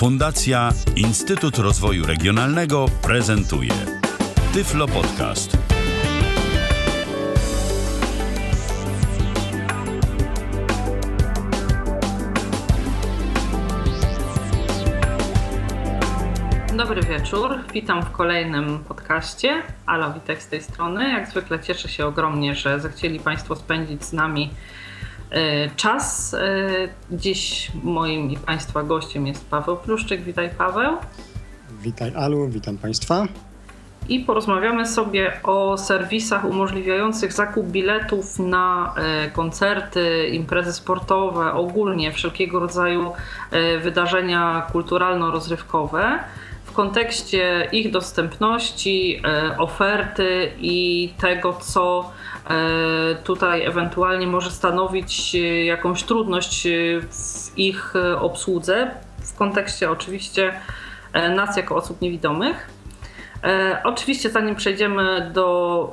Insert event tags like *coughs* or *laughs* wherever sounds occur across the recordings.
Fundacja Instytut Rozwoju Regionalnego prezentuje Tyflo Podcast. Dobry wieczór, witam w kolejnym podcaście. Ala Witek z tej strony. Jak zwykle cieszę się ogromnie, że zechcieli Państwo spędzić z nami czas. E, dziś moim i Państwa gościem jest Paweł Pluszczyk. Witaj Paweł. Witaj Alu, witam Państwa. I porozmawiamy sobie o serwisach umożliwiających zakup biletów na e, koncerty, imprezy sportowe, ogólnie wszelkiego rodzaju wydarzenia kulturalno-rozrywkowe w kontekście ich dostępności, oferty i tego, co E, tutaj ewentualnie może stanowić e, jakąś trudność e, w ich obsłudze, w kontekście oczywiście nas jako osób niewidomych. Oczywiście, zanim przejdziemy do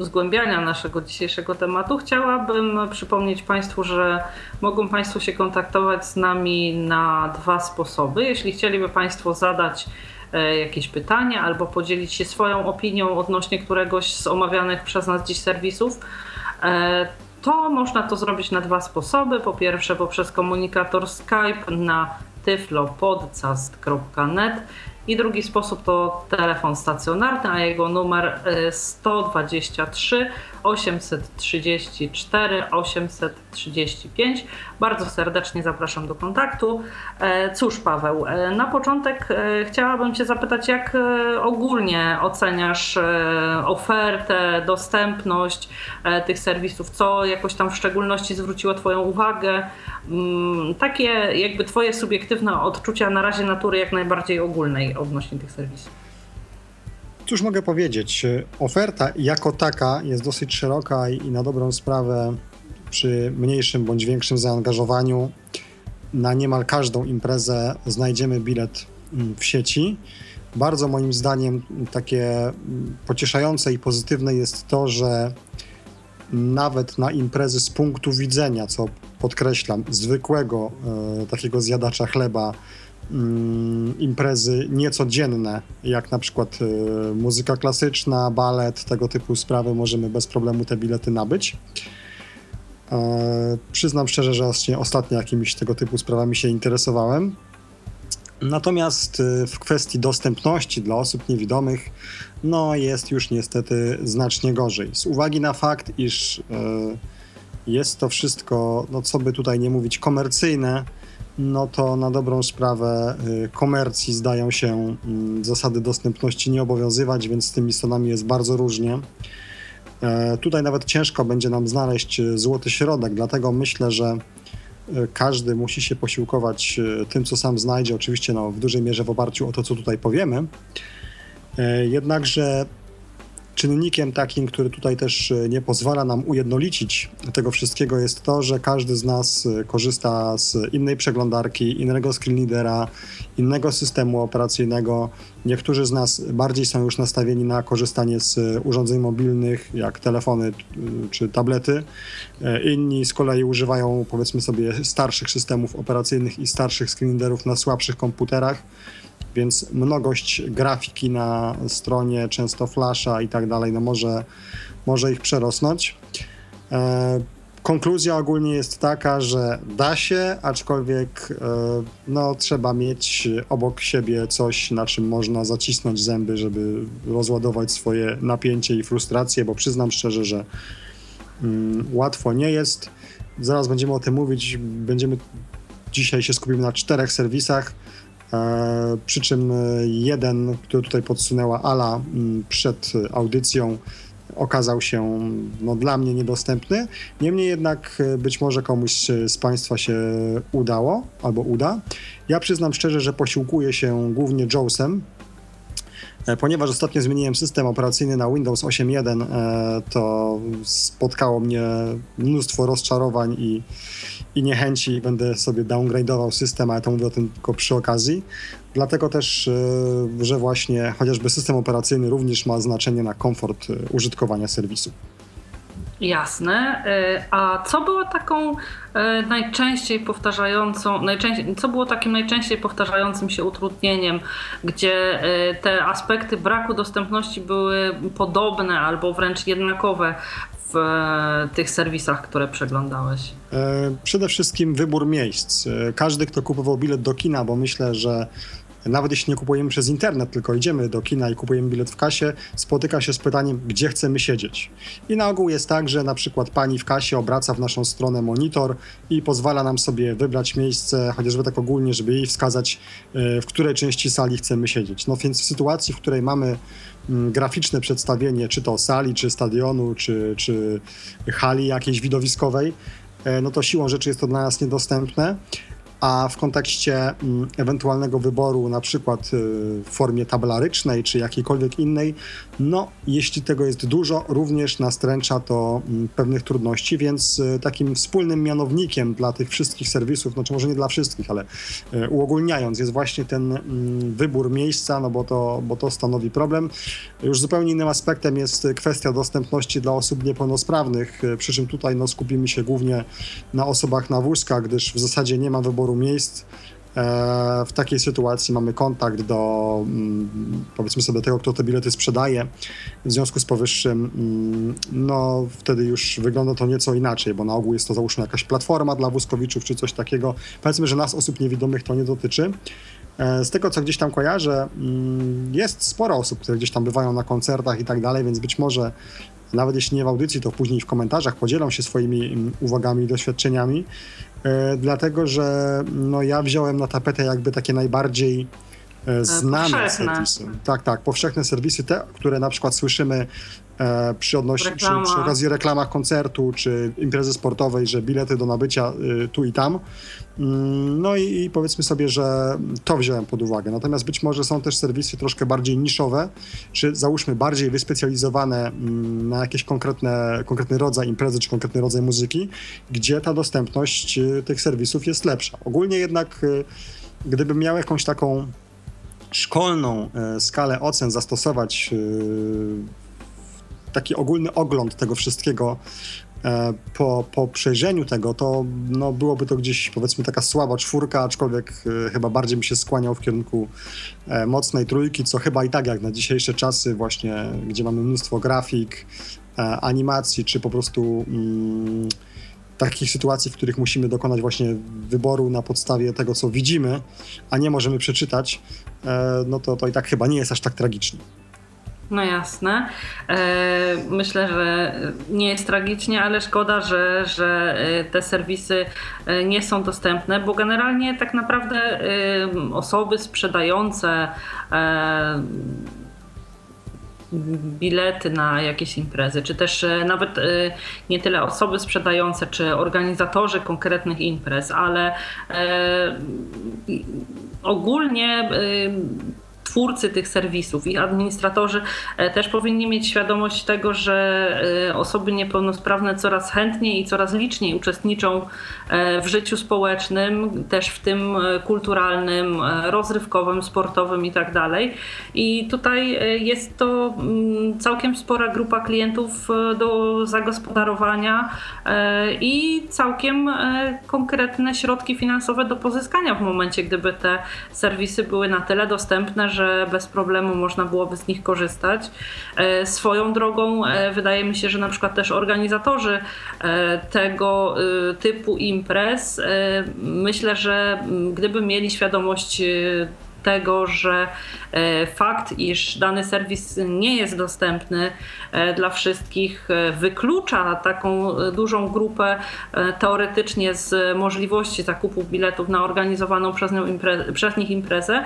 zgłębiania naszego dzisiejszego tematu, chciałabym przypomnieć Państwu, że mogą Państwo się kontaktować z nami na dwa sposoby. Jeśli chcieliby Państwo zadać E, jakieś pytania albo podzielić się swoją opinią odnośnie któregoś z omawianych przez nas dziś serwisów, e, to można to zrobić na dwa sposoby. Po pierwsze poprzez komunikator Skype na tyflopodcast.net i drugi sposób to telefon stacjonarny, a jego numer 123 834 835. Bardzo serdecznie zapraszam do kontaktu. E, cóż, Paweł, e, na początek e, chciałabym Cię zapytać, jak ogólnie oceniasz ofertę, dostępność tych serwisów? Co jakoś tam w szczególności zwróciło Twoją uwagę? Mm, takie jakby Twoje subiektywne odczucia na razie natury jak najbardziej ogólnej odnośnie tych serwisów. Cóż mogę powiedzieć? Oferta jako taka jest dosyć szeroka i na dobrą sprawę przy mniejszym bądź większym zaangażowaniu na niemal każdą imprezę znajdziemy bilet mm, w sieci. Bardzo moim zdaniem takie mm, pocieszające i pozytywne jest to, że nawet na imprezy z punktu widzenia, co podkreślam, zwykłego e, takiego zjadacza chleba, imprezy niecodzienne, jak na przykład e, muzyka klasyczna, balet, tego typu sprawy, możemy bez problemu te bilety nabyć. E, przyznam szczerze, że ostatnio jakimiś tego typu sprawami się interesowałem. Natomiast e, w kwestii dostępności dla osób niewidomych, no jest już niestety znacznie gorzej. Z uwagi na fakt, iż jest to wszystko, no co by tutaj nie mówić, komercyjne, no to na dobrą sprawę y, komercji zdają się mm, zasady dostępności nie obowiązywać, więc z tymi stronami jest bardzo różnie. E, tutaj nawet ciężko będzie nam znaleźć y, złoty środek, dlatego myślę, że y, każdy musi się posiłkować tym, co sam znajdzie, oczywiście no, w dużej mierze w oparciu o to, co tutaj powiemy. E, jednakże Czynnikiem takim, który tutaj też e, nie pozwala nam ujednolicić tego wszystkiego jest to, że każdy z nas e, korzysta z innej przeglądarki, innego screenreadera, innego systemu operacyjnego. Niektórzy z nas bardziej są już nastawieni na korzystanie z e, urządzeń mobilnych, jak telefony czy tablety. Inni z kolei używają powiedzmy sobie starszych systemów operacyjnych i starszych screenreaderów na słabszych komputerach więc mnogość grafiki na stronie, często flasha i tak dalej, no może, może ich przerosnąć. E, konkluzja ogólnie jest taka, że da się, aczkolwiek e, no, trzeba mieć obok siebie coś, na czym można zacisnąć zęby, żeby rozładować swoje napięcie i frustrację, bo przyznam szczerze, że mm, łatwo nie jest. Zaraz będziemy o tym mówić. Będziemy dzisiaj się skupimy na czterech serwisach. E, przy czym jeden, który tutaj podsunęła Ala przed audycją, okazał się no, dla mnie niedostępny. Niemniej jednak e, być może komuś z Państwa się udało albo uda. Ja przyznam szczerze, że posiłkuję się głównie JAWSem, e, Ponieważ ostatnio zmieniłem system operacyjny na Windows 8.1, to spotkało mnie mnóstwo rozczarowań i i niechęci będę sobie downgrade'ował system, ale to mówię o tym tylko przy okazji. Dlatego też, e, że właśnie chociażby system operacyjny również ma znaczenie na komfort e, użytkowania serwisu. Jasne. A co było taką najczęściej powtarzającą, najczęściej, co było takim najczęściej powtarzającym się utrudnieniem, gdzie te aspekty braku dostępności były podobne albo wręcz jednakowe w e, tych serwisach, które przeglądałeś? E, przede wszystkim wybór miejsc. E, każdy, kto kupował bilet do kina, bo myślę, że nawet jeśli nie kupujemy przez internet, tylko idziemy do kina i kupujemy bilet w kasie, spotyka się z pytaniem, gdzie chcemy siedzieć. I na ogół jest tak, że na przykład pani w kasie obraca w naszą stronę monitor i pozwala nam sobie wybrać miejsce, chociażby tak ogólnie, żeby jej wskazać, w której części sali chcemy siedzieć. No więc w sytuacji, w której mamy Mm, graficzne przedstawienie, czy to sali, czy stadionu, czy, czy hali jakiejś widowiskowej, e, no to siłą rzeczy jest to dla nas niedostępne a w kontekście mm, ewentualnego wyboru, na przykład y, w formie tabelarycznej czy jakiejkolwiek innej, no jeśli tego jest dużo, również nastręcza to mm, pewnych trudności, więc y, takim wspólnym mianownikiem dla tych wszystkich serwisów, no czy może nie dla wszystkich, ale y, uogólniając, jest właśnie ten mm, wybór miejsca, no bo to, bo to stanowi problem. Już zupełnie innym aspektem jest kwestia dostępności dla osób niepełnosprawnych, przy czym tutaj no, skupimy się głównie na osobach na wózkach, gdyż w zasadzie nie ma wyboru wyboru miejsc. E, w takiej sytuacji mamy kontakt do, mm, powiedzmy sobie, tego, kto te bilety sprzedaje. W związku z powyższym, mm, no wtedy już wygląda to nieco inaczej, bo na ogół jest to załóżmy jakaś platforma dla wózkowiczów czy coś takiego. Powiedzmy, że nas, osób niewidomych, to nie dotyczy. E, z tego, co gdzieś tam kojarzę, mm, jest sporo osób, które gdzieś tam bywają na koncertach i tak dalej, więc być może nawet jeśli nie w audycji, to później w komentarzach podzielą się swoimi uwagami i doświadczeniami. E, dlatego że no, ja wziąłem na tapetę jakby takie najbardziej e, znane powszechne. serwisy. Tak, tak, powszechne serwisy, te, które na przykład słyszymy e, przy, odnoś- przy, przy okazji reklamach koncertu czy imprezy sportowej, że bilety do nabycia y, tu i tam. Mm, no i, i, powiedzmy sobie, że to wziąłem pod uwagę. Natomiast być może są też serwisy troszkę bardziej niszowe, czy załóżmy bardziej wyspecjalizowane mm, na jakiś konkretne, konkretny rodzaj imprezy, czy konkretny rodzaj muzyki, gdzie ta dostępność y, tych serwisów jest lepsza. Ogólnie jednak, y, gdybym miał jakąś taką szkolną y, skalę ocen zastosować taki ogólny ogląd tego wszystkiego E, po, po przejrzeniu tego, to no, byłoby to gdzieś powiedzmy taka słaba czwórka, aczkolwiek e, chyba bardziej bym się skłaniał w kierunku e, mocnej trójki, co chyba i tak jak na dzisiejsze czasy właśnie, gdzie mamy mnóstwo grafik, animacji, czy po prostu mm, takich sytuacji, w których musimy dokonać właśnie wyboru na podstawie tego, co widzimy, a nie możemy przeczytać, no to, to i tak chyba nie jest aż tak tragicznie. No jasne. E, myślę, że nie jest tragicznie, ale szkoda, że, że e, te serwisy e, nie są dostępne, bo generalnie tak naprawdę osoby sprzedające bilety na jakieś imprezy, czy też nawet nie tyle osoby sprzedające, czy organizatorzy konkretnych imprez, ale ogólnie twórcy tych serwisów, ich administratorzy e, też powinni mieć świadomość tego, że e, osoby niepełnosprawne coraz chętniej i coraz liczniej uczestniczą e, w życiu społecznym, też w tym kulturalnym, rozrywkowym, sportowym i tak. I tutaj jest to mm, całkiem spora grupa klientów do zagospodarowania i całkiem konkretne środki finansowe do pozyskania w momencie, gdyby te serwisy były na tyle dostępne, że bez problemu można byłoby z nich korzystać. E, swoją drogą e, wydaje mi się, że na przykład też organizatorzy e, tego typu imprez, myślę, że gdyby mieli świadomość tego, że e, fakt, iż dany serwis nie jest dostępny e, dla wszystkich, e, wyklucza taką dużą grupę teoretycznie z możliwości zakupu biletów na organizowaną przez, nią imprezę, przez nich imprezę,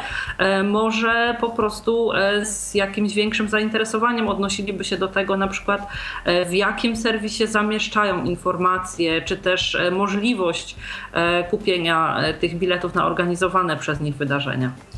może po prostu z jakimś większym zainteresowaniem odnosiliby się do tego, na przykład w jakim serwisie zamieszczają informacje, czy też możliwość kupienia tych biletów na organizowane przez nich wydarzenia.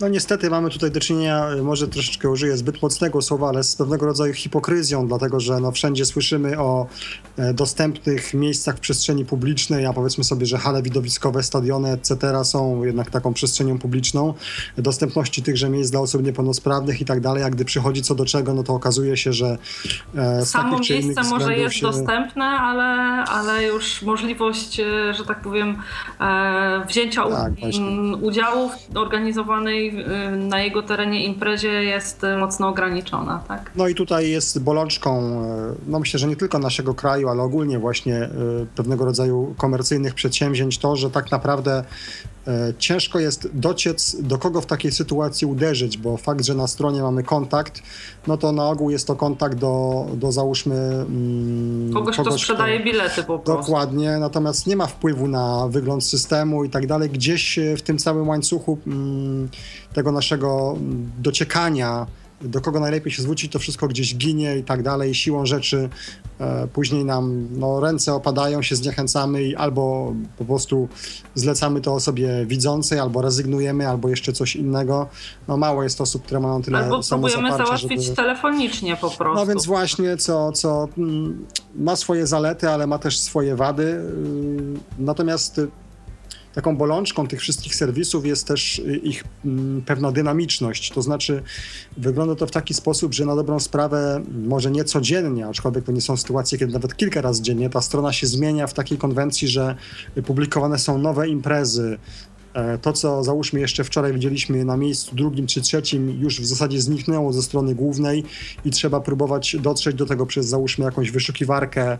no niestety mamy tutaj do czynienia, może troszeczkę użyję zbyt mocnego słowa, ale z pewnego rodzaju hipokryzją, dlatego że no wszędzie słyszymy o e, dostępnych miejscach w przestrzeni publicznej, a powiedzmy sobie, że hale widowiskowe, stadiony, etc. są jednak taką przestrzenią publiczną, dostępności tychże miejsc dla osób niepełnosprawnych i tak dalej, a gdy przychodzi co do czego, no to okazuje się, że e, Samo miejsce może jest się... dostępne, ale, ale już możliwość, e, że tak powiem, wzięcia tak, udziału w organizowanej na jego terenie imprezie jest mocno ograniczona. Tak? No i tutaj jest bolączką, e, no myślę, że nie tylko naszego kraju, ale ogólnie właśnie pewnego rodzaju komercyjnych przedsięwzięć to, że tak naprawdę ciężko jest dociec, do kogo w takiej sytuacji uderzyć, bo fakt, że na stronie mamy kontakt, no to na ogół jest to kontakt do, do załóżmy... Mm, kogoś, kogoś, kto sprzedaje bilety po prostu. Dokładnie, natomiast nie ma wpływu na wygląd systemu i tak dalej. Gdzieś w tym całym łańcuchu mm, tego naszego mm, dociekania do kogo najlepiej się zwrócić, to wszystko gdzieś ginie i tak dalej. Siłą rzeczy e, później nam no, ręce opadają, się zniechęcamy i albo po prostu zlecamy to osobie widzącej, albo rezygnujemy, albo jeszcze coś innego. No mało jest osób, które mają tyle Albo próbujemy załatwić żeby... telefonicznie po prostu. No więc właśnie, co, co mm, ma swoje zalety, ale ma też swoje wady. Y, natomiast taką bolączką tych wszystkich serwisów jest też y, ich mm, pewna dynamiczność. To znaczy, wygląda to w taki sposób, że na dobrą sprawę, może nie codziennie, aczkolwiek to nie są sytuacje, kiedy nawet kilka razy dziennie ta strona się zmienia w takiej konwencji, że publikowane są nowe imprezy, to, co załóżmy jeszcze wczoraj widzieliśmy na miejscu drugim czy trzecim, już w zasadzie zniknęło ze strony głównej i trzeba próbować dotrzeć do tego przez załóżmy jakąś wyszukiwarkę,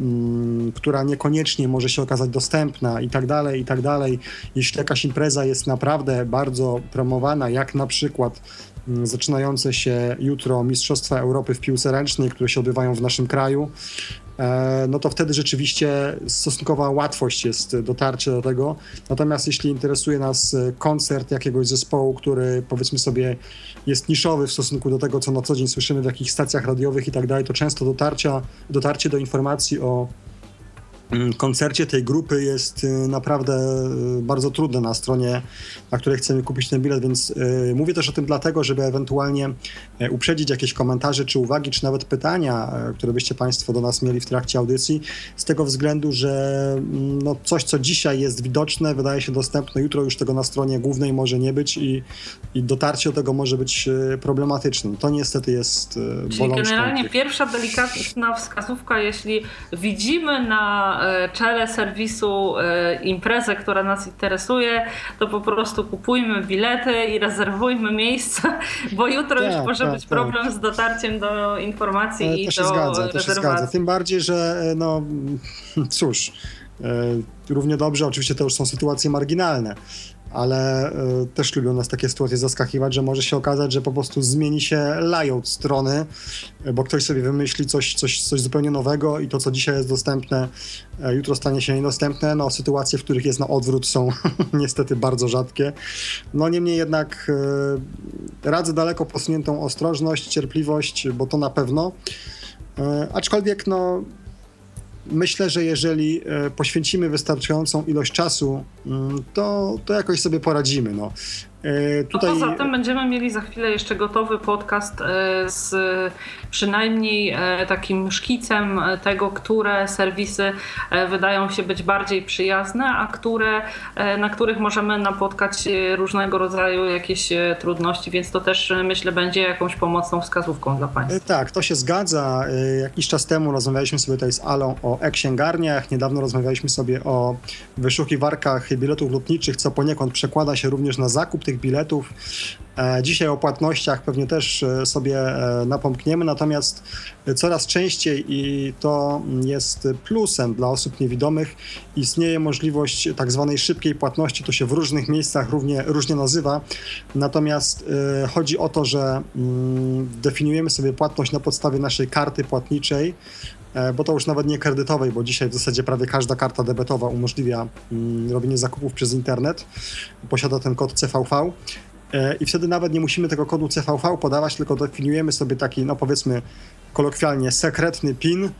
mm, która niekoniecznie może się okazać dostępna i tak dalej, i tak dalej. Jeśli jakaś impreza jest naprawdę bardzo promowana, jak na przykład mm, zaczynające się jutro Mistrzostwa Europy w piłce ręcznej, które się odbywają w naszym kraju, E, no to wtedy rzeczywiście stosunkowa łatwość jest dotarcie do tego. Natomiast jeśli interesuje nas koncert jakiegoś zespołu, który powiedzmy sobie jest niszowy w stosunku do tego, co na co dzień słyszymy w jakichś stacjach radiowych i tak dalej, to często dotarcia, dotarcie do informacji o koncercie tej grupy jest y, naprawdę y, bardzo trudne na stronie, na której chcemy kupić ten bilet, więc y, mówię też o tym dlatego, żeby ewentualnie e, uprzedzić jakieś komentarze, czy uwagi, czy nawet pytania, e, które byście Państwo do nas mieli w trakcie audycji, z tego względu, że mm, no, coś, co dzisiaj jest widoczne, wydaje się dostępne, jutro już tego na stronie głównej może nie być i, i dotarcie do tego może być problematyczne. To niestety jest Czyli bolączką. generalnie pierwsza delikatna wskazówka, jeśli widzimy na E, czele serwisu e, imprezę, która nas interesuje, to po prostu kupujmy bilety i rezerwujmy miejsca, *laughs* bo jutro tak, już może tak, być tak. problem z dotarciem do informacji to i to się do zgadza, rezerwacji. To się zgadza. Tym bardziej, że e, no *laughs* cóż, równie dobrze, oczywiście to już są sytuacje marginalne, ale y, też lubią nas takie sytuacje zaskakiwać, że może się okazać, że po prostu zmieni się layout strony, bo ktoś sobie wymyśli coś, coś, coś zupełnie nowego i to, co dzisiaj jest dostępne, y, jutro stanie się niedostępne. No, sytuacje, w których jest na odwrót są *laughs* niestety bardzo rzadkie. No niemniej jednak y, radzę daleko posuniętą ostrożność, cierpliwość, bo to na pewno. Aczkolwiek no, myślę, że jeżeli e, poświęcimy wystarczającą ilość czasu, mm, to, to jakoś sobie poradzimy. No. E, tutaj... poza tym będziemy mieli za chwilę jeszcze gotowy podcast e, z przynajmniej e, takim szkicem tego, które serwisy wydają się być bardziej przyjazne, a które, na których możemy napotkać różnego rodzaju jakieś trudności, więc to też myślę będzie jakąś pomocną wskazówką dla Państwa. Tak, to się zgadza. Jakiś czas temu rozmawialiśmy sobie tutaj z Alą o e-księgarniach, niedawno rozmawialiśmy sobie o wyszukiwarkach biletów lotniczych, co poniekąd przekłada się również na zakup tych biletów. E, dzisiaj o płatnościach pewnie też e, sobie e, napomkniemy, natomiast coraz częściej i to jest plusem dla osób niewidomych, istnieje możliwość tak zwanej szybkiej płatności, to się w różnych miejscach równie, różnie nazywa, natomiast chodzi o to, że mm, definiujemy sobie płatność na podstawie naszej karty płatniczej, bo to już nawet nie kredytowej, bo dzisiaj w zasadzie prawie każda karta debetowa umożliwia mm, robienie zakupów przez internet, posiada ten kod CVV e, i wtedy nawet nie musimy tego kodu CVV podawać, tylko definiujemy sobie taki, no powiedzmy kolokwialnie, sekretny PIN,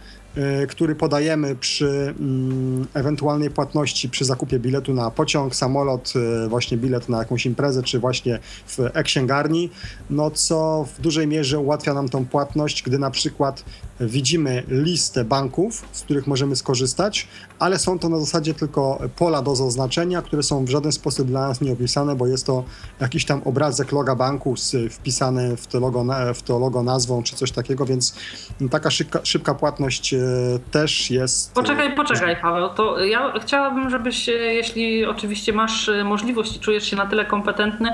który podajemy przy mm, ewentualnej płatności przy zakupie biletu na pociąg, samolot, właśnie bilet na jakąś imprezę, czy właśnie w e-księgarni, no co w dużej mierze ułatwia nam tą płatność, gdy na przykład widzimy listę banków, z których możemy skorzystać, ale są to na zasadzie tylko pola do zaznaczenia, które są w żaden sposób dla nas nieopisane, bo jest to jakiś tam obrazek loga banku wpisany w to logo, w to logo nazwą czy coś takiego, więc taka szybka, szybka płatność e, też jest. Poczekaj, poczekaj, Paweł. To ja chciałabym, żebyś, e, jeśli oczywiście masz e, możliwość i czujesz się na tyle kompetentny,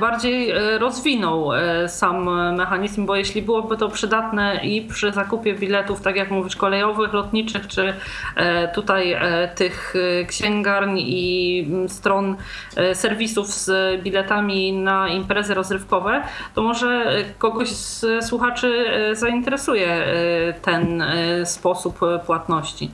bardziej rozwinął sam mechanizm, bo jeśli byłoby to przydatne i przy zakupie biletów, tak jak mówisz, kolejowych, lotniczych, czy tutaj tych księgarni i mm, stron serwisów z biletami na imprezy rozrywkowe, to może kogoś z słuchaczy zainteresuje ten sposób płatności.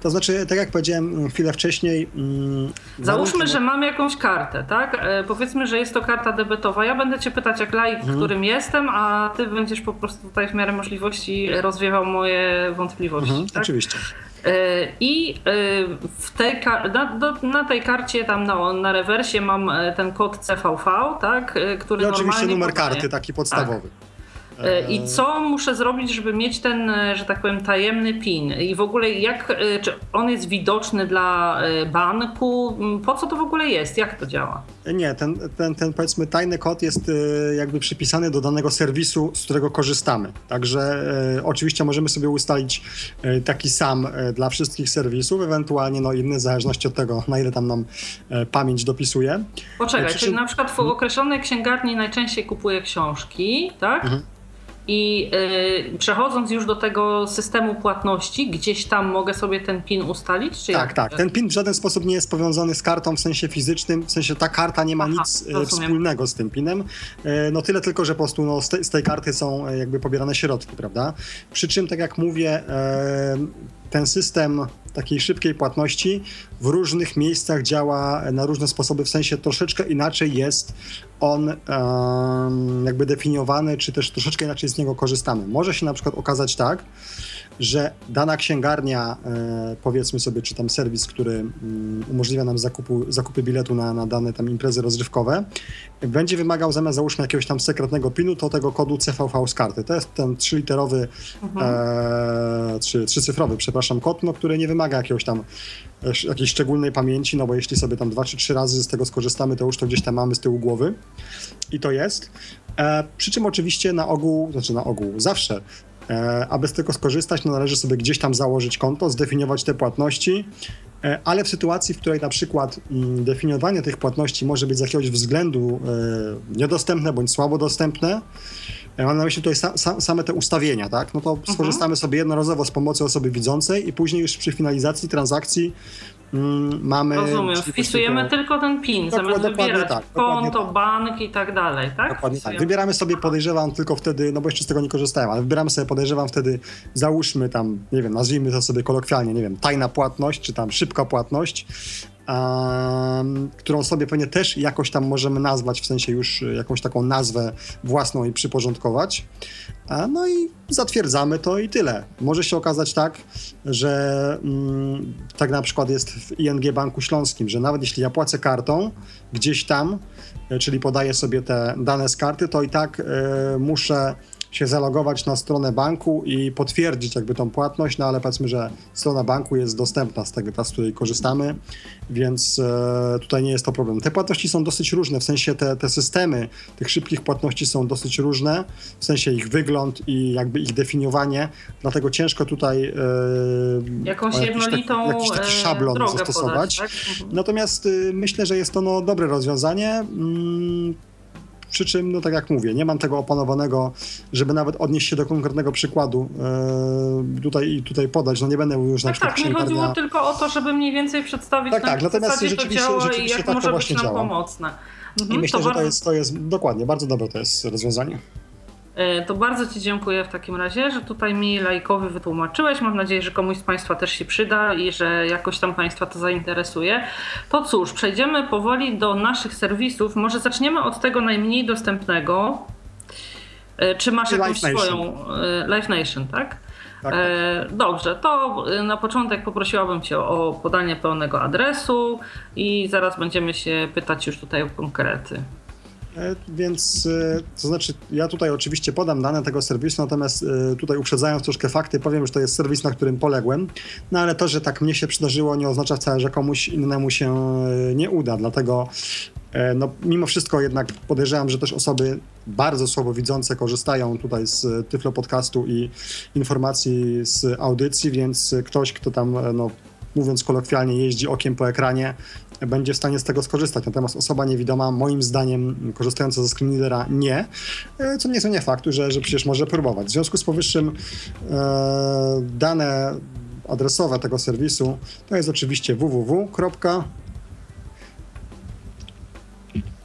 To znaczy, tak jak powiedziałem chwilę wcześniej. Mm, Załóżmy, że mam jakąś kartę, tak? E, powiedzmy, że jest to karta debetowa. Ja będę Cię pytać, jak laik, mhm. którym jestem, a Ty będziesz po prostu tutaj w miarę możliwości rozwiewał moje wątpliwości. Mhm, tak? Oczywiście. E, I e, w tej, na, na, tej karcie, tam na, na rewersie mam ten kod CVV, tak? Który I oczywiście numer karty, taki podstawowy. Tak. E, I co muszę zrobić, żeby mieć ten, e, że tak powiem, tajemny PIN? I w ogóle jak, e, czy on jest widoczny dla banku? Mm, po co to w ogóle jest? Jak to działa? Nie, ten, ten, ten powiedzmy tajny kod jest jakby przypisany do danego serwisu, z którego korzystamy. Także e, oczywiście możemy sobie ustalić taki sam dla wszystkich serwisów, ewentualnie no inny w zależności od tego, na ile tam nam pamięć dopisuje. Poczekaj, czyli na przykład w mhm. określonej księgarni najczęściej kupuję książki, tak? Mhm. I y, przechodząc już do tego systemu płatności, gdzieś tam mogę sobie ten PIN ustalić? Tak, jak? tak. Ten PIN w żaden sposób nie jest powiązany z kartą w sensie fizycznym, w sensie ta karta nie ma Aha, nic y, wspólnego z tym PINem. Y, no tyle tylko, że po prostu no, z, te, z tej karty są y, jakby pobierane środki, prawda? Przy czym, tak jak mówię, ten system takiej szybkiej płatności w różnych miejscach działa na różne sposoby, w sensie troszeczkę inaczej jest on um, jakby definiowany, czy też troszeczkę inaczej z niego korzystamy. Może się na przykład okazać tak, że dana księgarnia, e, powiedzmy sobie, czy tam serwis, który mm, umożliwia nam zakupu, zakupy biletu na, na dane tam imprezy rozrywkowe, będzie wymagał zamiast załóżmy jakiegoś tam sekretnego PIN-u, to tego kodu CVV z karty. To jest ten trzyliterowy, mhm. e, czy trzycyfrowy, przepraszam, kod, no, który nie wymaga jakiegoś tam e, jakiejś szczególnej pamięci, no bo jeśli sobie tam dwa czy trzy razy z tego skorzystamy, to już to gdzieś tam mamy z tyłu głowy i to jest. E, przy czym oczywiście na ogół, znaczy na ogół, zawsze aby z tego skorzystać, no należy sobie gdzieś tam założyć konto, zdefiniować te płatności, e, ale w sytuacji, w której na przykład mm, definiowanie tych płatności może być z jakiegoś względu e, niedostępne bądź słabo dostępne, mam na myśli tutaj same te ustawienia, tak? No to mhm. skorzystamy sobie jednorazowo z pomocy osoby widzącej i później już przy finalizacji transakcji mamy... Rozumiem, wpisujemy tylko ten PIN, Dok zamiast wybierać tak, konto, tak. bank i tak dalej, tak? Dokładnie tak. Wybieramy sobie, podejrzewam, tylko wtedy, no bo jeszcze z tego nie korzystałem, ale wybieramy sobie, podejrzewam wtedy, załóżmy tam, nie wiem, nazwijmy to sobie kolokwialnie, nie wiem, tajna płatność, czy tam szybka płatność, um, którą sobie pewnie też jakoś tam możemy nazwać, w sensie już jakąś taką nazwę własną i przyporządkować. No i zatwierdzamy to i tyle. Może się okazać tak, że mm, tak na przykład jest w ING Banku Śląskim, że nawet jeśli ja płacę kartą gdzieś tam, e, czyli podaję sobie te dane z karty, to i tak y, muszę się zalogować na stronę banku i potwierdzić jakby tą płatność, no ale powiedzmy, że strona banku jest dostępna z tego, z której korzystamy, więc e, tutaj nie jest to problem. Te płatności są dosyć różne, w sensie te, te systemy tych szybkich płatności są dosyć różne, w sensie ich wygląd i jakby ich definiowanie, dlatego ciężko tutaj e, jakąś jednolitą taki, jakiś taki e, szablon zastosować. Podać, tak? mhm. Natomiast y, myślę, że jest to no, dobre rozwiązanie. Przy czym, no tak jak mówię, nie mam tego opanowanego, żeby nawet odnieść się do konkretnego przykładu e, tutaj i tutaj podać. No nie będę mówił już tak, na przykład Tak, mi chodziło tylko o to, żeby mniej więcej przedstawić tak, tak, natomiast rzeczywiście, to rzeczywiście i jak tak może to właśnie być nam działa. pomocne. Mhm, I myślę, to że bardzo... to jest, to jest dokładnie, bardzo dobre to jest rozwiązanie. E, to bardzo Ci dziękuję w takim razie, że tutaj mi lajkowy wytłumaczyłeś. Mam nadzieję, że komuś z Państwa też się przyda i że jakoś tam Państwa to zainteresuje. To cóż, przejdziemy powoli do naszych serwisów. Może zaczniemy od tego najmniej dostępnego. E, czy masz jakąś Life swoją Nation. E, Live Nation, tak? Tak, tak. Dobrze, to na początek poprosiłabym Cię o podanie pełnego adresu i zaraz będziemy się pytać już tutaj o konkrety. E, więc e, to znaczy, ja tutaj oczywiście podam dane tego serwisu, natomiast e, tutaj uprzedzając troszkę fakty, powiem, że to jest serwis, na którym poległem. No ale to, że tak mnie się przydarzyło, nie oznacza wcale, że komuś innemu się nie uda. Dlatego, no, mimo wszystko jednak podejrzewam, że też osoby bardzo słabowidzące korzystają tutaj z Tyflo Podcastu i informacji z audycji, więc ktoś, kto tam, no, mówiąc kolokwialnie, jeździ okiem po ekranie, będzie w stanie z tego skorzystać. Natomiast osoba niewidoma, moim zdaniem, korzystająca ze screenreadera, nie, e, co nie zmienia faktu, że, że przecież może próbować. W związku z powyższym e, dane adresowe tego serwisu to jest oczywiście www.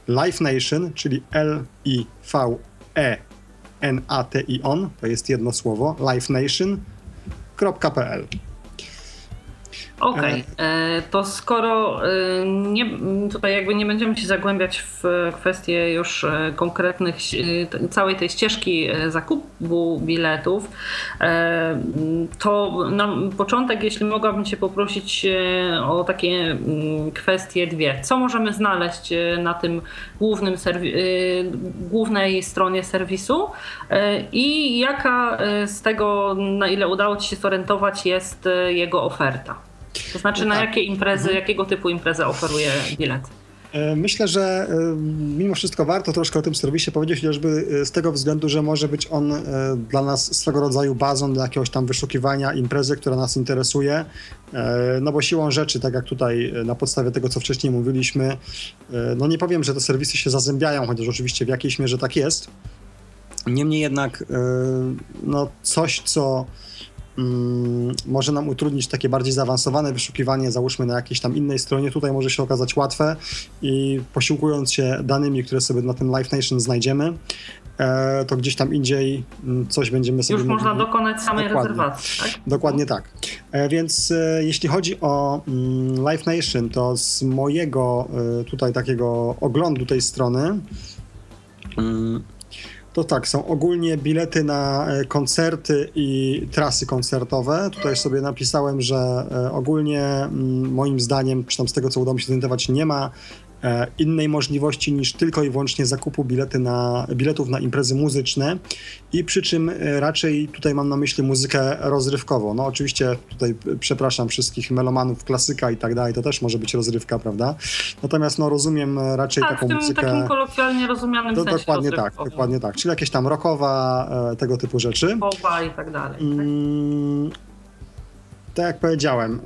LiveNation, czyli L-I-V-E-N-A-T-I-ON, to jest jedno słowo, livenation.pl. Okej, okay. E, to skoro e, nie, tutaj jakby nie będziemy się zagłębiać w kwestie już e, konkretnych, całej tej ścieżki zakupu biletów, to na początek, jeśli mogłabym Cię poprosić o takie kwestie dwie. Co możemy znaleźć na tym głównym głównej stronie serwisu i jaka z tego, na ile udało Ci się zorientować, jest jego oferta? To znaczy, na jakie imprezy, mhm. jakiego typu imprezy oferuje bilet? E, myślę, że e, mimo wszystko warto troszkę o tym serwisie powiedzieć, chociażby e, z tego względu, że może być on dla nas swego rodzaju bazą dla jakiegoś tam wyszukiwania imprezy, która nas interesuje. No bo siłą rzeczy, tak jak tutaj na podstawie tego, co wcześniej mówiliśmy, no nie powiem, że te serwisy się zazębiają, chociaż oczywiście w jakiejś mierze tak jest. Niemniej jednak, no coś, co może nam utrudnić takie bardziej zaawansowane wyszukiwanie, załóżmy na jakiejś tam innej stronie. Tutaj może się okazać łatwe i posiłkując się danymi, które sobie na tym Live Nation znajdziemy, e, to gdzieś tam indziej mm, coś będziemy sobie... Już można dokonać samej Dokładnie. rezerwacji, tak? Dokładnie tak. E, więc e, jeśli chodzi o mm, Live Nation, to z mojego tutaj takiego oglądu tej strony to tak, są ogólnie bilety na e, koncerty i trasy koncertowe. Tutaj sobie napisałem, że e, ogólnie mm, moim zdaniem, czy tam z tego co udało mi się zidentyfikować, nie ma innej możliwości niż tylko i wyłącznie zakupu bilety na, biletów na imprezy muzyczne i przy czym e, raczej tutaj mam na myśli muzykę rozrywkową. No oczywiście tutaj przepraszam wszystkich melomanów klasyka i tak dalej, to też może być rozrywka, prawda? Natomiast no rozumiem raczej tak, taką w tym muzykę... takim kolokwialnie rozumianym sensie Dokładnie tak, dokładnie tak. Czyli jakieś tam rockowa, e, tego typu rzeczy. Popa i tak dalej. Tak? Mm, tak jak powiedziałem,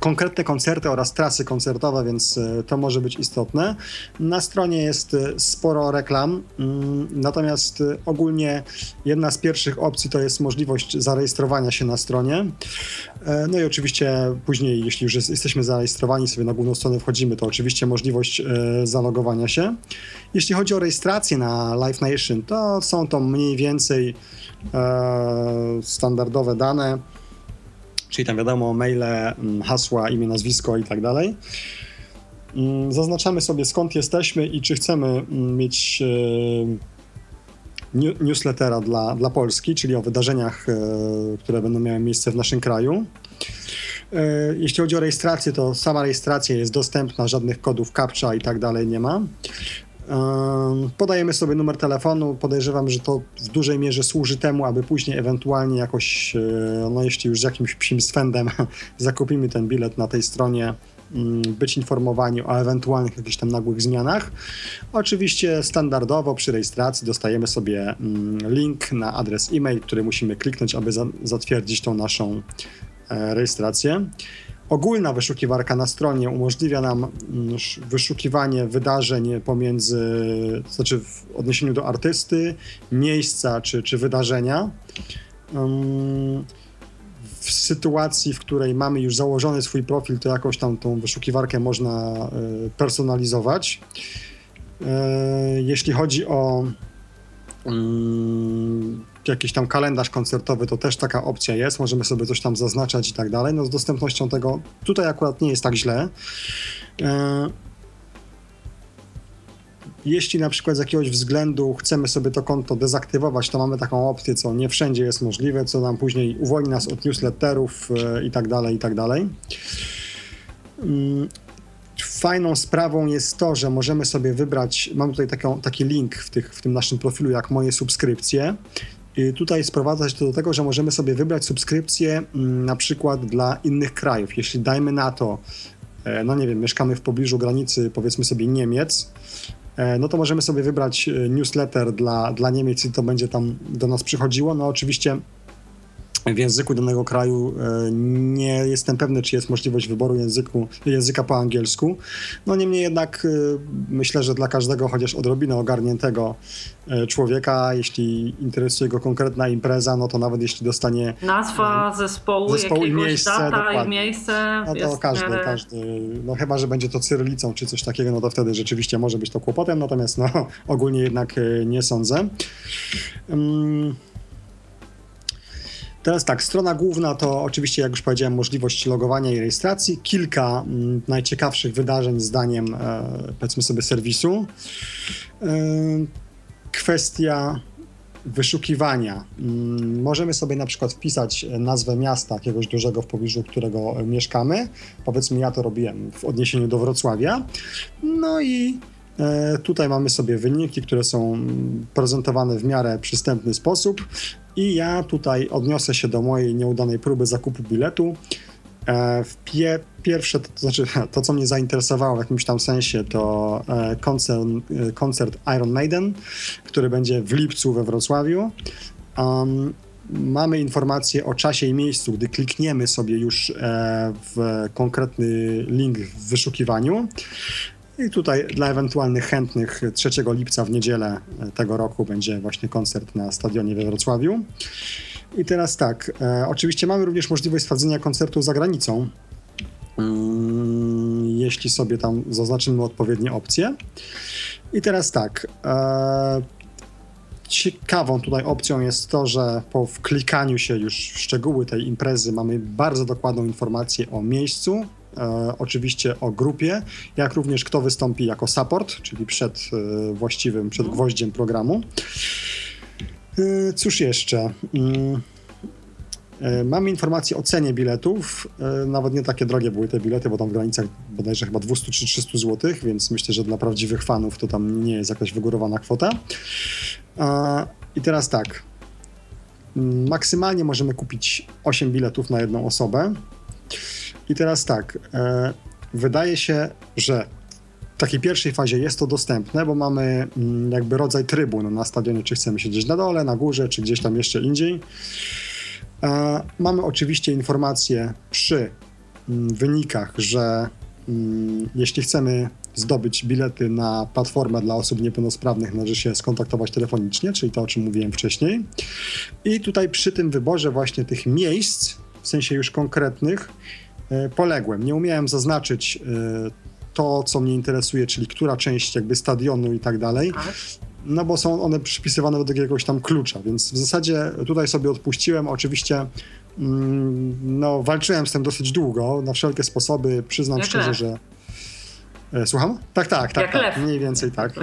konkretne koncerty oraz trasy koncertowe, więc e, to może być istotne. Na stronie jest e, sporo reklam, mm, natomiast e, ogólnie jedna z pierwszych opcji to jest możliwość zarejestrowania się na stronie. No i oczywiście później, jeśli już jesteśmy zarejestrowani, sobie na główną stronę wchodzimy, to oczywiście możliwość zalogowania się. Jeśli chodzi o rejestrację na Live Nation, to są to mniej więcej standardowe dane czyli tam wiadomo maile, mm, hasła, imię, nazwisko i tak dalej. Mm, zaznaczamy sobie skąd jesteśmy i czy chcemy mm, mieć e, newslettera dla, dla Polski, czyli o wydarzeniach, e, które będą miały miejsce w naszym kraju. E, jeśli chodzi o rejestrację, to sama rejestracja jest dostępna, żadnych kodów CAPTCHA i tak dalej nie ma. Podajemy sobie numer telefonu. Podejrzewam, że to w dużej mierze służy temu, aby później ewentualnie jakoś, e, no jeśli już z jakimś psim swędem *laughs* zakupimy ten bilet na tej stronie, mm, być informowani o ewentualnych jakichś tam nagłych zmianach. Oczywiście standardowo przy rejestracji dostajemy sobie mm, link na adres e-mail, który musimy kliknąć, aby zatwierdzić tą naszą e, rejestrację. Ogólna wyszukiwarka na stronie umożliwia nam mm, wyszukiwanie wydarzeń pomiędzy, to znaczy w odniesieniu do artysty, miejsca czy, czy wydarzenia. W sytuacji, w której mamy już założony swój profil, to jakoś tam tą wyszukiwarkę można e, personalizować. E, jeśli chodzi o jakiś tam kalendarz koncertowy, to też taka opcja jest, możemy sobie coś tam zaznaczać i tak dalej. No z dostępnością tego tutaj akurat nie jest tak źle. E, jeśli na przykład z jakiegoś względu chcemy sobie to konto dezaktywować, to mamy taką opcję, co nie wszędzie jest możliwe, co nam później uwolni nas od newsletterów e, i tak dalej, i tak dalej. Mm, fajną sprawą jest to, że możemy sobie wybrać, mam tutaj taką, taki link w, tych, w tym naszym profilu, jak moje subskrypcje. I tutaj sprowadza się to do tego, że możemy sobie wybrać subskrypcję mm, na przykład dla innych krajów. Jeśli dajmy na to, e, no nie wiem, mieszkamy w pobliżu granicy, powiedzmy sobie Niemiec, e, no to możemy sobie wybrać e, newsletter dla, dla Niemiec i to będzie tam do nas przychodziło. No oczywiście w języku danego kraju e, nie jestem pewny, czy jest możliwość wyboru języku, języka po angielsku. No niemniej jednak e, myślę, że dla każdego chociaż odrobinę ogarniętego e, człowieka, jeśli interesuje go konkretna impreza, no to nawet jeśli dostanie nazwa zespołu, zespołu i miejsce, data i miejsce. No to każdy, każdy, no chyba, że będzie to cyrylicą czy coś takiego, no to wtedy rzeczywiście może być to kłopotem, natomiast no ogólnie jednak nie sądzę. Um, Teraz tak, strona główna to oczywiście, jak już powiedziałem, możliwość logowania i rejestracji. Kilka mm, najciekawszych wydarzeń zdaniem, e, powiedzmy sobie, serwisu. E, kwestia wyszukiwania. Mm, możemy sobie na przykład wpisać nazwę miasta jakiegoś dużego w pobliżu którego mieszkamy. Powiedzmy, ja to robiłem w odniesieniu do Wrocławia. No i Tutaj mamy sobie wyniki, które są prezentowane w miarę przystępny sposób. I ja tutaj odniosę się do mojej nieudanej próby zakupu biletu. E, w pie, pierwsze, to, znaczy *laughs* to, co mnie zainteresowało w jakimś tam sensie, to e, koncert, e, koncert Iron Maiden, który będzie w lipcu we Wrocławiu. Um, mamy informacje o czasie i miejscu, gdy klikniemy sobie już w konkretny link w wyszukiwaniu. I tutaj dla ewentualnych chętnych 3 lipca w niedzielę tego roku będzie właśnie koncert na stadionie we Wrocławiu. I teraz tak, e, oczywiście mamy również możliwość sprawdzenia koncertu za granicą, mm, jeśli sobie tam zaznaczymy odpowiednie opcje. I teraz tak, e, ciekawą tutaj opcją jest to, że po wklikaniu się już w szczegóły tej imprezy mamy bardzo dokładną informację o miejscu, e, oczywiście o grupie, jak również kto wystąpi jako support, czyli przed e, właściwym, przed gwoździem programu. E, cóż jeszcze? Mm, e, mamy informacje o cenie biletów. E, nawet nie takie drogie były te bilety, bo tam w granicach bodajże chyba 200 czy 300 zł, więc myślę, że dla prawdziwych fanów to tam nie jest jakaś wygórowana kwota. I teraz tak. Mm, maksymalnie możemy kupić 8 biletów na jedną osobę. I teraz tak, e, wydaje się, że w takiej pierwszej fazie jest to dostępne, bo mamy mm, jakby rodzaj trybun na stadionie, czy chcemy siedzieć na dole, na górze, czy gdzieś tam jeszcze indziej. E, mamy oczywiście informacje przy mm, wynikach, że jeśli chcemy zdobyć bilety na platformę dla osób niepełnosprawnych, należy się skontaktować telefonicznie, czyli to, o czym mówiłem wcześniej. I tutaj przy tym wyborze właśnie tych miejsc, w sensie już konkretnych, poległem. Nie umiałem zaznaczyć e, to, co mnie interesuje, czyli która część jakby stadionu i tak dalej. Tak. No bo są one przypisywane do jakiegoś tam klucza, więc w zasadzie tutaj sobie odpuściłem. Oczywiście mm, no, walczyłem z tym dosyć długo, na wszelkie sposoby. Przyznam Jak szczerze, lew. że. E, słucham? Tak, tak, tak, tak. Mniej więcej tak. *laughs*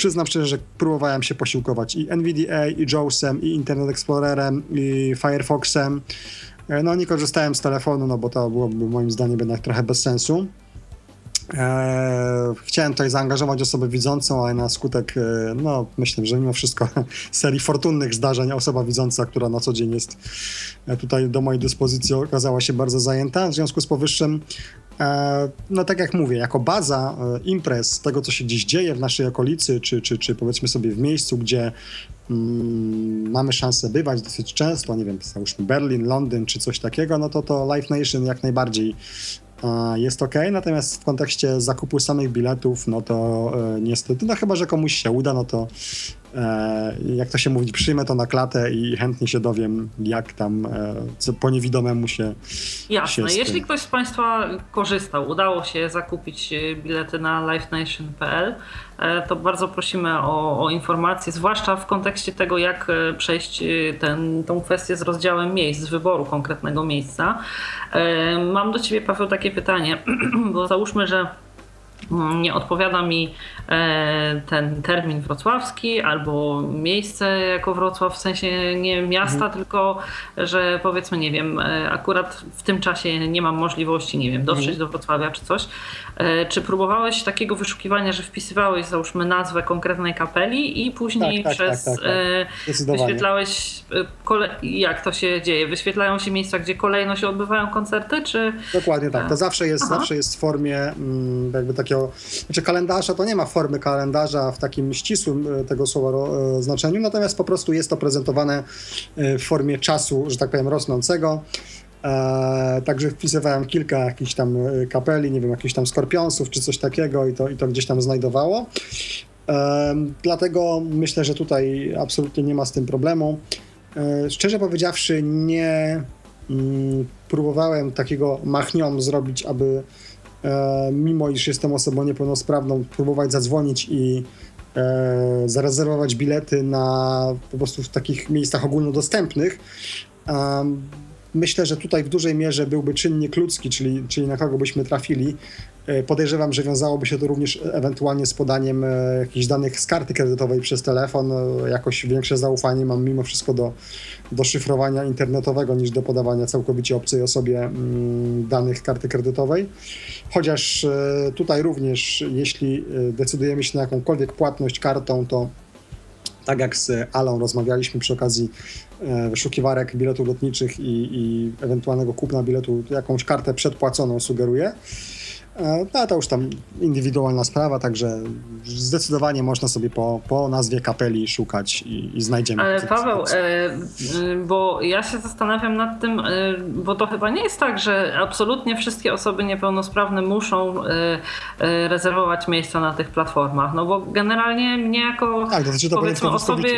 Przyznam szczerze, że próbowałem się posiłkować i NVDA, i JAWSem, i Internet Explorerem, i Firefoxem. E, no nie korzystałem z telefonu, no bo to byłoby moim zdaniem jednak trochę bez sensu. Eee, chciałem tutaj zaangażować osobę widzącą, ale na skutek, e, no myślę, że mimo wszystko *laughs* serii fortunnych zdarzeń osoba widząca, która na co dzień jest e, tutaj do mojej dyspozycji okazała się bardzo zajęta. W związku z powyższym no tak jak mówię, jako baza e, imprez, tego co się gdzieś dzieje w naszej okolicy, czy, czy, czy powiedzmy sobie w miejscu, gdzie mm, mamy szansę bywać dosyć często, nie wiem, załóżmy Berlin, Londyn czy coś takiego, no to to Live Nation jak najbardziej e, jest ok, natomiast w kontekście zakupu samych biletów, no to niestety, no chyba, że komuś się uda, no to E, jak to się mówi, przyjmę to na klatę i chętnie się dowiem, jak tam e, co po niewidomemu się. Jasne. Się Jeśli ktoś z Państwa korzystał, udało się zakupić e, bilety na livenation.pl, to bardzo prosimy o, o informacje, zwłaszcza w kontekście tego, jak przejść ten, tą kwestię z rozdziałem miejsc, z wyboru konkretnego miejsca. Mam do Ciebie, Paweł, takie pytanie, *clears throat* bo załóżmy, że mm, nie odpowiada mi e, ten termin wrocławski albo miejsce jako Wrocław, w sensie nie miasta, mhm. tylko że powiedzmy, nie wiem, e, akurat w tym czasie nie mam możliwości, nie wiem, dotrzeć mhm. do Wrocławia czy coś. E, czy próbowałeś takiego wyszukiwania, że wpisywałeś, załóżmy, nazwę konkretnej kapeli i później tak, tak, przez tak, tak, tak. wyświetlałeś, kole... jak to się dzieje? Wyświetlają się miejsca, gdzie kolejno się odbywają koncerty, czy... Dokładnie tak, to zawsze jest, zawsze jest w formie mm, jakby takiego, znaczy kalendarza to nie ma formy kalendarza w takim ścisłym e, tego słowa e, znaczeniu, natomiast po prostu jest to prezentowane e, w formie czasu, że tak powiem, rosnącego. Także wpisywałem kilka jakichś tam kapeli, nie wiem, jakichś tam skorpionsów czy coś takiego i to, i to gdzieś tam znajdowało. Dlatego myślę, że tutaj absolutnie nie ma z tym problemu. Szczerze powiedziawszy, nie mm, próbowałem takiego machnią zrobić, aby mimo iż jestem osobą niepełnosprawną, próbować zadzwonić i e, zarezerwować bilety na po prostu w takich miejscach ogólnodostępnych. Myślę, że tutaj w dużej mierze byłby czynnik ludzki, czyli, czyli na kogo byśmy trafili. E, podejrzewam, że wiązałoby się to również ewentualnie z podaniem jakichś danych z karty kredytowej przez telefon. Jakoś większe zaufanie mam mimo wszystko do, do szyfrowania internetowego niż do podawania całkowicie obcej osobie mm, danych karty kredytowej. Chociaż e, tutaj również, jeśli e, decydujemy się na jakąkolwiek płatność kartą, to tak jak z Alą rozmawialiśmy przy okazji e, wyszukiwarek biletów lotniczych i, i ewentualnego kupna biletu, jakąś kartę przedpłaconą sugeruję. E, no to już tam indywidualna sprawa, także zdecydowanie można sobie po, po nazwie kapeli szukać i, i znajdziemy. Ale Paweł, e, bo ja się zastanawiam nad tym, e, bo to chyba nie jest tak, że absolutnie wszystkie osoby niepełnosprawne muszą rezerwować miejsca na tych platformach, no bo generalnie mnie jako tak, to powiedzmy osobie,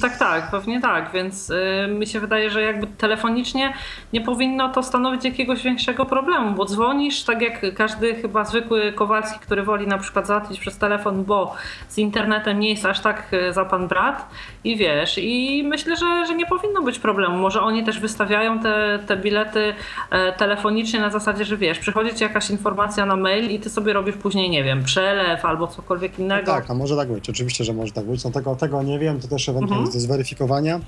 tak, tak, pewnie tak, więc mi się wydaje, że jakby telefonicznie nie powinno to stanowić jakiegoś większego problemu, bo dzwonisz tak jak każdy każdy chyba zwykły Kowalski, który woli na przykład załatwić przez telefon, bo z internetem nie jest aż tak e, za pan brat i wiesz, i myślę, że, że nie powinno być problemu. Może oni też wystawiają te, te bilety e, telefonicznie na zasadzie, że wiesz, przychodzi ci jakaś informacja na mail i ty sobie robisz później, nie wiem, przelew albo cokolwiek innego. No tak, a może tak być, oczywiście, że może tak być. No tego, tego nie wiem, to też ewentualnie mhm. do zweryfikowania.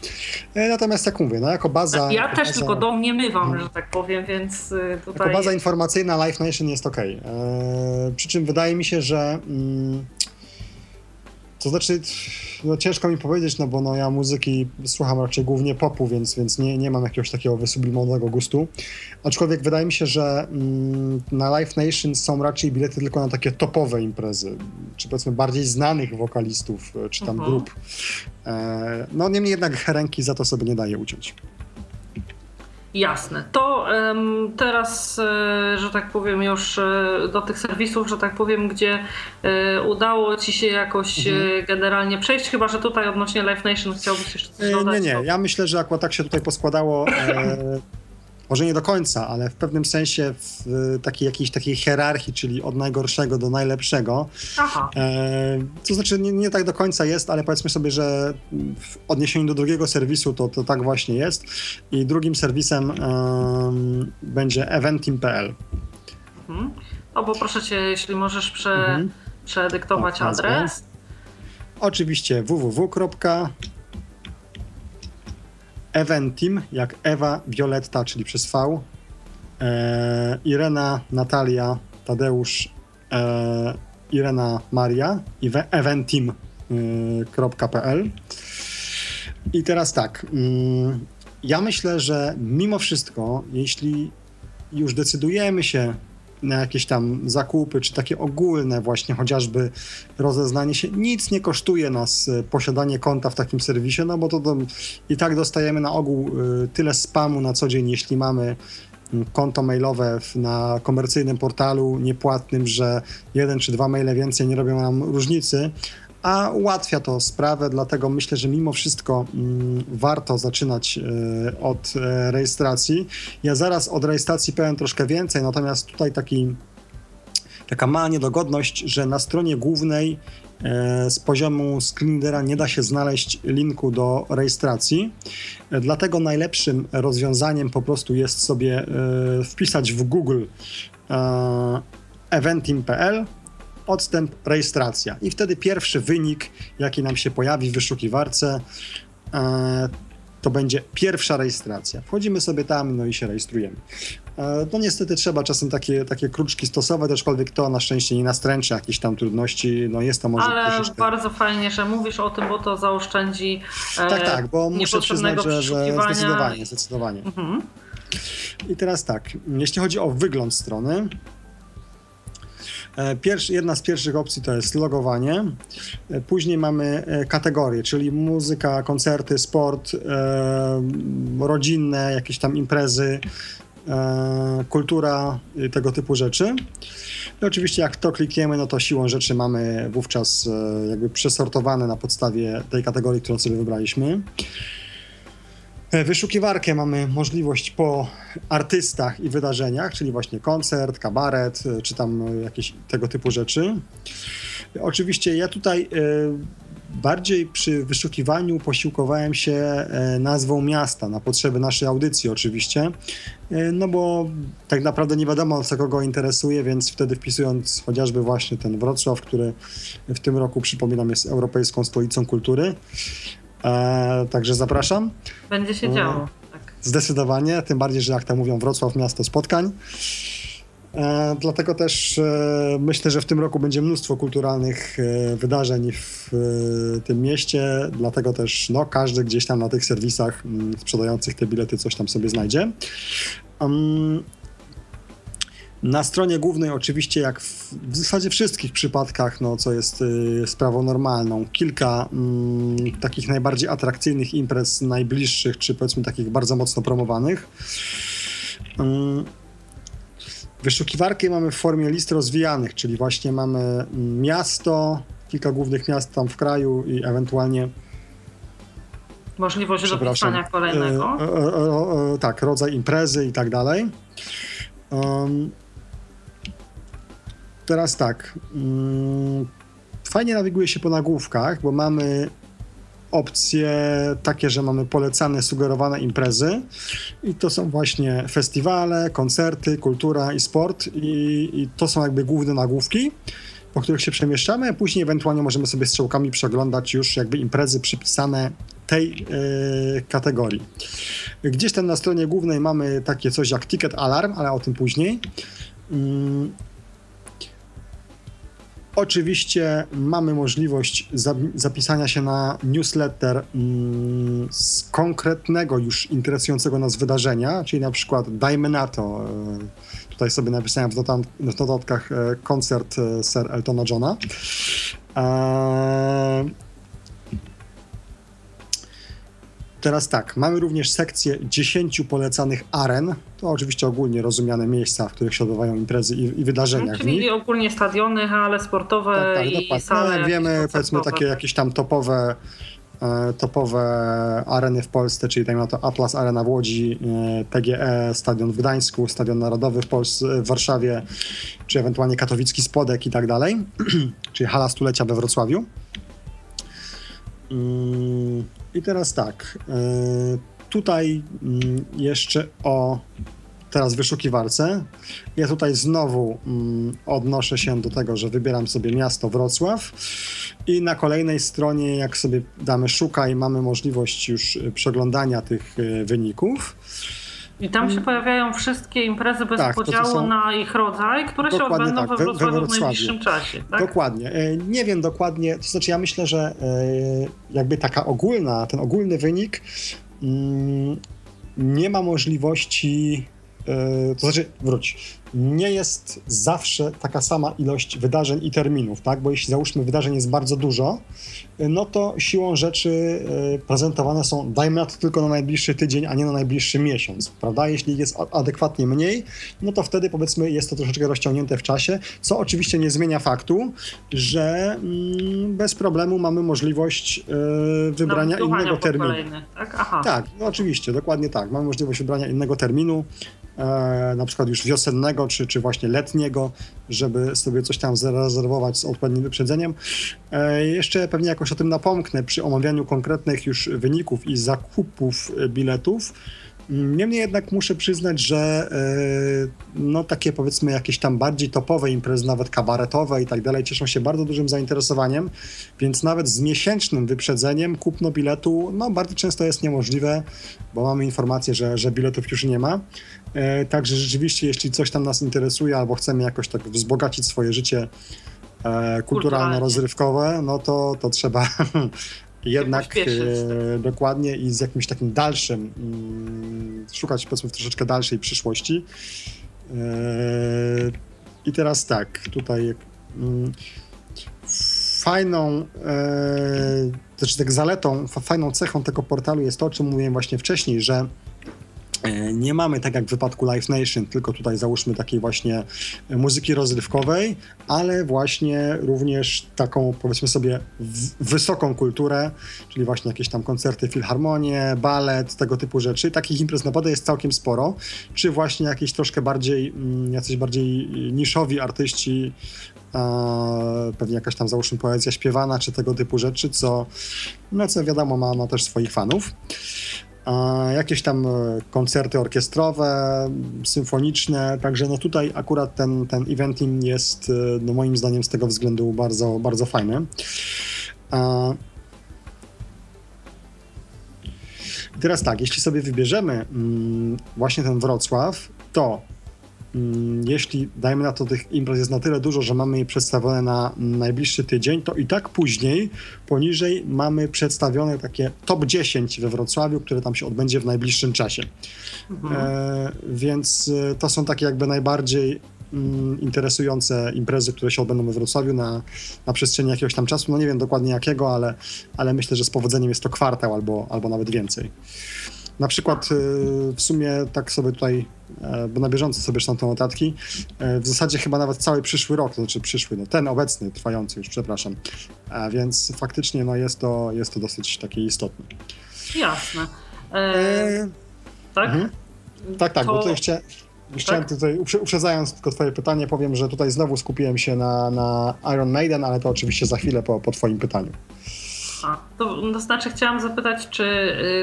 E, natomiast jak mówię, no jako baza... Ja też baza... tylko domniemywam, mhm. że tak powiem, więc tutaj... Jako baza informacyjna Life Nation jest ok. E, przy czym wydaje mi się, że mm, to znaczy, no ciężko mi powiedzieć, no bo no ja muzyki słucham raczej głównie popu, więc, więc nie, nie mam jakiegoś takiego wysublimowanego gustu. Aczkolwiek wydaje mi się, że mm, na Live Nation są raczej bilety tylko na takie topowe imprezy, czy powiedzmy bardziej znanych wokalistów, czy tam mhm. grup. E, no niemniej jednak ręki za to sobie nie daje uciąć. Jasne. To um, teraz, e, że tak powiem, już e, do tych serwisów, że tak powiem, gdzie e, udało ci się jakoś mhm. generalnie przejść, chyba że tutaj odnośnie Live Nation chciałbyś jeszcze coś dodać? Nie, nie. Ja myślę, że akurat tak się tutaj poskładało. *laughs* może nie do końca, ale w pewnym sensie w takiej jakiejś takiej hierarchii, czyli od najgorszego do najlepszego. Aha. E, to znaczy nie, nie, tak do końca jest, ale powiedzmy sobie, że w odniesieniu do drugiego serwisu to, to tak właśnie jest. I drugim serwisem będzie eventim.pl. Mhm. Bo proszę cię, jeśli możesz prze, mhm. przedyktować tak, adres. Oczywiście www Eventim, jak Ewa Violetta, czyli przez V, e, Irena, Natalia, Tadeusz, e, Irena Maria i eventim.pl. E, I teraz tak, mm, ja myślę, że mimo wszystko, jeśli już decydujemy się na jakieś tam zakupy, czy takie ogólne właśnie chociażby rozeznanie się, nic nie kosztuje nas e, posiadanie konta w takim serwisie, no bo to, i tak dostajemy na ogół e, tyle spamu na co dzień, jeśli mamy mm, konto mailowe na komercyjnym portalu niepłatnym, że jeden czy dwa maile więcej nie robią nam różnicy, a ułatwia to sprawę, dlatego myślę, że mimo wszystko mm, warto zaczynać y, od y, rejestracji. Ja zaraz od rejestracji powiem troszkę więcej, natomiast tutaj taki, taka mała niedogodność, że na stronie głównej y, z poziomu screenera nie da się znaleźć linku do rejestracji. Dlatego najlepszym rozwiązaniem po jest sobie wpisać w Google eventim.pl odstęp, rejestracja. I wtedy pierwszy wynik, jaki nam się pojawi w wyszukiwarce, e, to będzie pierwsza rejestracja. Wchodzimy sobie tam, no i się rejestrujemy. E, no niestety trzeba czasem takie, takie kruczki stosować, aczkolwiek to na szczęście nie nastręczy jakichś tam trudności, no jest to może Ale troszeczkę... bardzo fajnie, że mówisz o tym, bo to zaoszczędzi e, Tak, tak, bo muszę przyznać, że, że zdecydowanie, zdecydowanie. Mhm. I teraz tak, jeśli chodzi o wygląd strony, Pierwszy, jedna z pierwszych opcji to jest logowanie. E, Później mamy e, kategorie, czyli muzyka, koncerty, sport, e, rodzinne, jakieś tam imprezy, e, kultura, tego typu rzeczy. I oczywiście jak to klikniemy, no to siłą rzeczy mamy wówczas e, jakby przesortowane na podstawie tej kategorii, którą sobie wybraliśmy. E, Wyszukiwarkę mamy możliwość po artystach i wydarzeniach, czyli właśnie koncert, kabaret, e, czy tam e, jakieś tego typu rzeczy. Oczywiście ja tutaj bardziej przy wyszukiwaniu posiłkowałem się nazwą miasta na potrzeby naszej audycji oczywiście, no bo tak naprawdę nie wiadomo co kogo interesuje, więc wtedy wpisując chociażby właśnie ten Wrocław, który w tym roku przypominam jest Europejską Stolicą Kultury, e, także zapraszam. Będzie się No. działo. Tak. Zdecydowanie, tym bardziej, że jak to mówią, Wrocław miasto spotkań. E, dlatego też e, myślę, że w tym roku będzie mnóstwo kulturalnych e, wydarzeń w e, tym mieście, dlatego też no, każdy gdzieś tam na tych serwisach mm, sprzedających te bilety coś tam sobie znajdzie. Um, na stronie głównej oczywiście, jak w, w zasadzie wszystkich przypadkach, no, co jest y, sprawą normalną, kilka mm, takich najbardziej atrakcyjnych imprez najbliższych, czy powiedzmy takich bardzo mocno promowanych. Ym, Wyszukiwarkę mamy w formie list rozwijanych, czyli właśnie mamy mm, miasto, kilka głównych miast tam w kraju i ewentualnie Możliwość dopisania kolejnego. e, e, e, tak, rodzaj imprezy i tak dalej. Um, teraz tak. mm, fajnie nawiguje się po nagłówkach, bo mamy opcje takie, że mamy polecane, sugerowane imprezy i to są właśnie festiwale, koncerty, kultura i sport i, i to są jakby główne nagłówki, po których się przemieszczamy, później ewentualnie możemy sobie strzałkami przeglądać już jakby imprezy przypisane tej e, kategorii. Gdzieś tam na stronie głównej mamy takie coś jak Ticket Alarm, ale o tym później. Mm. Oczywiście mamy możliwość za, zapisania się na newsletter mm, z konkretnego już interesującego nas wydarzenia, czyli na przykład dajmy na to, e, tutaj sobie napisałem w, notat, w notatkach e, koncert e, Sir Eltona Johna. Teraz tak, mamy również sekcję 10 polecanych aren. To oczywiście ogólnie rozumiane miejsca, w których się odbywają imprezy i, i wydarzenia nich. Czyli ogólnie stadiony, hale sportowe Tak, tak, i dokładnie. sale No, jak wiemy, powiedzmy takie jakieś tam topowe, e, topowe areny w Polsce, czyli na to Atlas Arena w Łodzi, e, PGE, Stadion w Gdańsku, Stadion Narodowy w, Polsce, w Warszawie, czy ewentualnie katowicki Spodek i tak dalej, *clears throat* czyli hala stulecia we Wrocławiu. Mm, I teraz tak, e, tutaj mm, jeszcze o teraz wyszukiwarce. Ja tutaj znowu mm, odnoszę się do tego, że wybieram sobie miasto Wrocław i na kolejnej stronie, jak sobie damy szukaj, mamy możliwość już y, przeglądania tych y, wyników. I tam się pojawiają wszystkie imprezy bez Tak, podziału są- na ich rodzaj, które się Dokładnie odbędą tak, we we- we Wrocławiu w Wrocławiu. najbliższym czasie. Tak? Dokładnie. E, Nie wiem dokładnie, to znaczy ja myślę, że e, jakby taka ogólna, ten ogólny wynik mm, nie ma możliwości, e, to znaczy wróć, nie jest zawsze taka sama ilość wydarzeń i terminów, tak? Bo jeśli załóżmy wydarzeń jest bardzo dużo, no to siłą rzeczy e, prezentowane są, dajmy na to tylko na najbliższy tydzień, a nie na najbliższy miesiąc, prawda? Jeśli jest adekwatnie mniej, no to wtedy powiedzmy jest to troszeczkę rozciągnięte w czasie, co oczywiście nie zmienia faktu, że mm, bez problemu mamy możliwość e, wybrania Nawiązywania innego terminu. kolejne, Tak, Aha. Tak, no oczywiście, dokładnie tak. Mamy możliwość wybrania innego terminu, e, na przykład już wiosennego, czy, czy właśnie letniego, żeby sobie coś tam zarezerwować z odpowiednim wyprzedzeniem. E, jeszcze pewnie jakoś o tym napomknę przy omawianiu konkretnych już wyników i zakupów e, biletów. Niemniej jednak muszę przyznać, że no takie powiedzmy jakieś tam bardziej topowe imprezy, nawet kabaretowe i tak dalej, cieszą się bardzo dużym zainteresowaniem, więc nawet z miesięcznym wyprzedzeniem kupno biletu no bardzo często jest niemożliwe, bo mamy informację, że, że biletów już nie ma. Także rzeczywiście, jeśli coś tam nas interesuje albo chcemy jakoś tak wzbogacić swoje życie kulturalno-rozrywkowe, no to, to trzeba *laughs* jednak e, dokładnie i z jakimś takim dalszym, mm, szukać powiedzmy w troszeczkę dalszej przyszłości. E, I teraz tak, tutaj mm, fajną, e, znaczy tak zaletą, fajną cechą tego portalu jest to, o czym mówiłem właśnie wcześniej, że E, nie mamy, tak jak w wypadku Live Nation, tylko tutaj załóżmy takiej właśnie muzyki rozrywkowej, ale właśnie również taką, powiedzmy sobie, wysoką kulturę, czyli właśnie jakieś tam koncerty, filharmonie, balet, tego typu rzeczy. Takich imprez naprawdę jest całkiem sporo. Czy właśnie jakieś troszkę bardziej, mm, jacyś bardziej niszowi artyści, pewnie jakaś tam załóżmy poezja śpiewana, czy tego typu rzeczy, co, no co wiadomo, ma, ma też swoich fanów jakieś tam e, koncerty orkiestrowe, symfoniczne, także no tutaj akurat ten, ten eventing jest e, no moim zdaniem z tego względu bardzo, bardzo fajny. teraz tak, jeśli sobie wybierzemy mm, właśnie ten Wrocław, to jeśli, dajmy na to, tych imprez jest na tyle dużo, że mamy je przedstawione na najbliższy tydzień, to i tak później, poniżej mamy przedstawione takie top 10 we Wrocławiu, które tam się odbędzie w najbliższym czasie. Mhm. E, więc e, to są takie jakby najbardziej mm, interesujące imprezy, które się odbędą we Wrocławiu na, na przestrzeni jakiegoś tam czasu. No nie wiem dokładnie jakiego, ale, ale myślę, że z powodzeniem jest to kwartał albo, albo nawet więcej. Na przykład y, w sumie tak sobie tutaj, e, bo na bieżąco sobie czytam te notatki, e, w zasadzie chyba nawet cały przyszły rok, to znaczy przyszły, no ten obecny, trwający już, przepraszam. Więc faktycznie no jest, to, jest to dosyć takie istotne. Jasne. E... E... Tak? Mhm. Tak, tak, to... bo tutaj chcia... chciałem tak? tutaj, uprzedzając tylko twoje pytanie, powiem, że tutaj znowu skupiłem się na, na Iron Maiden, ale to oczywiście za chwilę po, po twoim pytaniu. A, to, to znaczy chciałam zapytać, czy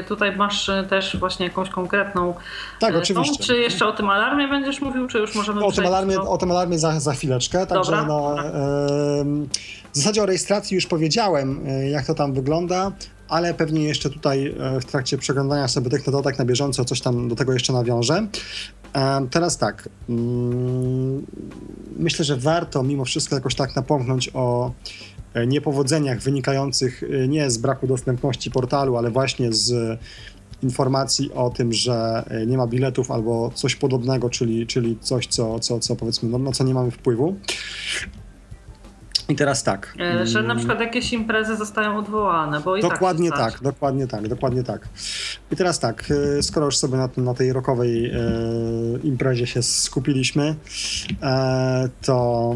y, tutaj masz y, też właśnie jakąś konkretną Tak, y, oczywiście. Czy jeszcze o tym alarmie będziesz mówił, czy już możemy O tym alarmie, do... o tym alarmie za, za chwileczkę, także dobra, no, dobra. w zasadzie o rejestracji już powiedziałem, jak to tam wygląda, ale pewnie jeszcze tutaj w trakcie przeglądania sobie tych notatek na bieżąco coś tam do tego jeszcze nawiążę. Teraz tak, mm, myślę, że warto mimo wszystko jakoś tak napomknąć o E, niepowodzeniach wynikających e, nie z braku dostępności portalu, ale właśnie z informacji o tym, że e, nie ma biletów albo coś podobnego, czyli, czyli coś, co, co, co powiedzmy, no, na co nie mamy wpływu. I teraz tak. Że na mm, przykład jakieś imprezy zostają odwołane, bo i tak Dokładnie tak, tak dokładnie tak, dokładnie tak. I teraz tak, skoro już sobie na, na tej rokowej e, imprezie się skupiliśmy, e, to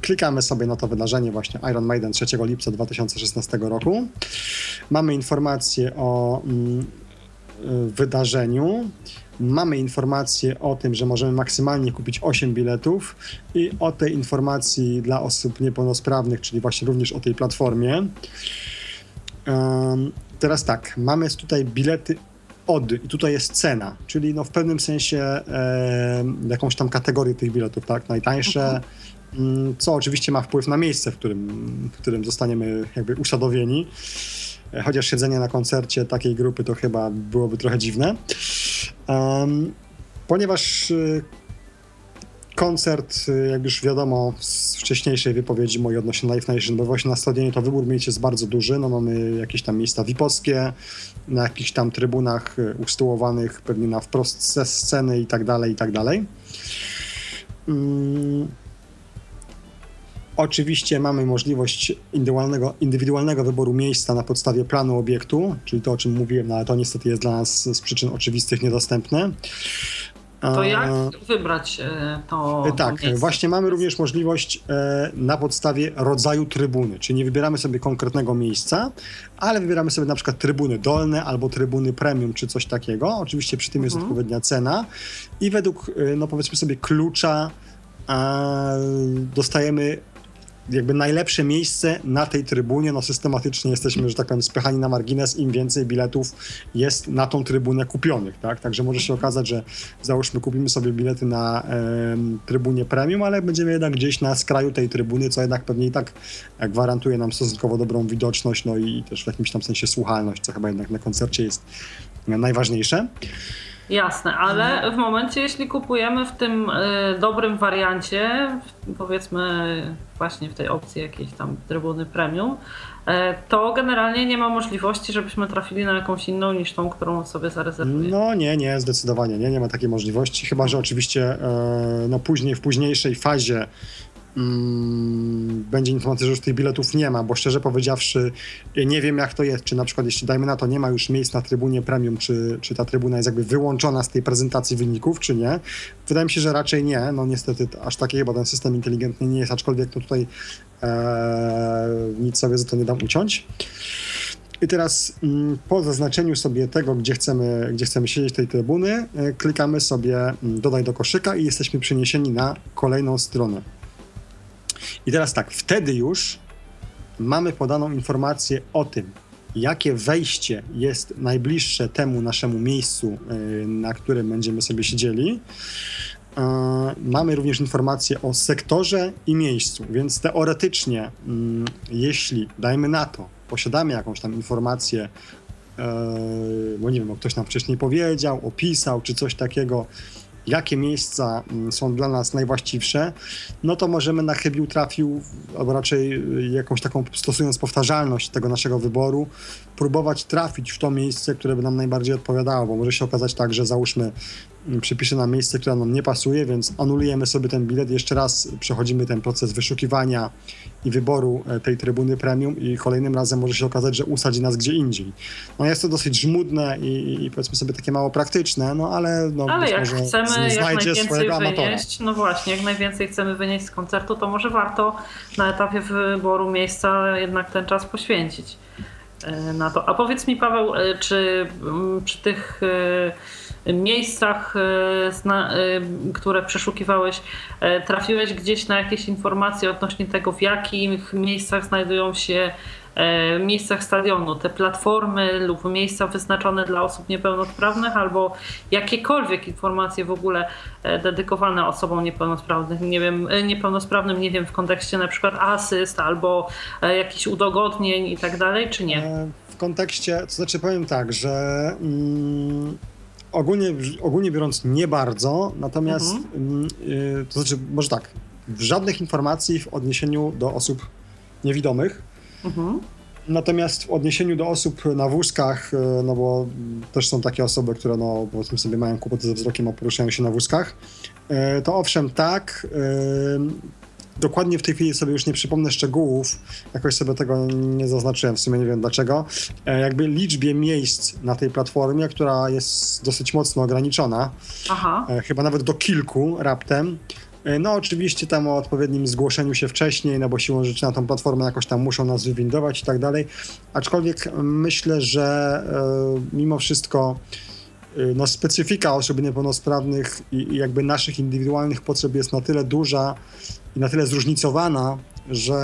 klikamy sobie na to wydarzenie właśnie Iron Maiden 3 lipca 2016 roku. Mamy informację o mm, wydarzeniu. Mamy informację o tym, że możemy maksymalnie kupić 8 biletów i o tej informacji dla osób niepełnosprawnych, czyli właśnie również o tej platformie. teraz tak, mamy tutaj bilety od i tutaj jest cena, czyli no w pewnym sensie e, jakąś tam kategorię tych biletów, tak? Najtańsze, mhm. Mm, co oczywiście ma wpływ na miejsce, w którym, w którym zostaniemy jakby usadowieni. E, chociaż siedzenie na koncercie takiej grupy to chyba byłoby trochę dziwne. Um, ponieważ e, koncert, e, jak już wiadomo z wcześniejszej wypowiedzi mojej odnośnie Live Nation, bo właśnie na stadionie to wybór miejsc jest bardzo duży. No mamy jakieś tam miejsca VIP-owskie, na jakichś tam trybunach usytuowanych pewnie na wprost ze sceny i tak dalej, i tak dalej. Um, Oczywiście mamy możliwość indywidualnego, indywidualnego wyboru miejsca na podstawie planu obiektu, czyli to, o czym mówiłem, no ale to niestety jest dla nas z przyczyn oczywistych niedostępne. To jak wybrać e, to? E, tak, miejsce? właśnie mamy również możliwość e, na podstawie rodzaju trybuny, czyli nie wybieramy sobie konkretnego miejsca, ale wybieramy sobie na przykład trybuny dolne albo trybuny premium czy coś takiego. Oczywiście przy tym jest mhm. odpowiednia cena i według, no powiedzmy sobie, klucza dostajemy jakby najlepsze miejsce na tej trybunie. No systematycznie jesteśmy, że tak powiem, spychani na margines, im więcej biletów jest na tą trybunę kupionych, tak? Także może się okazać, że załóżmy kupimy sobie bilety na e, trybunie premium, ale będziemy jednak gdzieś na skraju tej trybuny, co jednak pewnie i tak gwarantuje nam stosunkowo dobrą widoczność, no i też w jakimś tam sensie słuchalność, co chyba jednak na koncercie jest najważniejsze. Jasne, ale w momencie, jeśli kupujemy w tym y, dobrym wariancie, powiedzmy właśnie w tej opcji jakiejś tam trybuny premium, y, to generalnie nie ma możliwości, żebyśmy trafili na jakąś inną niż tą, którą sobie zarezerwujemy. No nie, nie, zdecydowanie nie, nie ma takiej możliwości, chyba że oczywiście y, no później, w późniejszej fazie mm, będzie informacja, że już tych biletów nie ma, bo szczerze powiedziawszy nie wiem jak to jest, czy na przykład jeśli dajmy na to nie ma już miejsc na trybunie premium, czy, czy ta trybuna jest jakby wyłączona z tej prezentacji wyników, czy nie. Wydaje mi się, że raczej nie, no niestety aż taki chyba ten system inteligentny nie jest, aczkolwiek to tutaj e, nic sobie za to nie dam uciąć. I teraz mm, po zaznaczeniu sobie tego, gdzie chcemy, gdzie chcemy siedzieć tej trybuny, e, klikamy sobie mm, dodaj do koszyka i jesteśmy przeniesieni na kolejną stronę. I teraz tak, wtedy już mamy podaną informację o tym, jakie wejście jest najbliższe temu naszemu miejscu, y, na którym będziemy sobie siedzieli. Mamy również informacje o sektorze i miejscu, więc teoretycznie, mm, jeśli dajmy na to, posiadamy jakąś tam informację, y, bo nie wiem, ktoś nam wcześniej powiedział, opisał, czy coś takiego, jakie miejsca mm, są dla nas najwłaściwsze, no to możemy na chybił trafił, albo raczej y, jakąś taką stosując powtarzalność tego naszego wyboru, próbować trafić w to miejsce, które by nam najbardziej odpowiadało, bo może się okazać tak, że załóżmy przypisze nam miejsce, które nam nie pasuje, więc anulujemy sobie ten bilet, jeszcze raz przechodzimy ten proces wyszukiwania i wyboru e, tej trybuny premium i kolejnym razem może się okazać, że usadzi nas gdzie indziej. No jest to dosyć żmudne i, i powiedzmy sobie takie mało praktyczne, no ale no, ale jak chcemy jak najwięcej wynieść, no właśnie, jak najwięcej chcemy wynieść z koncertu, to może warto na etapie wyboru miejsca jednak ten czas poświęcić e, na to. A powiedz mi Paweł, e, czy przy tych miejscach, które przeszukiwałeś, trafiłeś gdzieś na jakieś informacje odnośnie tego, w jakich miejscach znajdują się miejscach stadionu, te platformy lub miejsca wyznaczone dla osób niepełnosprawnych, albo jakiekolwiek informacje w ogóle dedykowane osobom niepełnosprawnym, nie wiem, niepełnosprawnym, nie wiem, w kontekście na przykład asyst albo jakichś udogodnień i tak dalej, czy nie? W kontekście, to znaczy powiem tak, że mm, ogólnie, ogólnie biorąc nie bardzo, natomiast mhm. y, to znaczy może tak, żadnych informacji w odniesieniu do osób niewidomych. Mhm. Natomiast w odniesieniu do osób na wózkach, y, no bo też są takie osoby, które no, powiedzmy sobie mają kłopoty ze wzrokiem, a poruszają się na wózkach, y, to owszem tak, dokładnie w tej chwili sobie już nie przypomnę szczegółów, jakoś sobie tego nie zaznaczyłem, w sumie nie wiem dlaczego, e, jakby liczbie miejsc na tej platformie, która jest dosyć mocno ograniczona, Aha. E, chyba nawet do kilku raptem. E, no oczywiście tam o odpowiednim zgłoszeniu się wcześniej, no bo siłą rzeczy na tą platformę jakoś tam muszą nas wywindować i tak dalej. Aczkolwiek myślę, że mimo wszystko no, specyfika osób niepełnosprawnych i, i jakby naszych indywidualnych potrzeb jest na tyle duża, i na tyle zróżnicowana, że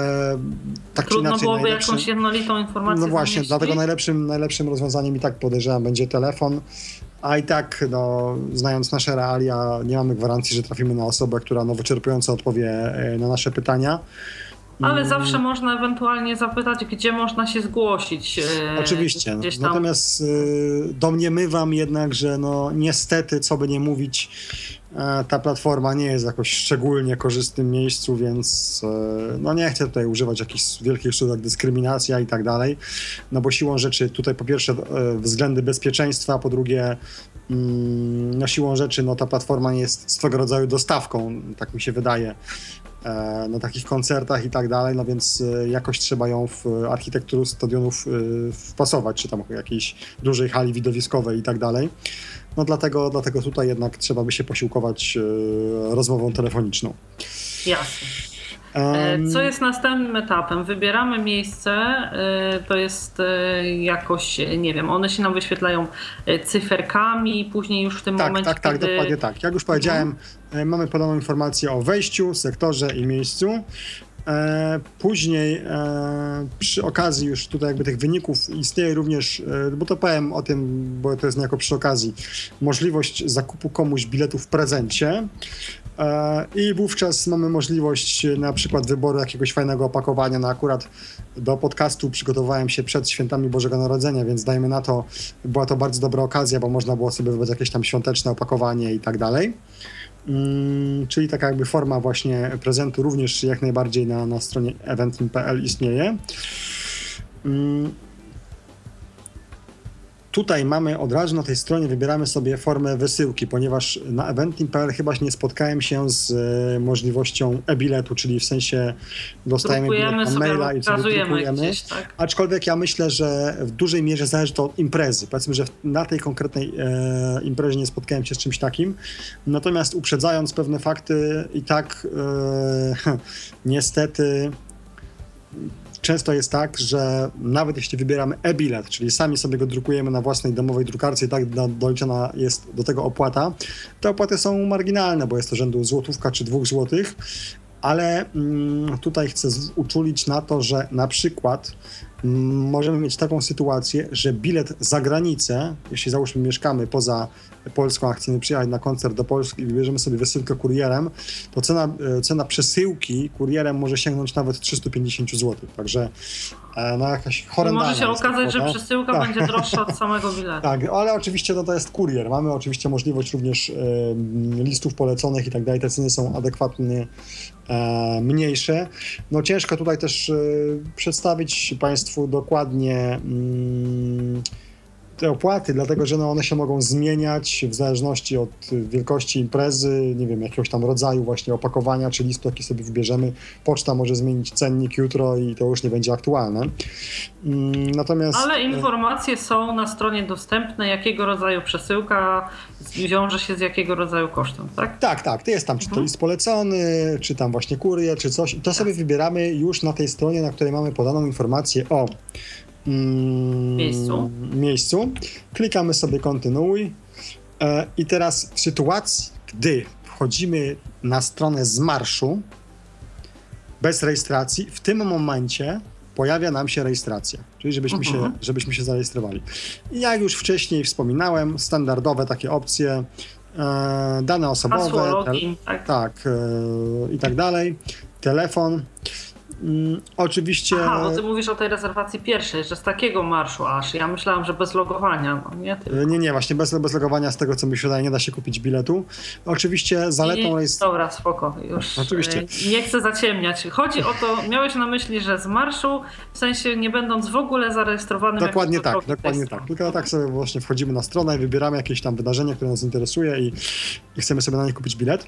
tak Trudno czy inaczej... byłoby jakąś jednolitą informację No właśnie, zamieścić. dlatego najlepszym, najlepszym rozwiązaniem i tak podejrzewam będzie telefon, a i tak, no, znając nasze realia, nie mamy gwarancji, że trafimy na osobę, która no, wyczerpująco odpowie e, na nasze pytania. Ale mm. zawsze można ewentualnie zapytać, gdzie można się zgłosić. E, Oczywiście. Natomiast y, domniemywam jednak, że no niestety, co by nie mówić, ta platforma nie jest jakoś szczególnie korzystnym miejscu, więc e, no nie chcę tutaj używać jakichś wielkich słów jak dyskryminacja i tak dalej, no bo siłą rzeczy tutaj po pierwsze e, względy bezpieczeństwa, po drugie mm, no siłą rzeczy no ta platforma jest swego rodzaju dostawką, tak mi się wydaje, na takich koncertach i tak dalej, no więc jakoś trzeba ją w architekturę stadionów wpasować, czy tam jakiejś dużej hali widowiskowej i tak dalej. No dlatego, dlatego tutaj jednak trzeba by się posiłkować e, rozmową telefoniczną. Jasne. Co jest następnym etapem? Wybieramy miejsce, e, to jest e, jakoś, nie wiem, one się nam wyświetlają cyferkami, później już w tym tak, momencie. Tak, tak, kiedy... dokładnie tak. Jak już powiedziałem, mhm. mamy podaną informację o wejściu, sektorze i miejscu. E, później e, przy okazji już tutaj jakby tych wyników istnieje również, e, bo to powiem o tym, bo to jest niejako przy okazji, możliwość zakupu komuś biletu w prezencie i wówczas mamy możliwość na przykład wyboru jakiegoś fajnego opakowania. No akurat do podcastu przygotowałem się przed świętami Bożego Narodzenia, więc dajmy na to, była to bardzo dobra okazja, bo można było sobie wybrać jakieś tam świąteczne opakowanie i tak dalej. Mm, czyli taka jakby forma właśnie prezentu również jak najbardziej na, na stronie eventim.pl istnieje. Tutaj mamy od razu na tej stronie, wybieramy sobie formę wysyłki, ponieważ na eventim.pl chyba nie spotkałem się z e, możliwością e-biletu, czyli w sensie dostajemy bilet maila i sobie drukujemy. Gdzieś, tak? Aczkolwiek ja myślę, że w dużej mierze zależy to od imprezy. Powiedzmy, że na tej konkretnej e, imprezie nie spotkałem się z czymś takim. Natomiast uprzedzając pewne fakty i tak e, *laughs* niestety często jest tak, że nawet jeśli wybieramy e-bilet, czyli sami sobie go drukujemy na własnej domowej drukarce i tak doliczona jest do tego opłata, te opłaty są marginalne, bo jest to rzędu złotówka czy dwóch złotych, ale mm, tutaj chcę uczulić na to, że na przykład możemy mieć taką sytuację, że bilet za granicę, jeśli załóżmy mieszkamy poza Polską, a chcemy przyjechać na koncert do Polski i wybierzemy sobie wysyłkę kurierem, to cena, e, cena przesyłki kurierem może sięgnąć nawet 350 zł. Także e, no jakaś horrendalna Może się okazać, że przesyłka tak. będzie droższa od *laughs* samego biletu. Tak, ale oczywiście no, to jest kurier. Mamy oczywiście możliwość również e, listów poleconych i tak dalej. Te ceny są adekwatnie mniejsze. No ciężko tutaj też e, przedstawić Państwu dokładnie mm, te opłaty, dlatego że no one się mogą zmieniać w zależności od wielkości imprezy, nie wiem, jakiegoś tam rodzaju właśnie opakowania czy listu, jaki sobie wybierzemy. Poczta może zmienić cennik jutro i to już nie będzie aktualne. Mm, natomiast... Ale e, informacje są na stronie dostępne, jakiego rodzaju przesyłka wiąże się z jakiego rodzaju kosztem, tak? Tak, tak. To jest tam, czy to mhm. list polecony, czy tam właśnie kurier, czy coś. To sobie tak. wybieramy już na tej stronie, na której mamy podaną informację o mm, miejscu. miejscu. Klikamy sobie kontynuuj. E, I teraz w sytuacji, gdy wchodzimy na stronę z marszu bez rejestracji, w tym momencie pojawia nam się rejestracja, czyli żebyśmy, uh -huh. się, mhm. żebyśmy się zarejestrowali. I jak już wcześniej wspominałem, standardowe takie opcje, e, dane osobowe, Hasło, login, tak, tak e, i tak dalej, telefon. Mm, oczywiście. Aha, bo ty mówisz o tej rezerwacji pierwszej, że z takiego marszu aż. Ja myślałam, że bez logowania. No, nie, tylko. nie, nie, właśnie bez, bez logowania, z tego co mi się wydaje, nie da się kupić biletu. Oczywiście zaletą jest. Dobra, spoko, już. *laughs* Oczywiście. E, nie chcę zaciemniać. Chodzi o to, miałeś na myśli, że z marszu, w sensie nie będąc w ogóle zarejestrowanym. Dokładnie tak, dokładnie tak. Tylko tak sobie właśnie wchodzimy na stronę i wybieramy jakieś tam wydarzenie, które nas interesuje i, i chcemy sobie na nie kupić bilet.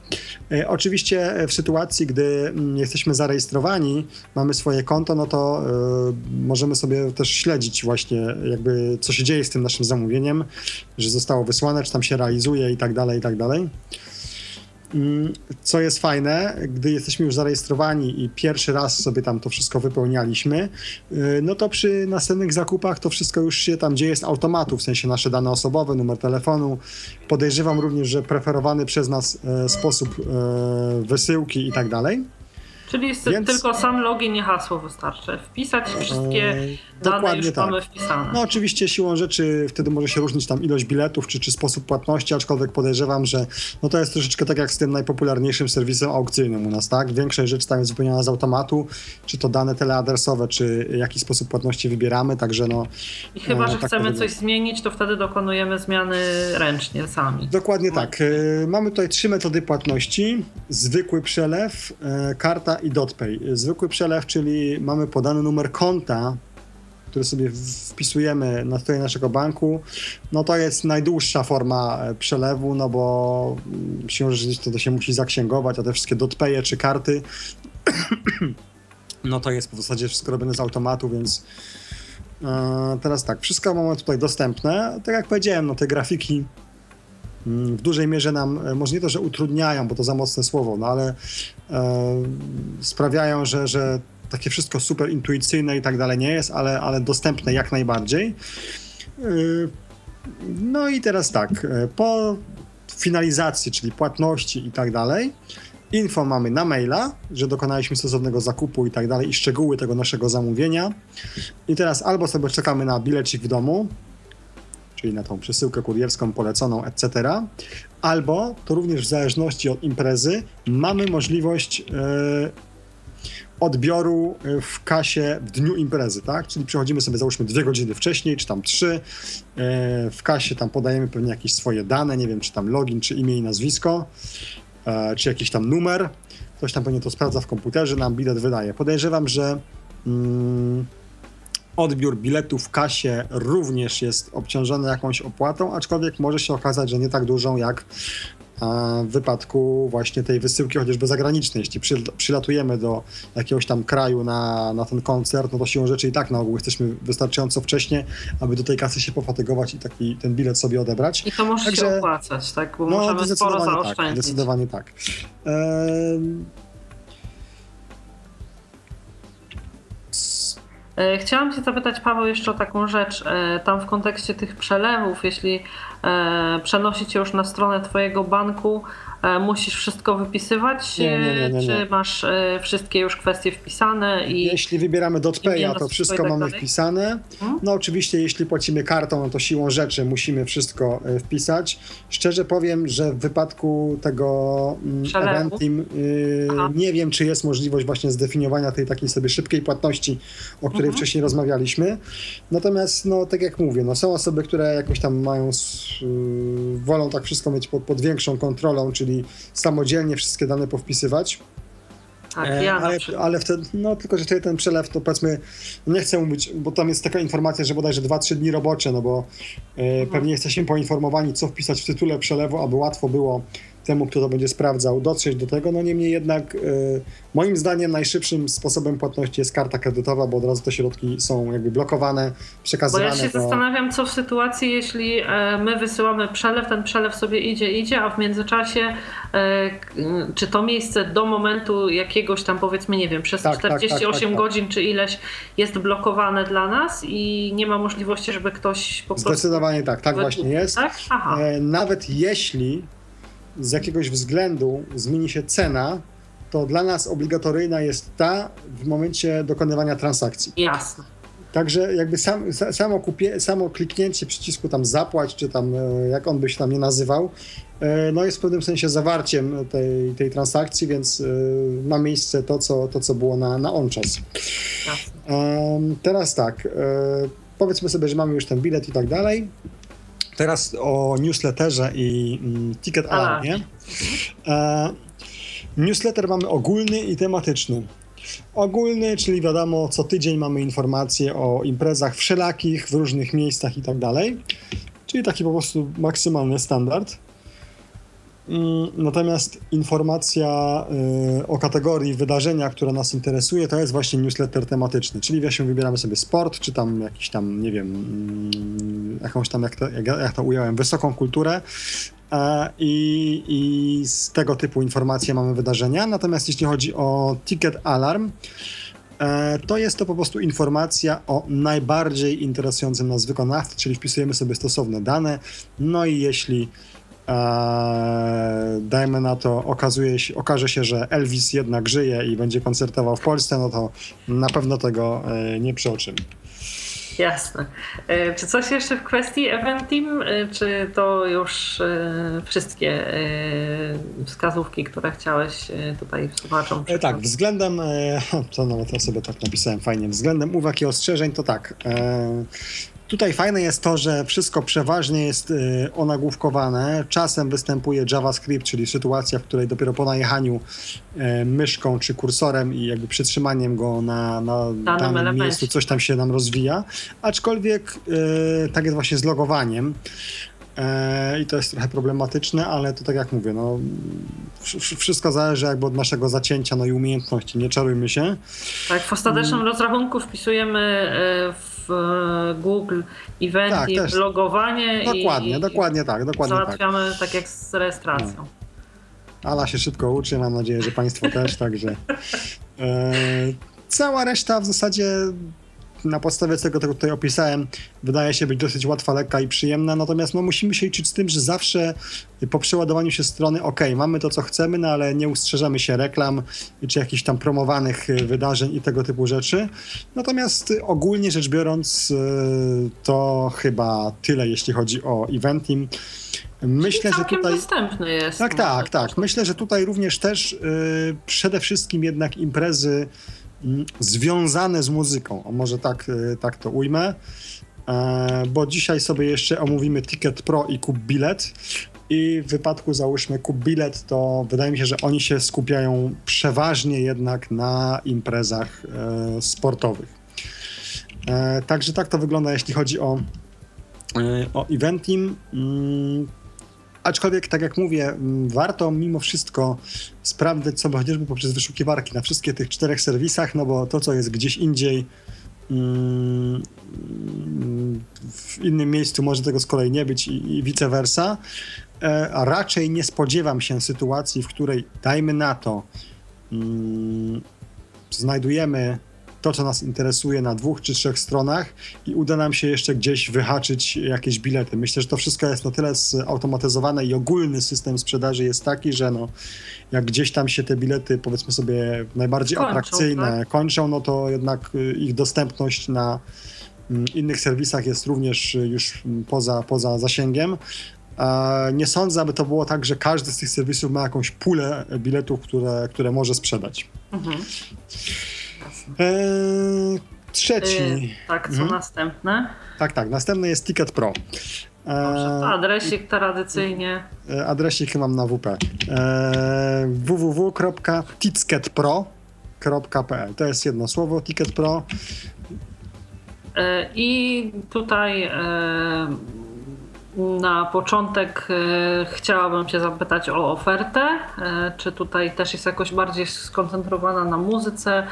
E, oczywiście w sytuacji, gdy mm, jesteśmy zarejestrowani, mamy swoje konto, no to y, możemy sobie też śledzić właśnie jakby co się dzieje z tym naszym zamówieniem, że zostało wysłane, czy tam się realizuje i tak dalej, i tak dalej. Mm, co jest fajne, gdy jesteśmy już zarejestrowani i pierwszy raz sobie tam to wszystko wypełnialiśmy, y, no to przy następnych zakupach to wszystko już się tam dzieje z automatu, w sensie nasze dane osobowe, numer telefonu. Podejrzewam również, że preferowany przez nas e, sposób e, wysyłki i tak dalej. Czyli Więc... tylko sam login i hasło wystarczy. Wpisać wszystkie eee, dane już tak. mamy wpisane. No oczywiście siłą rzeczy wtedy może się różnić tam ilość biletów czy, czy sposób płatności, aczkolwiek podejrzewam, że no to jest troszeczkę tak jak z tym najpopularniejszym serwisem aukcyjnym u nas, tak? Większość rzeczy tam jest wypełniona z automatu, czy to dane teleadresowe, czy jaki sposób płatności wybieramy, także no... I chyba, że tak chcemy coś zmienić, to wtedy dokonujemy zmiany ręcznie sami. Dokładnie no. tak. E, mamy tutaj trzy metody płatności. Zwykły przelew, e, karta i DotPay. Zwykły przelew, czyli mamy podany numer konta, który sobie wpisujemy na stronie naszego banku, no to jest najdłuższa forma e, przelewu, no bo mm, siłą rzeczy to się musi zaksięgować, a te wszystkie dotpaye czy karty, *clears throat* no to jest w zasadzie wszystko robione z automatu, więc e, teraz tak, wszystko mamy tutaj dostępne. Tak jak powiedziałem, no te grafiki mm, w dużej mierze nam, e, może nie to, że utrudniają, bo to za mocne słowo, no ale e, sprawiają, że, że takie wszystko super intuicyjne i tak dalej nie jest, ale, ale dostępne jak najbardziej. Yy, no i teraz tak, yy, po finalizacji, czyli płatności i tak dalej, info mamy na maila, że dokonaliśmy stosownego zakupu i tak dalej, i szczegóły tego naszego zamówienia. I teraz albo sobie czekamy na bilecik w domu, czyli na tą przesyłkę kurierską poleconą, etc. Albo, to również w zależności od imprezy, mamy możliwość e, odbioru e, w kasie w dniu imprezy, tak? Czyli przychodzimy sobie załóżmy dwie godziny wcześniej, czy tam trzy, e, w kasie tam podajemy pewnie jakieś swoje dane, nie wiem, czy tam login, czy imię i nazwisko, e, czy jakiś tam numer, ktoś tam pewnie to sprawdza w komputerze, nam bilet wydaje. Podejrzewam, że mm, odbiór biletu w kasie również jest obciążony jakąś opłatą, aczkolwiek może się okazać, że nie tak dużą jak w wypadku właśnie tej wysyłki chociażby zagranicznej. Jeśli przylatujemy do jakiegoś tam kraju na, na ten koncert, no to siłą rzeczy i tak na ogół jesteśmy wystarczająco wcześnie, aby do tej kasy się pofatygować i taki ten bilet sobie odebrać. I to może Także, się opłacać, tak? Bo no, możemy sporo zaoszczędzić. Tak, zdecydowanie tak. Ehm... chciałam Cię zapytać, Paweł, jeszcze o taką rzecz. E, tam w kontekście tych przelewów, jeśli e, przenosicie już na stronę Twojego banku, E, musisz wszystko wypisywać? Nie, nie, nie, Czy masz e, wszystkie już kwestie wpisane? I jeśli wybieramy DotPaya, to wszystko tak mamy wpisane. Hmm? No oczywiście, jeśli płacimy kartą, no to siłą rzeczy musimy wszystko e, wpisać. Szczerze powiem, że w wypadku tego mm, Eventim yy, nie wiem, czy jest możliwość właśnie zdefiniowania tej takiej sobie szybkiej płatności, o której mhm. wcześniej rozmawialiśmy. Natomiast, no tak jak mówię, no, są osoby, które jakoś tam mają, yy, wolą tak wszystko mieć pod, pod większą kontrolą, czyli samodzielnie wszystkie dane powpisywać. Tak, e, ja ale, ale wtedy, no tylko, że wtedy ten przelew, to powiedzmy, nie chcę mówić, bo tam jest taka informacja, że bodajże 2-3 dni robocze, no bo e, mhm. pewnie jesteśmy poinformowani, co wpisać w tytule przelewu, aby łatwo było temu, kto to będzie sprawdzał, dotrzeć do tego. No niemniej jednak, y, moim zdaniem, najszybszym sposobem płatności jest karta kredytowa, bo od razu te środki są jakby blokowane, przekazywane. Bo ja się do... zastanawiam, co w sytuacji, jeśli e, my wysyłamy przelew, ten przelew sobie idzie, idzie, a w międzyczasie e, czy to miejsce do momentu jakiegoś tam, powiedzmy, nie wiem, przez tak, 48 tak, tak, tak, godzin czy ileś jest blokowane dla nas i nie ma możliwości, żeby ktoś po prostu... Zdecydowanie tak, tak właśnie jest. Tak? Nawet jeśli z jakiegoś względu zmieni się cena, to dla nas obligatoryjna jest ta w momencie dokonywania transakcji. Jasne. Także jakby sam, samo, kupie, samo kliknięcie przycisku tam zapłać, czy tam e, jak on by się tam nie nazywał, e, no jest w pewnym sensie zawarciem tej, tej transakcji, więc e, ma miejsce to, co, to, co było na, na on czas. Teraz tak, powiedzmy sobie, że mamy już ten bilet i tak dalej. Teraz o newsletterze i mm, ticket alarmie. E, newsletter mamy ogólny i tematyczny. Ogólny, czyli wiadomo, co tydzień mamy informacje o imprezach wszelakich w różnych miejscach i tak dalej. Czyli taki po prostu maksymalny standard. Mm, natomiast informacja y, o kategorii wydarzenia, które nas interesuje, to jest właśnie newsletter tematyczny, czyli właśnie wybieramy sobie sport, czy tam jakiś tam, nie wiem, mm, jakąś tam, jak to, jak to ująłem, wysoką kulturę e, i, i z tego typu informacje mamy wydarzenia. Natomiast jeśli chodzi o ticket alarm, e, to jest to po prostu informacja o najbardziej interesującym nas wykonawcy, czyli wpisujemy sobie stosowne dane. No i jeśli Eee, dajmy na to, okazuje się, okaże się, że Elvis jednak żyje i będzie koncertował w Polsce, no to na pewno tego e, nie przeoczymy. Jasne. E, czy coś jeszcze w kwestii Event Team, e, czy to już e, wszystkie wskazówki, które chciałeś tutaj słuchaczom e, Tak, względem, *laughs* to nawet ja sobie tak napisałem fajnie, względem uwag i ostrzeżeń to tak. Tutaj fajne jest to, że wszystko przeważnie jest y, onagłówkowane. Czasem występuje JavaScript, czyli sytuacja, w której dopiero po najechaniu y, myszką czy kursorem i jakby przytrzymaniem go na, na danym, danym miejscu coś tam się nam rozwija. Aczkolwiek y, tak jest właśnie z logowaniem. E, I to jest trochę problematyczne, ale to tak jak mówię, no, wszystko zależy jakby od naszego zacięcia no i umiejętności, nie czarujmy się. Tak, w ostatecznym mm. rozrachunku wpisujemy e, w Google eventy tak, logowanie dokładnie, i dokładnie tak, dokładnie tak. załatwiamy tak, tak jak z rejestracją. No. Ala się szybko uczy, mam nadzieję, że Państwo też, także e, cała reszta w zasadzie na podstawie tego, co tutaj opisałem, wydaje się być dosyć łatwa, lekka i przyjemna, natomiast no, musimy się liczyć z tym, że zawsze po przeładowaniu się strony, ok, mamy to, co chcemy, no ale nie ustrzeżemy się reklam, czy jakichś tam promowanych wydarzeń i tego typu rzeczy. Natomiast ogólnie rzecz biorąc, to chyba tyle, jeśli chodzi o Eventim. Myślę, że tutaj. dostępny jest. Tak, tak, tak. Myślę, że tutaj również też yy, przede wszystkim jednak imprezy związane z muzyką. O może tak, yy, tak to ujmę. E, bo dzisiaj sobie jeszcze omówimy Ticket Pro i Kup Bilet. I w wypadku załóżmy Kup Bilet, to wydaje mi się, że oni się skupiają przeważnie jednak na imprezach e, sportowych. E, także tak to wygląda, jeśli chodzi o, o Eventim. Aczkolwiek, tak jak mówię, warto mimo wszystko sprawdzać sobie chociażby poprzez wyszukiwarki na wszystkich tych czterech serwisach, no bo to, co jest gdzieś indziej, mm, w innym miejscu może tego z kolei nie być i, i vice versa. E, a raczej nie spodziewam się sytuacji, w której, dajmy na to, mm, znajdujemy to, co nas interesuje na dwóch czy trzech stronach i uda nam się jeszcze gdzieś wyhaczyć jakieś bilety. Myślę, że to wszystko jest na tyle zautomatyzowane i ogólny system sprzedaży jest taki, że no, jak gdzieś tam się te bilety, powiedzmy sobie, najbardziej kończą, atrakcyjne tak? kończą, no to jednak y, ich dostępność na mm, innych serwisach jest również już poza, poza zasięgiem. Nie sądzę, aby to było tak, że każdy z tych serwisów ma jakąś pulę biletów, które, które może sprzedać. Mhm. Eee, trzeci. Yy, tak, co mhm. następne? Tak, tak. Następny jest Ticket Pro. Dobrze, to adresik tradycyjnie. E, adresik mam na WP. Eee, www.ticketpro.pl To jest jedno słowo, Ticket Pro. E, I tutaj na początek e, chciałabym Cię zapytać o ofertę. E, czy tutaj też jest jakoś bardziej skoncentrowana na muzyce?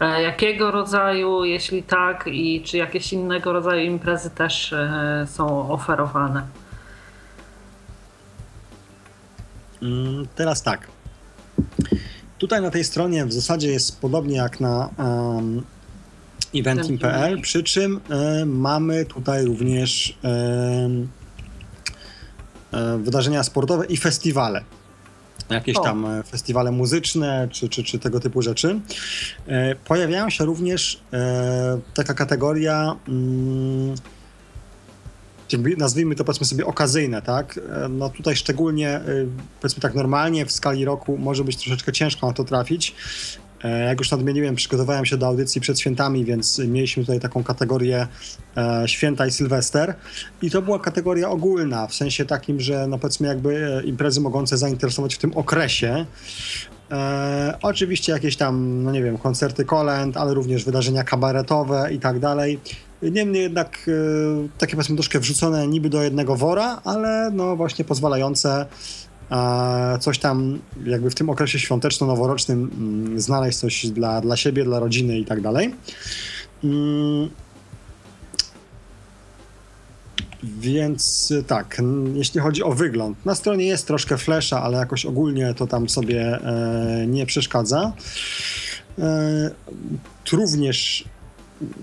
E, jakiego rodzaju, jeśli tak, i czy jakieś innego rodzaju imprezy też są oferowane? Mm, teraz tak. Tutaj na tej stronie w zasadzie jest podobnie jak na um, eventim.pl, przy czym mamy tutaj również E, wydarzenia sportowe i festiwale. Jakieś o. tam e, festiwale muzyczne czy, czy, czy tego typu rzeczy. E, pojawiają się również taka kategoria mm, nazwijmy to powiedzmy sobie okazyjne, tak? No tutaj szczególnie, powiedzmy tak normalnie w skali roku może być troszeczkę ciężko na to trafić, E, jak już nadmieniłem, przygotowałem się do audycji przed świętami, więc mieliśmy tutaj taką kategorię e, święta i sylwester. I to była kategoria ogólna, w sensie takim, że no powiedzmy jakby e, imprezy mogące zainteresować w tym okresie. E, oczywiście jakieś tam, no nie wiem, koncerty kolęd, ale również wydarzenia kabaretowe i tak dalej. Niemniej jednak e, takie powiedzmy troszkę wrzucone niby do jednego wora, ale no właśnie pozwalające coś tam jakby w tym okresie świąteczno-noworocznym mm, znaleźć coś dla, dla siebie, dla rodziny i tak dalej. Mm. Więc tak, jeśli chodzi o wygląd, na stronie jest troszkę flesza, ale jakoś ogólnie to tam sobie e, nie przeszkadza. E, również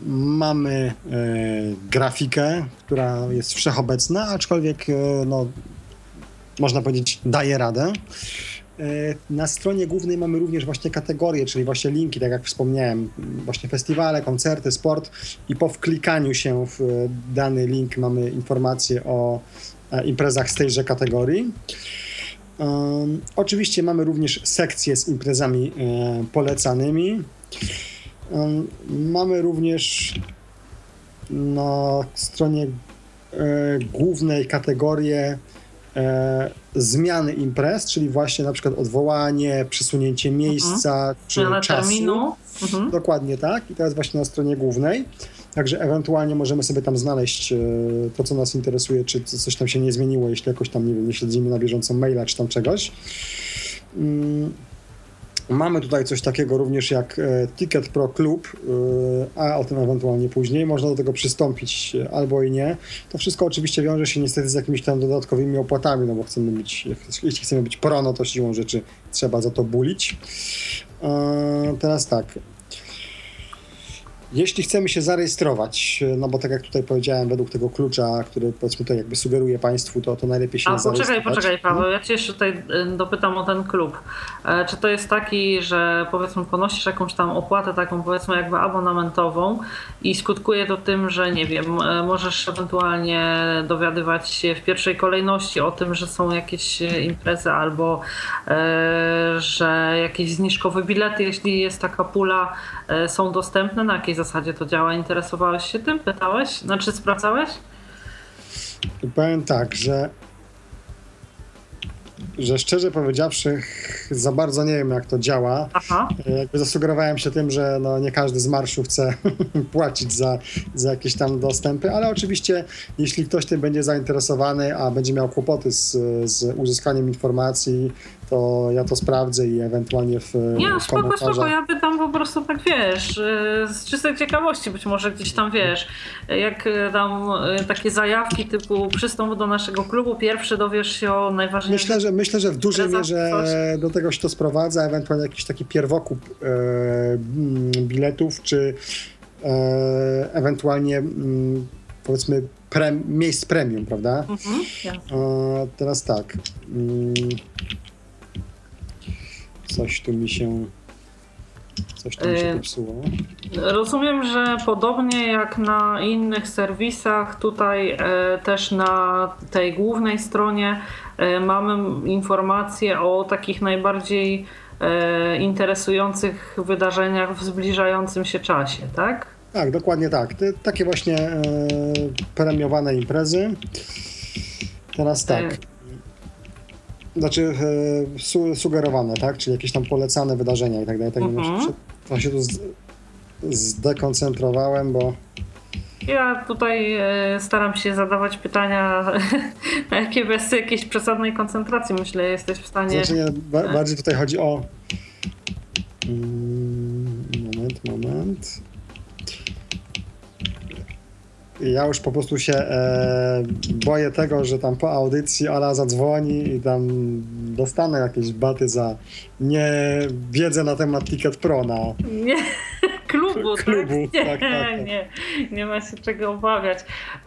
mamy e, grafikę, która jest wszechobecna, aczkolwiek no, można powiedzieć, daje radę. E, na stronie głównej mamy również właśnie kategorie, czyli właśnie linki, tak jak wspomniałem, właśnie festiwale, koncerty, sport i po wklikaniu się w dany link mamy informacje o e, imprezach z tejże kategorii. Oczywiście mamy również sekcję z imprezami e, polecanymi. Mamy również na stronie e, głównej kategorię e, zmiany imprez, czyli właśnie na przykład odwołanie, przesunięcie miejsca mhm. czy Zmiana czasu. Terminu. Mhm. Dokładnie tak. I to jest właśnie na stronie głównej. Także ewentualnie możemy sobie tam znaleźć e, to, co nas interesuje, czy coś tam się nie zmieniło, jeśli jakoś tam, nie wiem, nie śledzimy na bieżąco maila czy tam czegoś. Mm. Mamy tutaj coś takiego również jak e, Ticket Pro Club, e, a o tym ewentualnie później. Można do tego przystąpić e, albo i nie. To wszystko oczywiście wiąże się niestety z jakimiś tam dodatkowymi opłatami, no bo chcemy być, jeśli chcemy być pro, no to siłą rzeczy trzeba za to bulić. Teraz tak. Jeśli chcemy się zarejestrować, no bo tak jak tutaj powiedziałem, według tego klucza, który powiedzmy to jakby sugeruje Państwu, to, to najlepiej się A poczekaj, zarejestrować. poczekaj Paweł, ja Cię jeszcze tutaj y, dopytam o ten klub. E, Czy to jest taki, że powiedzmy ponosisz jakąś tam opłatę taką powiedzmy jakby abonamentową i skutkuje to tym, że nie wiem, e, możesz ewentualnie dowiadywać się w pierwszej kolejności o tym, że są jakieś e, imprezy albo e, że jakieś zniżkowe bilety, jeśli jest taka pula, e, są dostępne. Na jakiej zasadzie to działa? Interesowałeś się tym? Pytałeś? Znaczy sprawdzałeś? Powiem tak, że że szczerze powiedziawszy, za bardzo nie wiem, jak to działa. Aha. Jakby zasugerowałem się tym, że no nie każdy z marszu chce *laughs* płacić za, za jakieś tam dostępy, ale oczywiście, jeśli ktoś tym będzie zainteresowany, a będzie miał kłopoty z, z uzyskaniem informacji, to ja to sprawdzę i ewentualnie w, Nie, no w spoko, komentarzach. spoko, ja pytam po prostu tak, wiesz, y, z czystej ciekawości, być może gdzieś tam, wiesz, jak y, tam y, takie zajawki typu przystąp do naszego klubu, pierwszy dowiesz się o najważniejszych... Myślę, że myślę, że w dużej mierze do tego się to sprowadza, ewentualnie jakiś taki pierwokup mm, biletów, czy ewentualnie mm, powiedzmy prem, miejsc premium, prawda? Mhm. E, teraz tak. Coś tu mi się. Coś tu mi się E, popsuło. Rozumiem, że podobnie jak na innych serwisach, tutaj e, też na tej głównej stronie e, mamy informacje o takich najbardziej e, interesujących wydarzeniach w zbliżającym się czasie, tak? Tak, dokładnie tak. Takie właśnie premiowane imprezy. Teraz tak. Znaczy e, su, sugerowane, tak? Czyli jakieś tam polecane wydarzenia i tak dalej. Tak Mhm. mhm. Ja się tu zdekoncentrowałem, bo Ja tutaj e, staram się zadawać pytania, *laughs* na jakie bez jakiejś przesadnej koncentracji, myślę, jesteś w stanie. znaczy nie, ba, bardziej tutaj chodzi o. Mm, moment, moment. Ja już po prostu się e, boję tego, że tam po audycji Ala zadzwoni i tam dostanę jakieś baty za nie wiedzę na temat Ticket Pro na, Nie, klubu, Klubu, tak? Nie, *laughs* tak, tak, tak. nie, nie ma się czego obawiać.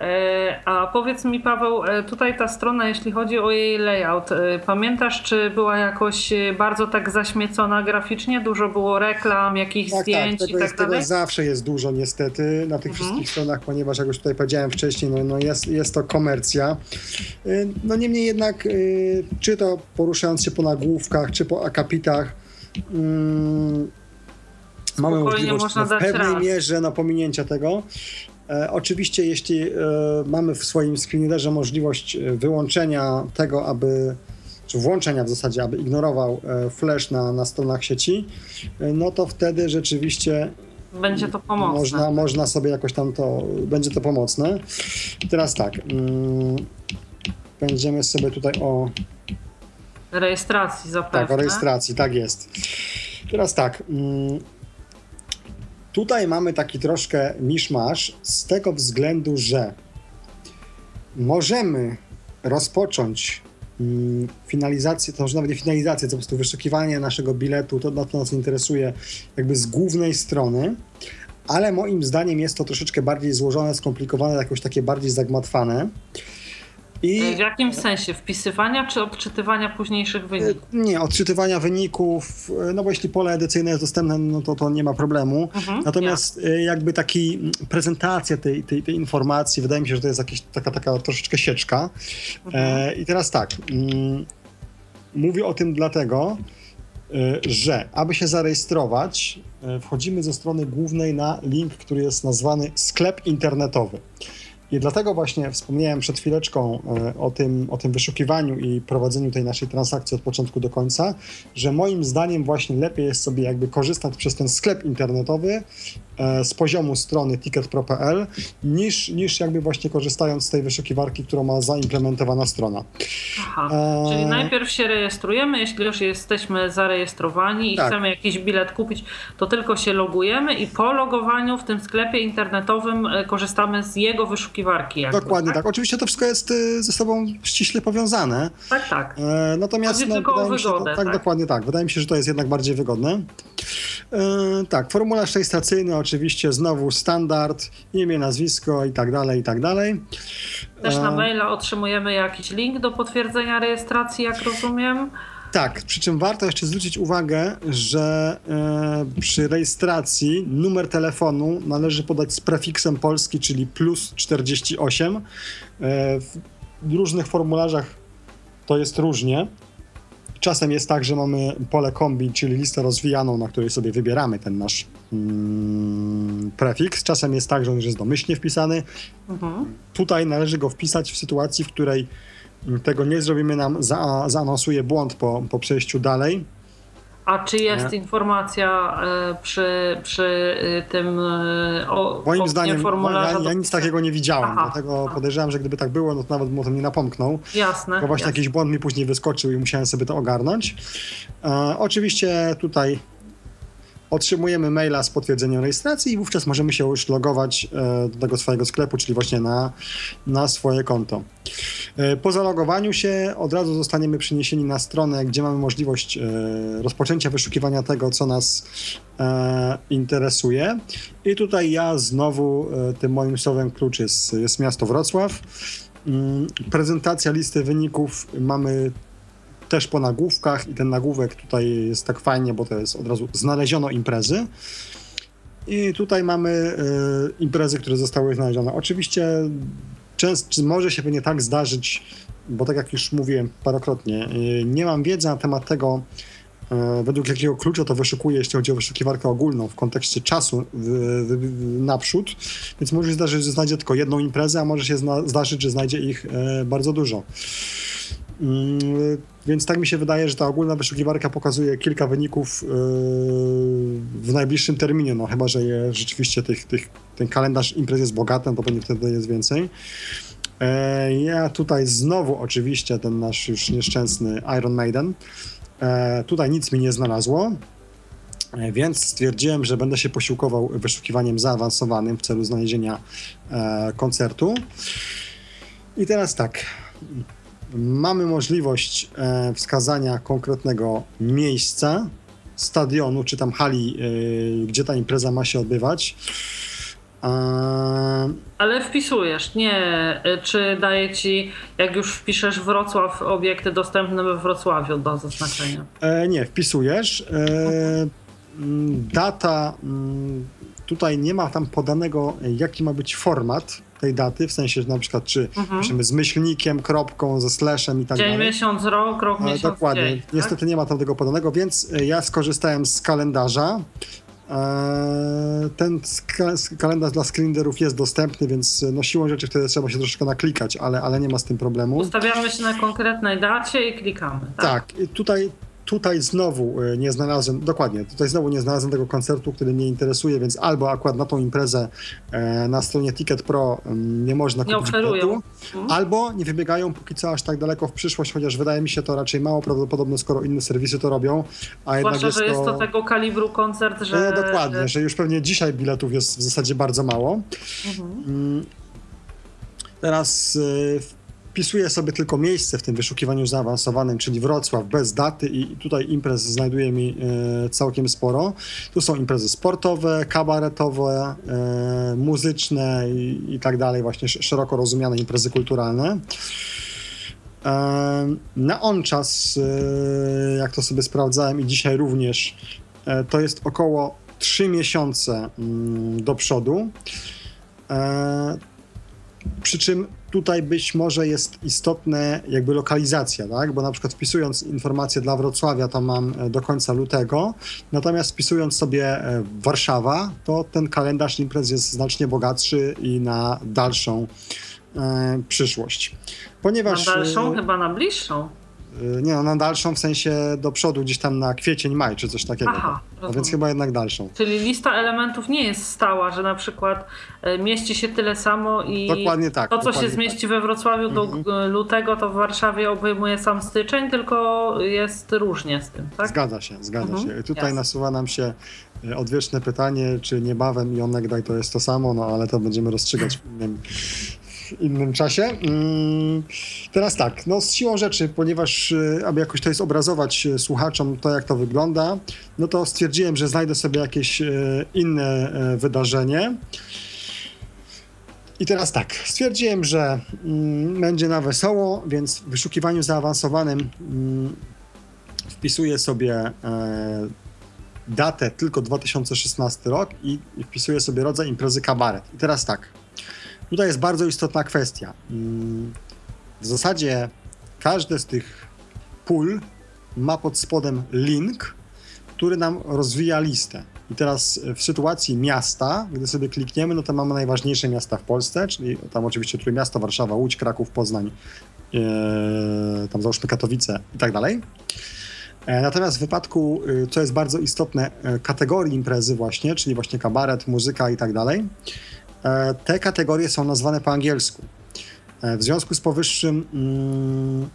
E, a powiedz mi, Paweł, e, tutaj ta strona, jeśli chodzi o jej layout, e, pamiętasz, czy była jakoś bardzo tak zaśmiecona graficznie? Dużo było reklam, jakichś Tak, tak, zdjęć tego, i jest, tak tego dalej? zawsze jest dużo niestety na tych Mhm. wszystkich stronach, ponieważ jak już tutaj powiedziałem wcześniej, no, no jest, jest to komercja. No niemniej jednak, czy to poruszając się po nagłówkach, czy po akapitach, mm, mamy możliwość można w pewnej raz. mierze no, pominięcia tego. E, oczywiście, jeśli e, mamy w swoim screenreaderze możliwość e, wyłączenia tego, aby czy włączenia w zasadzie, aby ignorował e, flash na, na stronach sieci, e, no to wtedy rzeczywiście Będzie to pomocne. można, można sobie jakoś tam to, będzie to pomocne. Teraz tak, mm, będziemy sobie tutaj o, Rejestracji zapewne. tak, o rejestracji, tak jest. Teraz tak, mm, tutaj mamy taki troszkę miszmasz z tego względu, że możemy rozpocząć mm, finalizację, to może nawet nie finalizację, to po prostu wyszukiwanie naszego biletu, to, to nas interesuje jakby z głównej strony, ale moim zdaniem jest to troszeczkę bardziej złożone, skomplikowane, jakoś takie bardziej zagmatwane. I W jakim sensie? Wpisywania czy odczytywania późniejszych wyników? nie, odczytywania wyników, e, no bo jeśli pole edycyjne jest dostępne, no to, to nie ma problemu. Mhm, Natomiast e, jakby taki prezentacja tej, tej, tej informacji, wydaje mi się, że to jest jakaś taka, taka troszeczkę sieczka. E, I teraz tak, mm, mówię o tym dlatego, e, że aby się zarejestrować, e, wchodzimy ze strony głównej na link, który jest nazwany sklep internetowy. I dlatego właśnie wspomniałem przed chwileczką e, o tym, o tym wyszukiwaniu i prowadzeniu tej naszej transakcji od początku do końca, że moim zdaniem właśnie lepiej jest sobie jakby korzystać przez ten sklep internetowy e, z poziomu strony ticketpro.pl niż, niż jakby właśnie korzystając z tej wyszukiwarki, którą ma zaimplementowana strona. Aha. Eee. Czyli najpierw się rejestrujemy, jeśli już jesteśmy zarejestrowani i Tak. chcemy jakiś bilet kupić, to tylko się logujemy i po logowaniu w tym sklepie internetowym e, korzystamy z jego wyszukiwarki wyszukiwarki. Jakby, Dokładnie tak? tak. Oczywiście to wszystko jest y, ze sobą ściśle powiązane. Tak, tak. E, natomiast Chodzi no, tylko o wygodę, się, tak, tak, dokładnie tak. Wydaje mi się, że to jest jednak bardziej wygodne. E, tak, formularz rejestracyjny oczywiście znowu standard, imię, nazwisko i tak dalej, i tak dalej. Też na e, maila otrzymujemy jakiś link do potwierdzenia rejestracji, jak rozumiem. Tak, przy czym warto jeszcze zwrócić uwagę, że e, przy rejestracji numer telefonu należy podać z prefiksem polski, czyli plus 48. E, w różnych formularzach to jest różnie. Czasem jest tak, że mamy pole kombi, czyli listę rozwijaną, na której sobie wybieramy ten nasz mm, prefiks. Czasem jest tak, że on już jest domyślnie wpisany. Mhm. Tutaj należy go wpisać w sytuacji, w której tego nie zrobimy, nam za, zaanonsuje błąd po, po przejściu dalej. A czy jest nie? informacja y, przy, przy y, tym y, o, Moim zdaniem ja, ja, nic takiego nie widziałem, Aha. dlatego podejrzewam, że gdyby tak było, no to nawet bym o tym nie napomknął. Jasne. Bo właśnie jasne. jakiś błąd mi później wyskoczył i musiałem sobie to ogarnąć. E, oczywiście tutaj otrzymujemy maila z potwierdzeniem rejestracji i wówczas możemy się już logować e, do tego swojego sklepu, czyli właśnie na, na swoje konto. E, po zalogowaniu się od razu zostaniemy przeniesieni na stronę, gdzie mamy możliwość e, rozpoczęcia wyszukiwania tego, co nas interesuje. I tutaj ja znowu tym moim słowem klucz jest, jest miasto Wrocław. Mm, prezentacja listy wyników mamy też po nagłówkach i ten nagłówek tutaj jest tak fajnie, bo to jest od razu znaleziono imprezy. I tutaj mamy y, imprezy, które zostały znalezione. Oczywiście często może się pewnie tak zdarzyć, bo tak jak już mówiłem parokrotnie, y, nie mam wiedzy na temat tego, y, według jakiego klucza to wyszukuję, jeśli chodzi o wyszukiwarkę ogólną w kontekście czasu w, w, naprzód, więc może się zdarzyć, że znajdzie tylko jedną imprezę, a może się zna, zdarzyć, że znajdzie ich bardzo dużo. Mm, więc tak mi się wydaje, że ta ogólna wyszukiwarka pokazuje kilka wyników yy, w najbliższym terminie, no chyba, że je, rzeczywiście tych, tych, ten kalendarz imprez jest bogaty, to pewnie wtedy jest więcej. E, ja tutaj znowu oczywiście ten nasz już nieszczęsny Iron Maiden. E, tutaj nic mi nie znalazło, e, więc stwierdziłem, że będę się posiłkował wyszukiwaniem zaawansowanym w celu znalezienia koncertu. I teraz tak mamy możliwość e, wskazania konkretnego miejsca, stadionu czy tam hali, e, gdzie ta impreza ma się odbywać. Ale wpisujesz, nie, e, czy daje ci, jak już wpiszesz Wrocław, obiekty dostępne we Wrocławiu do zaznaczenia? Nie, wpisujesz. Data, tutaj nie ma tam podanego, jaki ma być format tej daty, w sensie, że na przykład czy mhm. piszemy z myślnikiem, kropką, ze slashem i tak dzień, dalej. Dzień, miesiąc, rok, rok, miesiąc, Dokładnie. Dzień, tak? Niestety nie ma tam tego podanego, więc e, ja skorzystałem z kalendarza. E, ten kalendarz dla screenerów jest dostępny, więc e, no siłą rzeczy wtedy trzeba się troszeczkę naklikać, ale, ale nie ma z tym problemu. Ustawiamy się na konkretnej dacie i klikamy. Tak, tak. I tutaj Tutaj znowu e, nie znalazłem, dokładnie, tutaj znowu nie znalazłem tego koncertu, który mnie interesuje, więc albo akurat na tą imprezę e, na stronie Ticket Pro nie można nie kupić biletu, mhm. albo nie wybiegają póki co aż tak daleko w przyszłość, chociaż wydaje mi się to raczej mało prawdopodobne, skoro inne serwisy to robią. A Zwłaszcza, jest że jest to... to tego kalibru koncert, że... E, dokładnie, że już pewnie dzisiaj biletów jest w zasadzie bardzo mało. Mhm. Mm. Teraz wpisuję sobie tylko miejsce w tym wyszukiwaniu zaawansowanym, czyli Wrocław bez daty i tutaj imprez znajduje mi e, całkiem sporo. Tu są imprezy sportowe, kabaretowe, e, muzyczne i, i tak dalej, właśnie szeroko rozumiane imprezy kulturalne. E, na on czas, jak to sobie sprawdzałem i dzisiaj również, to jest około 3 miesiące mm, do przodu. Przy czym tutaj być może jest istotne jakby lokalizacja, tak? bo na przykład wpisując informację dla Wrocławia to mam e, do końca lutego, natomiast wpisując sobie e, Warszawa, to ten kalendarz imprez jest znacznie bogatszy i na dalszą e, przyszłość. Ponieważ, na dalszą, e, chyba na bliższą. Y, nie no, na dalszą w sensie do przodu, gdzieś tam na kwiecień, maj czy coś takiego. Aha, no więc chyba jednak dalszą. Czyli lista elementów nie jest stała, że na przykład e, mieści się tyle samo i dokładnie tak, to, co dokładnie się zmieści tak. we Wrocławiu do mhm. lutego, to w Warszawie obejmuje sam styczeń, tylko jest różnie z tym, tak? Zgadza się, zgadza mhm. się. Tutaj Jasne. nasuwa nam się e, odwieczne pytanie, czy niebawem i onegdaj to jest to samo, no ale to będziemy rozstrzygać w innym, w innym czasie. Mm, teraz tak, no z siłą rzeczy, ponieważ e, aby jakoś to jest obrazować e, słuchaczom to, jak to wygląda, no to stwierdziłem, że znajdę sobie jakieś inne wydarzenie. I teraz tak, stwierdziłem, że mm, będzie na wesoło, więc w wyszukiwaniu zaawansowanym mm, wpisuję sobie e, datę tylko 2016 rok i wpisuję sobie rodzaj imprezy kabaret. I teraz tak, tutaj jest bardzo istotna kwestia. Mm, w zasadzie każde z tych pól ma pod spodem link, który nam rozwija listę. I teraz w sytuacji miasta, gdy sobie klikniemy, no to mamy najważniejsze miasta w Polsce, czyli tam oczywiście Trójmiasto, Warszawa, Łódź, Kraków, Poznań, yy, tam załóżmy Katowice i tak dalej. E, natomiast w wypadku, y, co jest bardzo istotne, e, kategorii imprezy właśnie, czyli właśnie kabaret, muzyka i tak dalej, e, te kategorie są nazwane po angielsku. W związku z powyższym mm,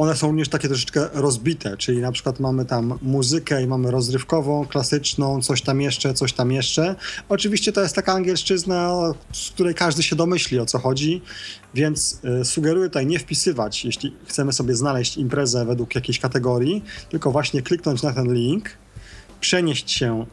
one są również takie troszeczkę rozbite, czyli na przykład mamy tam muzykę i mamy rozrywkową, klasyczną, coś tam jeszcze, coś tam jeszcze. Oczywiście to jest taka angielszczyzna, z której każdy się domyśli o co chodzi, więc y, sugeruję tutaj nie wpisywać, jeśli chcemy sobie znaleźć imprezę według jakiejś kategorii, tylko właśnie kliknąć na ten link, przenieść się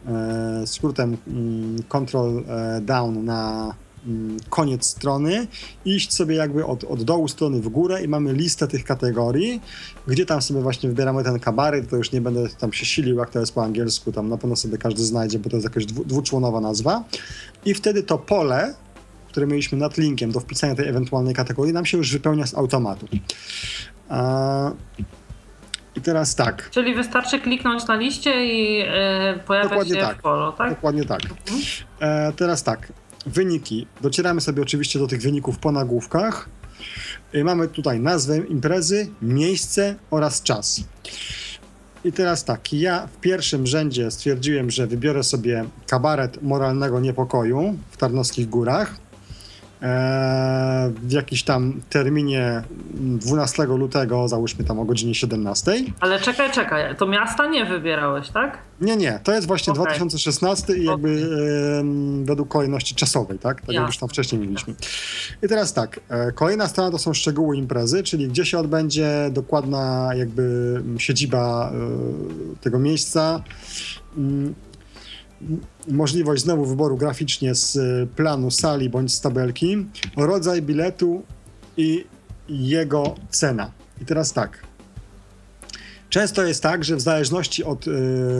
y, skrótem y, Ctrl e, Down na Mm, koniec strony, iść sobie jakby od, od dołu strony w górę i mamy listę tych kategorii, gdzie tam sobie właśnie wybieramy ten kabaret, to już nie będę tam się silił, jak to jest po angielsku, tam na pewno sobie każdy znajdzie, bo to jest jakaś dwu, dwuczłonowa nazwa i wtedy to pole, które mieliśmy nad linkiem do wpisania tej ewentualnej kategorii, nam się już wypełnia z automatu. I teraz tak. Czyli wystarczy kliknąć na liście i e, pojawiać Dokładnie się tak. w polu, tak? Dokładnie tak. Mhm. E, teraz tak wyniki. Docieramy sobie oczywiście do tych wyników po nagłówkach. Y, mamy tutaj nazwę imprezy, miejsce oraz czas. I teraz tak, ja w pierwszym rzędzie stwierdziłem, że wybiorę sobie kabaret moralnego niepokoju w Tarnowskich Górach. E, w jakiś tam terminie 12 lutego, załóżmy tam o godzinie 17. Ale czekaj, czekaj, to miasta nie wybierałeś, tak? Nie, nie, to jest właśnie okay. 2016 i jakby okay. według kolejności czasowej, tak? Tak jak już tam wcześniej mieliśmy. I teraz tak, e, kolejna strona to są szczegóły imprezy, czyli gdzie się odbędzie dokładna jakby siedziba e, tego miejsca mm, możliwość znowu wyboru graficznie z e, planu sali bądź z tabelki, rodzaj biletu i jego cena. I teraz tak. Często jest tak, że w zależności od y,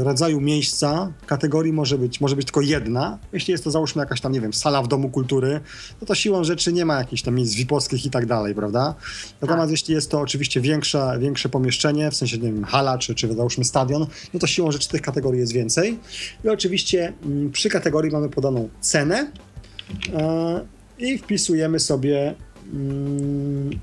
rodzaju miejsca, kategorii może być, może być tylko jedna. Jeśli jest to załóżmy jakaś tam, nie wiem, sala w domu kultury, no to siłą rzeczy nie ma jakichś tam miejsc VIP-owskich i tak dalej, prawda? Natomiast tak. jeśli jest to oczywiście większe, większe pomieszczenie, w sensie, nie wiem, hala czy, czy załóżmy stadion, no to siłą rzeczy tych kategorii jest więcej. I oczywiście m, przy kategorii mamy podaną cenę y, i wpisujemy sobie mm,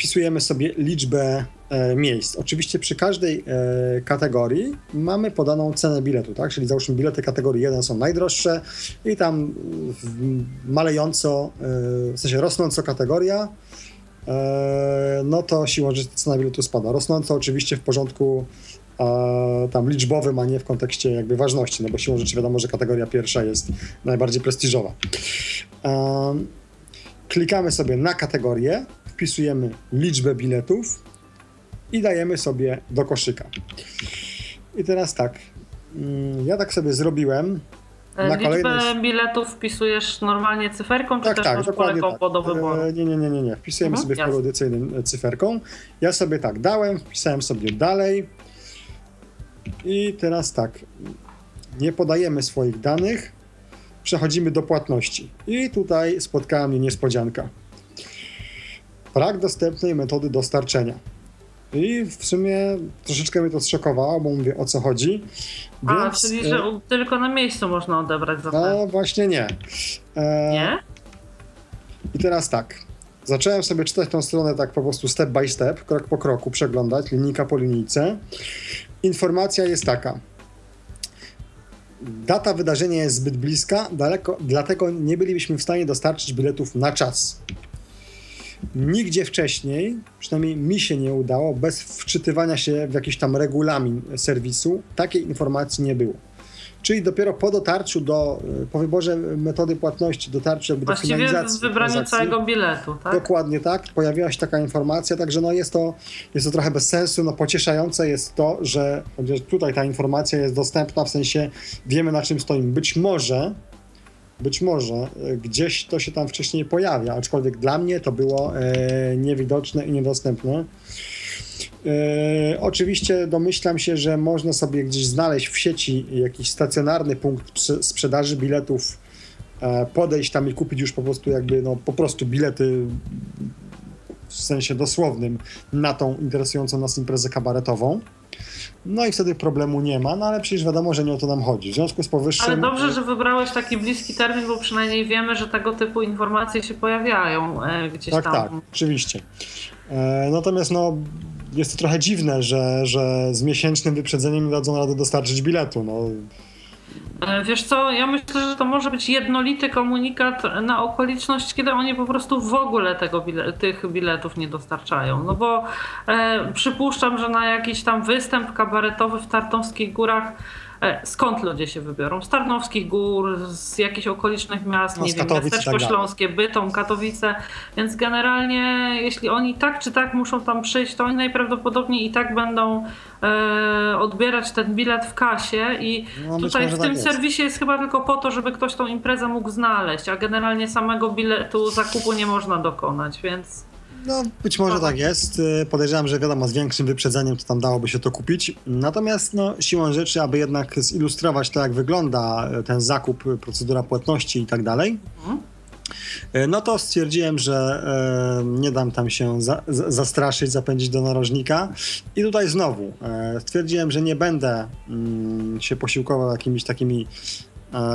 wpisujemy sobie liczbę e, miejsc. Oczywiście przy każdej e, kategorii mamy podaną cenę biletu, tak? Czyli załóżmy bilety kategorii 1 są najdroższe i tam malejąco, e, w sensie rosnąco kategoria, no to siłą rzeczy cena biletu spada. Rosnąco oczywiście w porządku tam liczbowym, a nie w kontekście jakby ważności, no bo siłą rzeczy wiadomo, że kategoria pierwsza jest najbardziej prestiżowa. Klikamy sobie na kategorię, wpisujemy liczbę biletów i dajemy sobie do koszyka. I teraz tak, mm, ja tak sobie zrobiłem. Na Liczbę kolejnej... biletów wpisujesz normalnie cyferką, czy tak, też tak, masz tak. do wyboru? E, nie, nie, nie, nie, nie. Wpisujemy mhm, sobie w polu edycyjnym e, cyferką. Ja sobie tak dałem, wpisałem sobie dalej i teraz tak, nie podajemy swoich danych, przechodzimy do płatności. I tutaj spotkała mnie niespodzianka brak dostępnej metody dostarczenia. I w sumie troszeczkę mnie to zszokowało, bo mówię o co chodzi. A, Więc, czyli że e... tylko na miejscu można odebrać zastęp. No właśnie nie. E... Nie? I teraz tak. Zacząłem sobie czytać tą stronę tak po prostu step by step, krok po kroku, przeglądać, linijka po linijce. Informacja jest taka. Data wydarzenia jest zbyt bliska, daleko, dlatego nie bylibyśmy w stanie dostarczyć biletów na czas. Nigdzie wcześniej, przynajmniej mi się nie udało, bez wczytywania się w jakiś tam regulamin serwisu, takiej informacji nie było. Czyli dopiero po dotarciu do, po wyborze metody płatności, dotarciu jakby Właściwie do finalizacji w wybraniu całego biletu, tak? Dokładnie tak, pojawiła się taka informacja, także no jest to, jest to trochę bez sensu, no pocieszające jest to, że chociaż tutaj ta informacja jest dostępna, w sensie wiemy na czym stoimy. Być może, być może e, gdzieś to się tam wcześniej pojawia, aczkolwiek dla mnie to było e, niewidoczne i niedostępne. E, oczywiście domyślam się, że można sobie gdzieś znaleźć w sieci jakiś stacjonarny punkt sprzedaży biletów, e, podejść tam i kupić już po prostu jakby no po prostu bilety w sensie dosłownym na tą interesującą nas imprezę kabaretową. No i wtedy problemu nie ma, no ale przecież wiadomo, że nie o to nam chodzi. W związku z powyższym... Ale dobrze, że wybrałeś taki bliski termin, bo przynajmniej wiemy, że tego typu informacje się pojawiają e, gdzieś tak, tam. Tak, tak, oczywiście. E, natomiast no jest to trochę dziwne, że, że z miesięcznym wyprzedzeniem nie dadzą rady dostarczyć biletu. No. E, wiesz co, ja myślę, że to może być jednolity komunikat na okoliczność, kiedy oni po prostu w ogóle tego bile tych biletów nie dostarczają. No bo e, przypuszczam, że na jakiś tam występ kabaretowy w Tartowskich Górach skąd ludzie się wybiorą? Z Tarnowskich Gór, z jakichś okolicznych miast, no, nie wiem, Miasteczko tak Śląskie, Bytom, Katowice, więc generalnie jeśli oni tak czy tak muszą tam przyjść, to oni najprawdopodobniej i tak będą e, odbierać ten bilet w kasie i no, tutaj w tym tak serwisie jest chyba tylko po to, żeby ktoś tą imprezę mógł znaleźć, a generalnie samego biletu zakupu nie można dokonać, więc... No, być może tak jest. Y, podejrzewam, że wiadomo, z większym wyprzedzeniem to tam dałoby się to kupić. Natomiast no, siłą rzeczy, aby jednak zilustrować to, jak wygląda y, ten zakup, y, procedura płatności i tak dalej, mhm. no to stwierdziłem, że e, nie dam tam się za, zastraszyć, zapędzić do narożnika. I tutaj znowu e, stwierdziłem, że nie będę mm, się posiłkował jakimiś takimi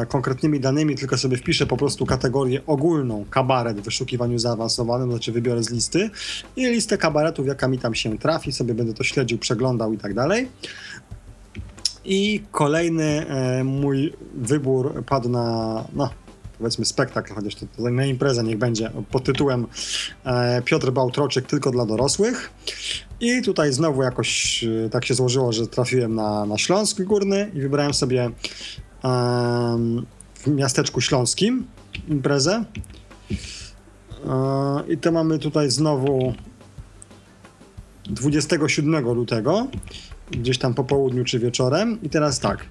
konkretnymi danymi, tylko sobie wpiszę po prostu kategorię ogólną kabaret w wyszukiwaniu zaawansowanym, znaczy wybiorę z listy i listę kabaretów, jaka mi tam się trafi, sobie będę to śledził, przeglądał i tak dalej. I kolejny e, mój wybór padł na, no, powiedzmy spektakl, chociaż to, to na imprezę niech będzie, pod tytułem e, Piotr Bałtroczek tylko dla dorosłych. I tutaj znowu jakoś e, tak się złożyło, że trafiłem na, na Śląsk Górny i wybrałem sobie w miasteczku śląskim imprezę. I to mamy tutaj znowu 27 lutego, gdzieś tam po południu czy wieczorem. I teraz tak.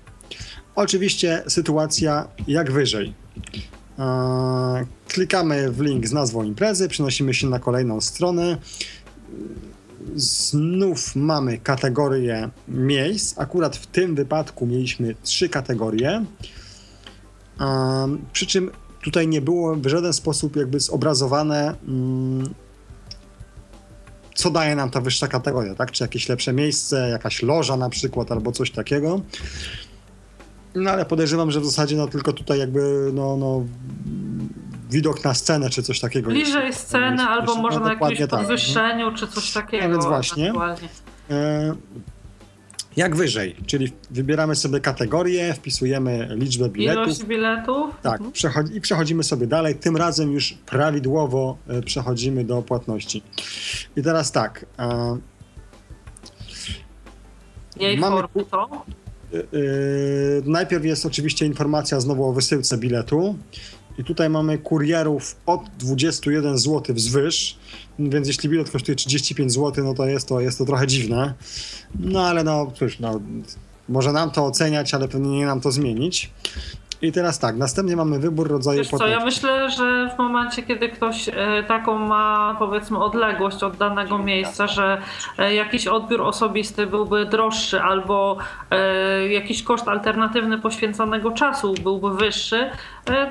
Oczywiście sytuacja jak wyżej. Klikamy w link z nazwą imprezy, przenosimy się na kolejną stronę znów mamy kategorię miejsc. Akurat w tym wypadku mieliśmy trzy kategorie. Przy czym tutaj nie było w żaden sposób jakby zobrazowane, um, co daje nam ta wyższa kategoria, tak? Czy jakieś lepsze miejsce, jakaś loża na przykład, albo coś takiego. No ale podejrzewam, że w zasadzie no tylko tutaj jakby no, no widok na scenę, czy coś takiego. Bliżej sceny, albo może no, na jakimś tak. podwyższeniu, czy coś takiego. No więc właśnie. E, jak wyżej, czyli wybieramy sobie kategorię, wpisujemy liczbę biletów. Ilość biletów. Tak, mhm. i przechodzimy sobie dalej. Tym razem już prawidłowo e, przechodzimy do płatności. I teraz tak. E, Jej mamy to? E, najpierw jest oczywiście informacja znowu o wysyłce biletu. I tutaj mamy kurierów od 21 zł wzwyż, więc jeśli bilet kosztuje 35 zł, no to jest to, jest to trochę dziwne. No ale no cóż, no, może nam to oceniać, ale pewnie nie nam to zmienić. I teraz tak, następnie mamy wybór rodzaju Wiesz co, ja myślę, że w momencie, kiedy ktoś e, taką ma powiedzmy odległość od danego miejsca, że e, jakiś odbiór osobisty byłby droższy albo e, jakiś koszt alternatywny poświęconego czasu byłby wyższy,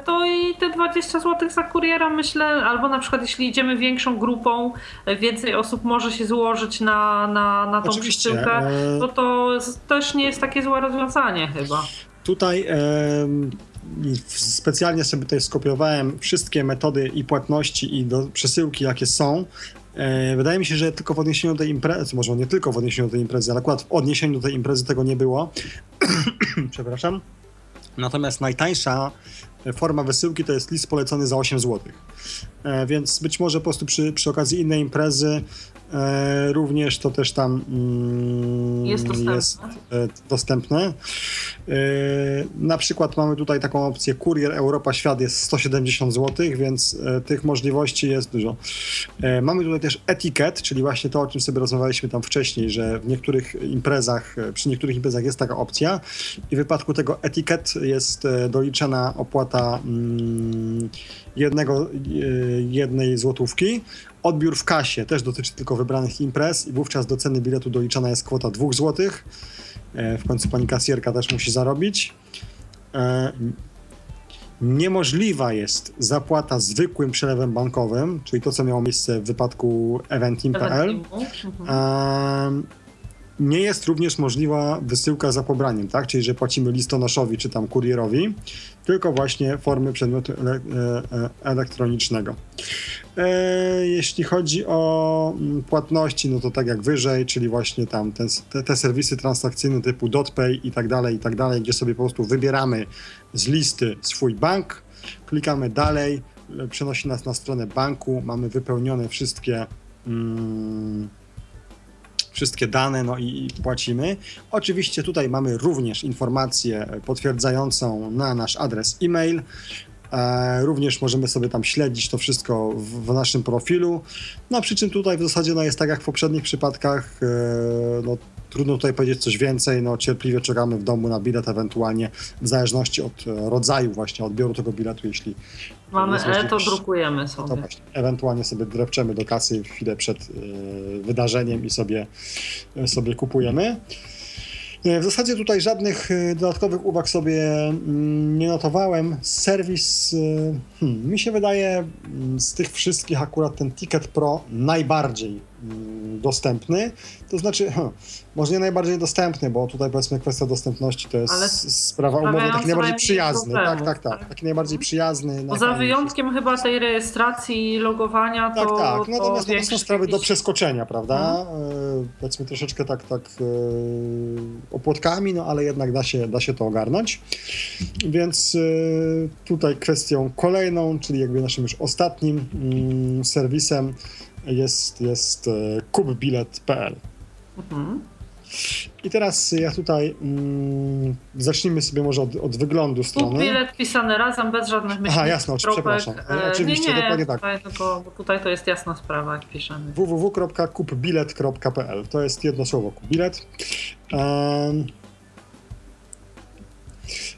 to i te 20 zł za kuriera myślę, albo na przykład jeśli idziemy większą grupą, więcej osób może się złożyć na, na, na tą przesyłkę, to to też nie jest takie złe rozwiązanie chyba. Tutaj specjalnie sobie tutaj skopiowałem wszystkie metody i płatności i do przesyłki, jakie są. E, wydaje mi się, że tylko w odniesieniu do tej imprezy, może nie tylko w odniesieniu do tej imprezy, ale akurat w odniesieniu do tej imprezy tego nie było. *clears throat* Przepraszam. Natomiast najtańsza forma wysyłki to jest list polecony za 8 zł. E, więc być może po prostu przy, przy okazji innej imprezy e, również to też tam mm, jest dostępne. Jest, e, dostępne. Na przykład mamy tutaj taką opcję Kurier Europa Świat jest 170 zł, więc tych możliwości jest dużo. Mamy tutaj też etykiet, czyli właśnie to, o czym sobie rozmawialiśmy tam wcześniej, że w niektórych imprezach, przy niektórych imprezach jest taka opcja i w wypadku tego etykiet jest doliczana opłata mm, jednego, jednej złotówki. Odbiór w kasie też dotyczy tylko wybranych imprez i wówczas do ceny biletu doliczana jest kwota 2 złotych. E, w końcu pani kasjerka też musi zarobić. E, niemożliwa jest zapłata zwykłym przelewem bankowym, czyli to, co miało miejsce w wypadku eventim.pl. Nie jest również możliwa wysyłka za pobraniem, tak? czyli że płacimy listonoszowi czy tam kurierowi, tylko właśnie formy przedmiotu ele e, elektronicznego. E, jeśli chodzi o mm, płatności, no to tak jak wyżej, czyli właśnie tam te, te, serwisy transakcyjne typu DotPay i tak dalej, i tak dalej, gdzie sobie po prostu wybieramy z listy swój bank, klikamy dalej, e, przenosi nas na stronę banku, mamy wypełnione wszystkie. Mm, wszystkie dane, no i, płacimy. Oczywiście tutaj mamy również informację potwierdzającą na nasz adres e-mail. E, również możemy sobie tam śledzić to wszystko w, w, naszym profilu. No przy czym tutaj w zasadzie no, jest tak jak w poprzednich przypadkach, e, no, trudno tutaj powiedzieć coś więcej, no cierpliwie czekamy w domu na bilet, ewentualnie w zależności od e, rodzaju właśnie odbioru tego biletu, jeśli mamy E, to drukujemy sobie. To właśnie, ewentualnie sobie drepczemy do kasy chwilę przed y, wydarzeniem i sobie, y, sobie kupujemy. W zasadzie tutaj żadnych dodatkowych uwag sobie mm, nie notowałem. Serwis, hmm, mi się wydaje, mm, z tych wszystkich akurat ten Ticket Pro najbardziej dostępny. To znaczy, hmm, *laughs* może nie najbardziej dostępny, bo tutaj powiedzmy kwestia dostępności to jest Ale sprawa umowy, taki najbardziej przyjazny. Tak, tak, tak, tak. Taki najbardziej przyjazny. Poza wyjątkiem chyba tej rejestracji i logowania tak, to Tak, tak. Natomiast to, to są sprawy do przeskoczenia, prawda? Mhm. E, powiedzmy troszeczkę tak, tak e, opłotkami, no ale jednak da się, da się to ogarnąć. Więc e, tutaj kwestią kolejną, czyli jakby naszym już ostatnim mm, serwisem jest, jest kupbilet.pl. Mhm. I teraz ja tutaj mm, zacznijmy sobie może od, od wyglądu strony. Tu bilet pisany razem, bez żadnych myśli. Aha, jasno, przepraszam. E, oczywiście, nie, nie, dokładnie tak. Tutaj, tylko, tutaj to jest jasna sprawa, jak piszemy. www.kupbilet.pl To jest jedno słowo, kupbilet. Um,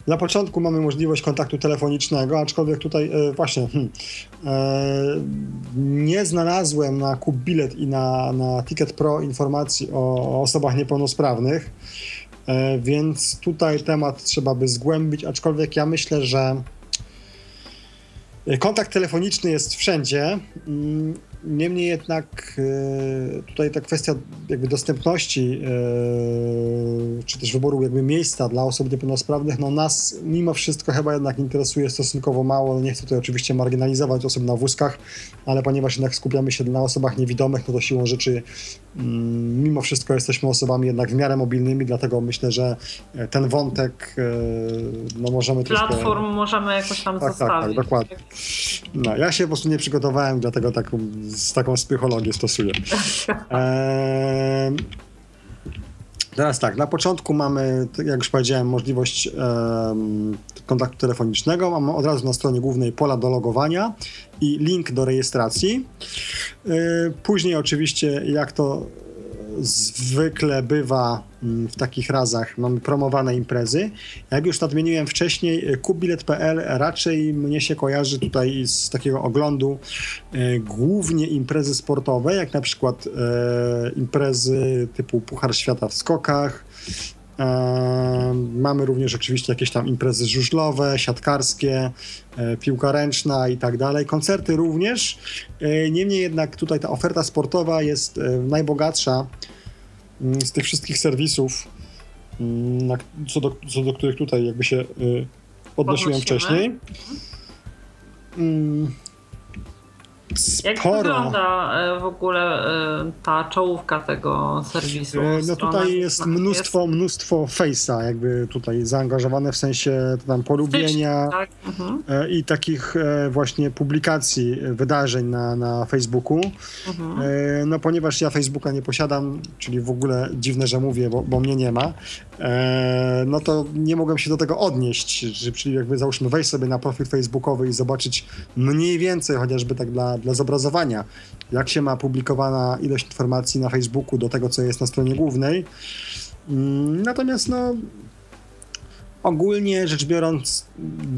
na początku mamy możliwość kontaktu telefonicznego, aczkolwiek tutaj e, właśnie hmm, e, nie znalazłem na Kup Bilet i na, na Ticket Pro informacji o, o osobach niepełnosprawnych, e, więc tutaj temat trzeba by zgłębić, aczkolwiek ja myślę, że kontakt telefoniczny jest wszędzie. Mm, Niemniej jednak e, tutaj ta kwestia jakby dostępności e, czy też wyboru jakby miejsca dla osób niepełnosprawnych, no nas mimo wszystko chyba jednak interesuje stosunkowo mało. Nie chcę tutaj oczywiście marginalizować osób na wózkach, ale ponieważ jednak skupiamy się na osobach niewidomych, no to siłą rzeczy mm, mimo wszystko jesteśmy osobami jednak w miarę mobilnymi, dlatego myślę, że ten wątek e, no możemy Platform troszkę... Możemy jakoś tam tak, zostawić. Tak, tak, dokładnie. No, ja się po prostu nie przygotowałem, dlatego tak z taką psychologię stosuję. *laughs* Eee, teraz tak, na początku mamy, jak już powiedziałem, możliwość kontaktu telefonicznego. Mamy od razu na stronie głównej pola do logowania i link do rejestracji. Eee, później oczywiście, jak to zwykle bywa mm, w takich razach, mamy promowane imprezy. Jak już nadmieniłem wcześniej, e, kubilet.pl raczej mnie się kojarzy tutaj z takiego oglądu e, głównie imprezy sportowe, jak na przykład e, imprezy typu Puchar Świata w skokach, Mamy również oczywiście jakieś tam imprezy żużlowe, siatkarskie, piłka ręczna i tak dalej. Koncerty również. Niemniej jednak tutaj ta oferta sportowa jest najbogatsza z tych wszystkich serwisów, mm, co do, co do których tutaj jakby się y, odnosiłem wcześniej. Mhm. Mm, jak wygląda e, w ogóle e, ta czołówka tego serwisu? E, no tutaj jest mnóstwo, jest... mnóstwo face'a jakby tutaj zaangażowane w sensie tam polubienia tak? mhm. i takich właśnie publikacji wydarzeń na, na Facebooku. Mhm. No ponieważ ja Facebooka nie posiadam, czyli w ogóle dziwne, że mówię, bo, bo mnie nie ma, no to nie mogłem się do tego odnieść, czyli jakby załóżmy wejść sobie na profil facebookowy i zobaczyć mniej więcej, chociażby tak dla, dla zobrazowania, jak się ma publikowana ilość informacji na Facebooku do tego, co jest na stronie głównej. Mm, natomiast no ogólnie rzecz biorąc,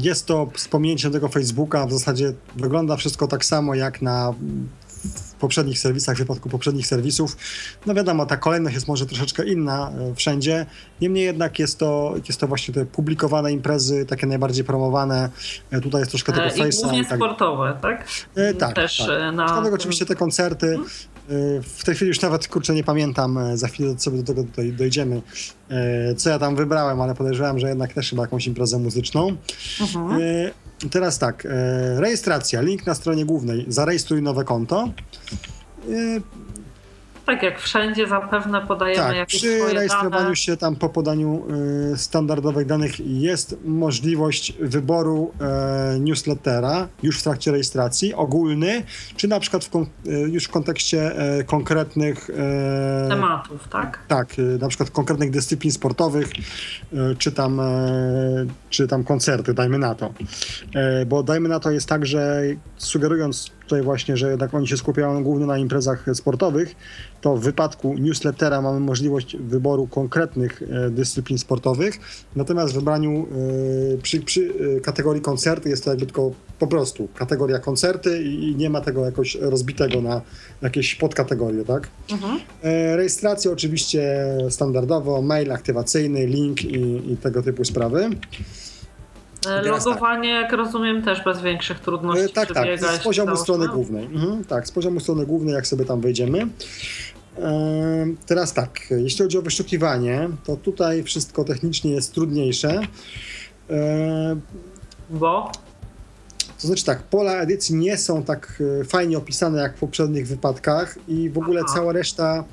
jest to wspomnienie tego Facebooka. W zasadzie wygląda wszystko tak samo jak na poprzednich serwisach, w wypadku poprzednich serwisów. No wiadomo, ta kolejność jest może troszeczkę inna e, wszędzie. Niemniej jednak jest to, jest to właśnie te publikowane imprezy, takie najbardziej promowane. E, tutaj jest troszkę tego e, I face'a. głównie tak. sportowe, tak? E, tak, Też tak. Na... Aczkolwiek oczywiście te koncerty, mhm. w tej chwili już nawet, kurczę, nie pamiętam, za chwilę sobie do tego tutaj dojdziemy, co ja tam wybrałem, ale podejrzewam, że jednak też chyba jakąś imprezę muzyczną. Mhm. Teraz tak, e, rejestracja, link na stronie głównej, zarejestruj nowe konto. E, tak jak wszędzie zapewne podajemy tak, jakieś przy swoje rejestrowaniu dane. się tam po podaniu y, standardowych danych jest możliwość wyboru y, newslettera już w trakcie rejestracji, ogólny, czy na przykład w y, już w kontekście konkretnych tematów, tak? Tak, na przykład konkretnych dyscyplin sportowych, czy tam, czy tam koncerty, dajmy na to. Bo dajmy na to jest tak, że sugerując tutaj właśnie, że jednak oni się skupiają głównie na imprezach sportowych, to w wypadku newslettera mamy możliwość wyboru konkretnych e, dyscyplin sportowych, natomiast w wybraniu e, przy, przy e, kategorii koncerty jest to jakby tylko po prostu kategoria koncerty i, nie ma tego jakoś rozbitego na jakieś podkategorie, tak? Mhm. Rejestracja oczywiście standardowo, mail aktywacyjny, link i, i tego typu sprawy. Logowanie, tak. jak rozumiem, też bez większych trudności. Tak, tak, z poziomu strony głównej. Mhm, tak, z poziomu strony głównej, jak sobie tam wejdziemy. Teraz tak, jeśli chodzi o wyszukiwanie, to tutaj wszystko technicznie jest trudniejsze. Bo? To znaczy tak, pola edycji nie są tak e, fajnie opisane jak w poprzednich wypadkach i w ogóle Aha. cała reszta,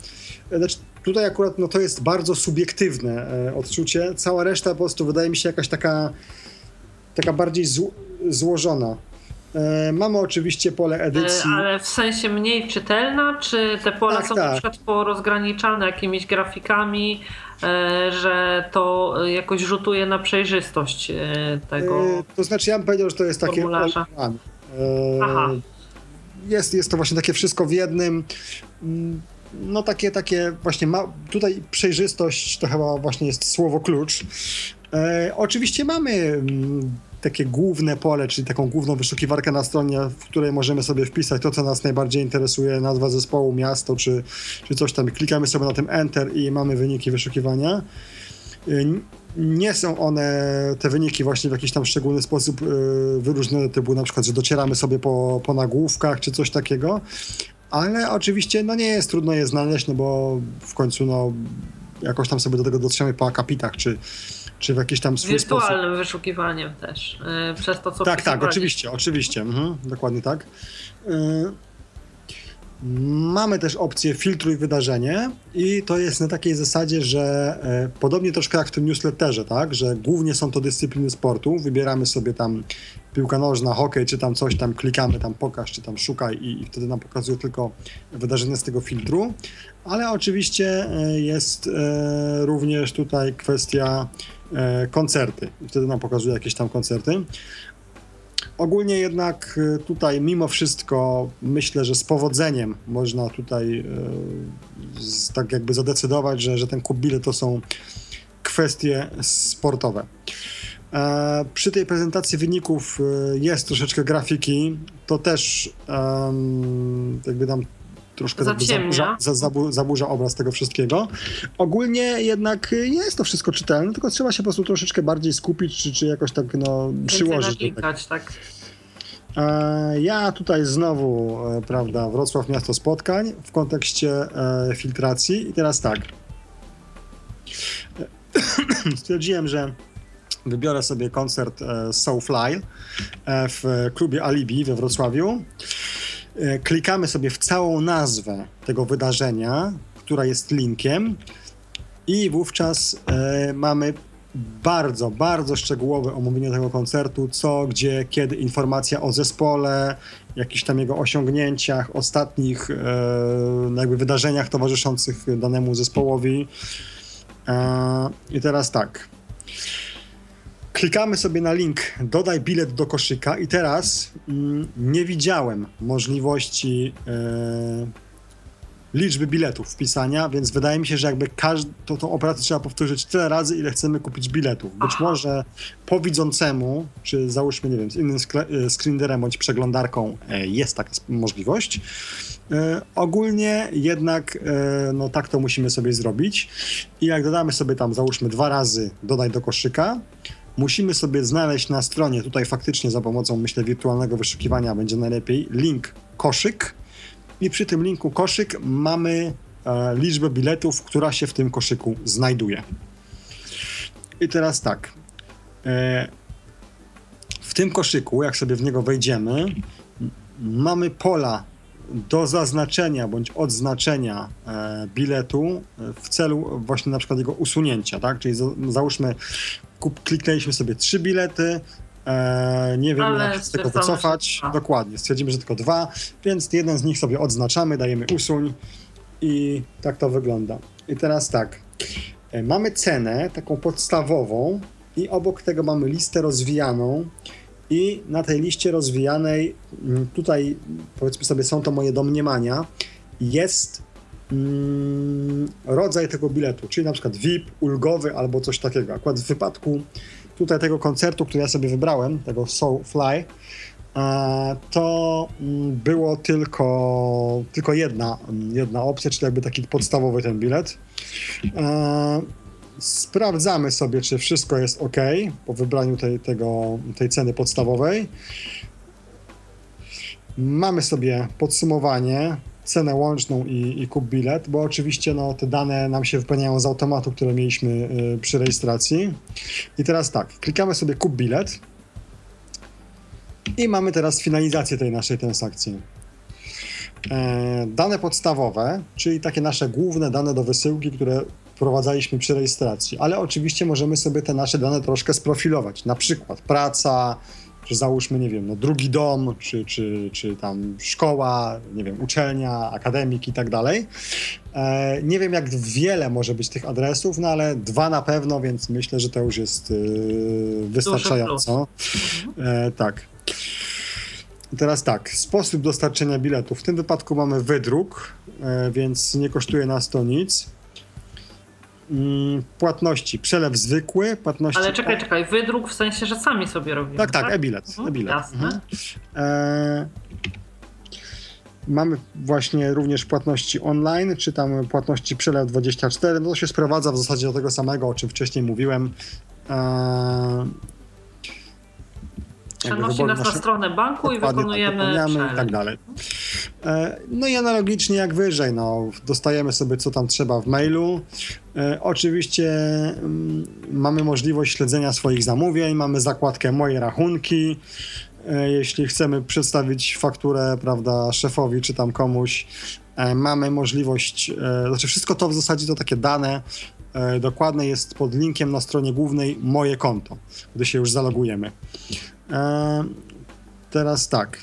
e, znaczy tutaj akurat no to jest bardzo subiektywne e, odczucie, cała reszta po prostu wydaje mi się jakaś taka, taka bardziej złożona. E, mamy oczywiście pole edycji. E, ale w sensie mniej czytelna, czy te pola tak, są tak. na przykład porozgraniczane jakimiś grafikami, e, że to jakoś rzutuje na przejrzystość tego. To znaczy, ja bym powiedział, że to jest takie. Aha. Jest, jest to właśnie takie wszystko w jednym. Mm, no takie, takie właśnie ma, tutaj przejrzystość to chyba właśnie jest słowo klucz. E, oczywiście mamy mm, takie główne pole, czyli taką główną wyszukiwarkę na stronie, w której możemy sobie wpisać to, co nas najbardziej interesuje, nazwa zespołu, miasto, czy, czy coś tam. Klikamy sobie na tym Enter i mamy wyniki wyszukiwania. Y, nie są one, te wyniki właśnie w jakiś tam szczególny sposób y, wyróżnione, typu na przykład, że docieramy sobie po, po nagłówkach, czy coś takiego, ale oczywiście no nie jest trudno je znaleźć, no bo w końcu no jakoś tam sobie do tego dotrzemy po akapitach, czy, czy w jakiś tam swój Wirtualnym sposób. wyszukiwaniem też, yy, przez to, co Tak, tak, oczywiście, oczywiście, mhm, dokładnie tak. Yy, mamy też opcję filtruj wydarzenie i to jest na takiej zasadzie, że yy, podobnie troszkę jak w tym newsletterze, tak, że głównie są to dyscypliny sportu, wybieramy sobie tam piłka nożna, hokej, czy tam coś tam, klikamy tam pokaż, czy tam szukaj i, i wtedy nam pokazuje tylko wydarzenia z tego filtru, ale oczywiście e, jest również tutaj kwestia koncerty. Wtedy nam pokazuje jakieś tam koncerty. Ogólnie jednak e, tutaj mimo wszystko myślę, że z powodzeniem można tutaj e, tak jakby zadecydować, że, że ten kup to są kwestie sportowe. E, przy tej prezentacji wyników jest troszeczkę grafiki. To też jakby nam troszkę zaburza, zaburza, zaburza obraz tego wszystkiego. Ogólnie jednak jest to wszystko czytelne, tylko trzeba się po prostu troszeczkę bardziej skupić, czy, czy jakoś tak no, przyłożyć. Nalikać, tak. E, ja tutaj znowu, e, prawda, Wrocław Miasto Spotkań w kontekście e, filtracji i teraz tak. *coughs* Stwierdziłem, że wybiorę sobie koncert Soulfly w klubie Alibi we Wrocławiu. E, klikamy sobie w całą nazwę tego wydarzenia, która jest linkiem, i wówczas e, mamy bardzo, bardzo szczegółowe omówienie tego koncertu, co, gdzie, kiedy, informacja o zespole, jakichś tam jego osiągnięciach, ostatnich e, jakby wydarzeniach towarzyszących danemu zespołowi. I teraz tak. Klikamy sobie na link dodaj bilet do koszyka i teraz mm, nie widziałem możliwości e, liczby biletów wpisania, więc wydaje mi się, że jakby każd- to, tą operację trzeba powtórzyć tyle razy, ile chcemy kupić biletów. Być może po widzącemu, czy załóżmy, nie wiem, z innym e, screenerem bądź przeglądarką e, jest taka możliwość. E, ogólnie jednak e, no tak to musimy sobie zrobić i jak dodamy sobie tam załóżmy dwa razy dodaj do koszyka, musimy sobie znaleźć na stronie, tutaj faktycznie za pomocą myślę wirtualnego wyszukiwania będzie najlepiej, link koszyk i przy tym linku koszyk mamy e, liczbę biletów, która się w tym koszyku znajduje. I teraz tak. E, w tym koszyku, jak sobie w niego wejdziemy, mamy pola do zaznaczenia bądź odznaczenia e, biletu e, w celu właśnie na przykład jego usunięcia, tak? Czyli za, załóżmy, kup, kliknęliśmy sobie trzy bilety, e, nie wiemy Ale jak tego wycofać. dwa. Dokładnie, stwierdzimy, że tylko dwa, więc jeden z nich sobie odznaczamy, dajemy usuń i tak to wygląda. I teraz tak, mamy cenę taką podstawową i obok tego mamy listę rozwijaną i na tej liście rozwijanej, mm, tutaj powiedzmy sobie, są to moje domniemania, jest mm, rodzaj tego biletu, czyli na przykład VIP, ulgowy albo coś takiego. Akurat w wypadku tutaj tego koncertu, który ja sobie wybrałem, tego Soulfly, e, to mm, było tylko, tylko jedna, mm, jedna opcja, czyli jakby taki podstawowy ten bilet. Sprawdzamy sobie, czy wszystko jest ok po wybraniu tej, tego, tej ceny podstawowej. Mamy sobie podsumowanie, cenę łączną i, i kup bilet, bo oczywiście no, te dane nam się wypełniają z automatu, które mieliśmy y, przy rejestracji. I teraz tak, klikamy sobie kup bilet i mamy teraz finalizację tej naszej transakcji. E, dane podstawowe, czyli takie nasze główne dane do wysyłki, które wprowadzaliśmy przy rejestracji, ale oczywiście możemy sobie te nasze dane troszkę sprofilować, na przykład praca, czy załóżmy, nie wiem, no drugi dom, czy, czy, czy tam szkoła, nie wiem, uczelnia, akademik i tak dalej. E, nie wiem, jak wiele może być tych adresów, no ale dwa na pewno, więc myślę, że to już jest yy, wystarczająco. E, tak. Teraz tak, sposób dostarczenia biletu. W tym wypadku mamy wydruk, e, więc nie kosztuje nas to nic. Mm, Płatności, przelew zwykły, płatności... Ale czekaj, czekaj, wydruk w sensie, że sami sobie robimy. Tak, tak, e-bilet. Mhm, e-bilet. jasne. Mhm. E, mamy właśnie również płatności online, czy tam płatności przelew 24. No to się sprowadza w zasadzie do tego samego, o czym wcześniej mówiłem. E, Przenosi nas na stronę banku i tak, wykonujemy wypełniamy i tak dalej. E, No i analogicznie jak wyżej, no, dostajemy sobie co tam trzeba w mailu. E, Oczywiście mm, mamy możliwość śledzenia swoich zamówień, mamy zakładkę moje rachunki. E, Jeśli chcemy przedstawić fakturę, prawda, szefowi czy tam komuś, mamy możliwość, znaczy wszystko to w zasadzie to takie dane dokładne jest pod linkiem na stronie głównej moje konto, gdy się już zalogujemy. E, Teraz tak.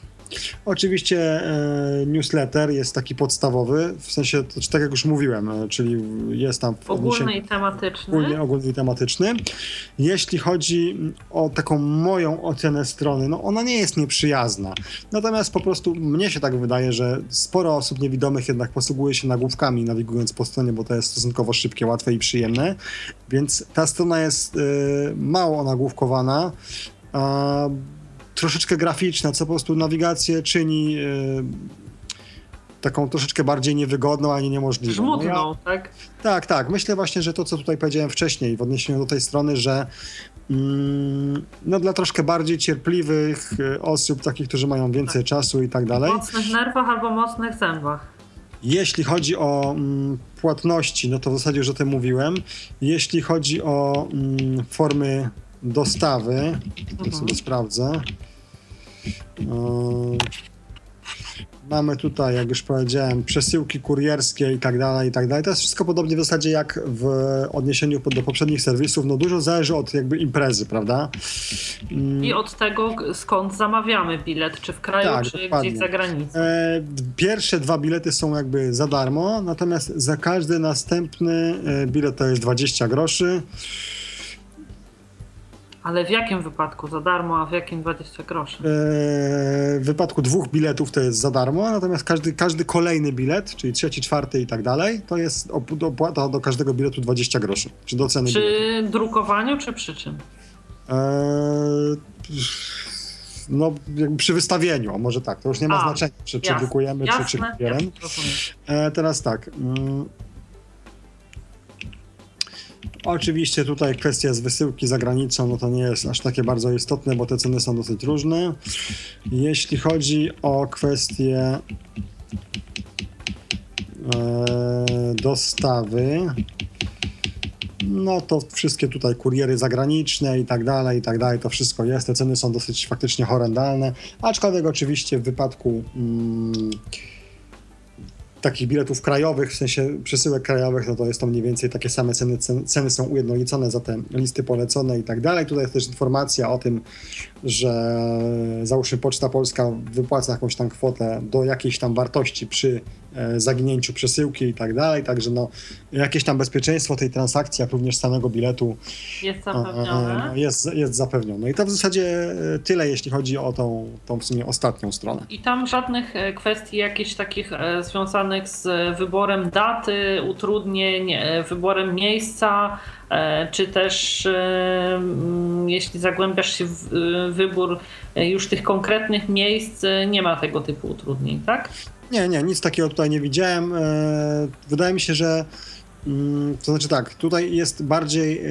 Oczywiście e, newsletter jest taki podstawowy, w sensie, tak jak już mówiłem, e, czyli jest tam w Ogólny i tematyczny. ogólnie, ogólny i tematyczny. Jeśli chodzi o taką moją ocenę strony, no ona nie jest nieprzyjazna. Natomiast po prostu mnie się tak wydaje, że sporo osób niewidomych jednak posługuje się nagłówkami nawigując po stronie, bo to jest stosunkowo szybkie, łatwe i przyjemne. Więc ta strona jest mało nagłówkowana. A, troszeczkę graficzna, co po prostu nawigację czyni y, taką troszeczkę bardziej niewygodną, a nie niemożliwą. No ja- Żmudną, tak? tak, tak. Myślę właśnie, że to, co tutaj powiedziałem wcześniej w odniesieniu do tej strony, że mm, no dla troszkę bardziej cierpliwych y, osób, takich, którzy mają więcej czasu i tak W dalej. mocnych nerwach albo mocnych zębach. Jeśli chodzi o mm, płatności, no to w zasadzie już o tym mówiłem. Jeśli chodzi o mm, formy dostawy, to Mhm. sobie sprawdzę. Yy, Mamy tutaj, jak już powiedziałem, przesyłki kurierskie i tak dalej, i tak dalej. To jest wszystko podobnie w zasadzie jak w odniesieniu do poprzednich serwisów. No dużo zależy od jakby imprezy, prawda? Mm. I od tego, skąd zamawiamy bilet, czy w kraju, tak, czy dokładnie. gdzieś za granicą. E, pierwsze dwa bilety są jakby za darmo, natomiast za każdy następny e, bilet to jest 20 groszy. Ale w jakim wypadku za darmo, a w jakim 20 groszy? Eee, w wypadku dwóch biletów to jest za darmo, natomiast każdy, każdy kolejny bilet, czyli trzeci, czwarty i tak dalej, to jest opłata do każdego biletu 20 groszy. Czy do ceny Przy biletu. drukowaniu, czy przy czym? Eee, no, przy wystawieniu, może tak, to już nie ma a, znaczenia, czy, czy drukujemy, jasne, czy, czy kupujemy. Eee, teraz tak. Mm, Oczywiście tutaj kwestia z wysyłki za granicą, no to nie jest aż takie bardzo istotne, bo te ceny są dosyć różne. Jeśli chodzi o kwestię e, dostawy, no to wszystkie tutaj kuriery zagraniczne i tak dalej, i tak dalej, to wszystko jest. Te ceny są dosyć faktycznie horrendalne, aczkolwiek oczywiście w wypadku mm, takich biletów krajowych, w sensie przesyłek krajowych, no to jest to mniej więcej takie same ceny, ceny są ujednolicone za te listy polecone i tak dalej. Tutaj jest też informacja o tym, że załóżmy Poczta Polska wypłaca jakąś tam kwotę do jakiejś tam wartości przy zaginięciu przesyłki i tak dalej, także no jakieś tam bezpieczeństwo tej transakcji, jak również samego biletu jest zapewnione. No, jest, jest zapewnione. I to w zasadzie e, tyle, jeśli chodzi o tą, tą w sumie ostatnią stronę. I tam żadnych e, kwestii jakichś takich związanych z wyborem daty, utrudnień, wyborem miejsca, E, czy też e, jeśli zagłębiasz się w wybór e, już tych konkretnych miejsc, nie ma tego typu utrudnień, tak? Nie, nie, nic takiego tutaj nie widziałem. Wydaje mi się, że mm, to znaczy tak, tutaj jest bardziej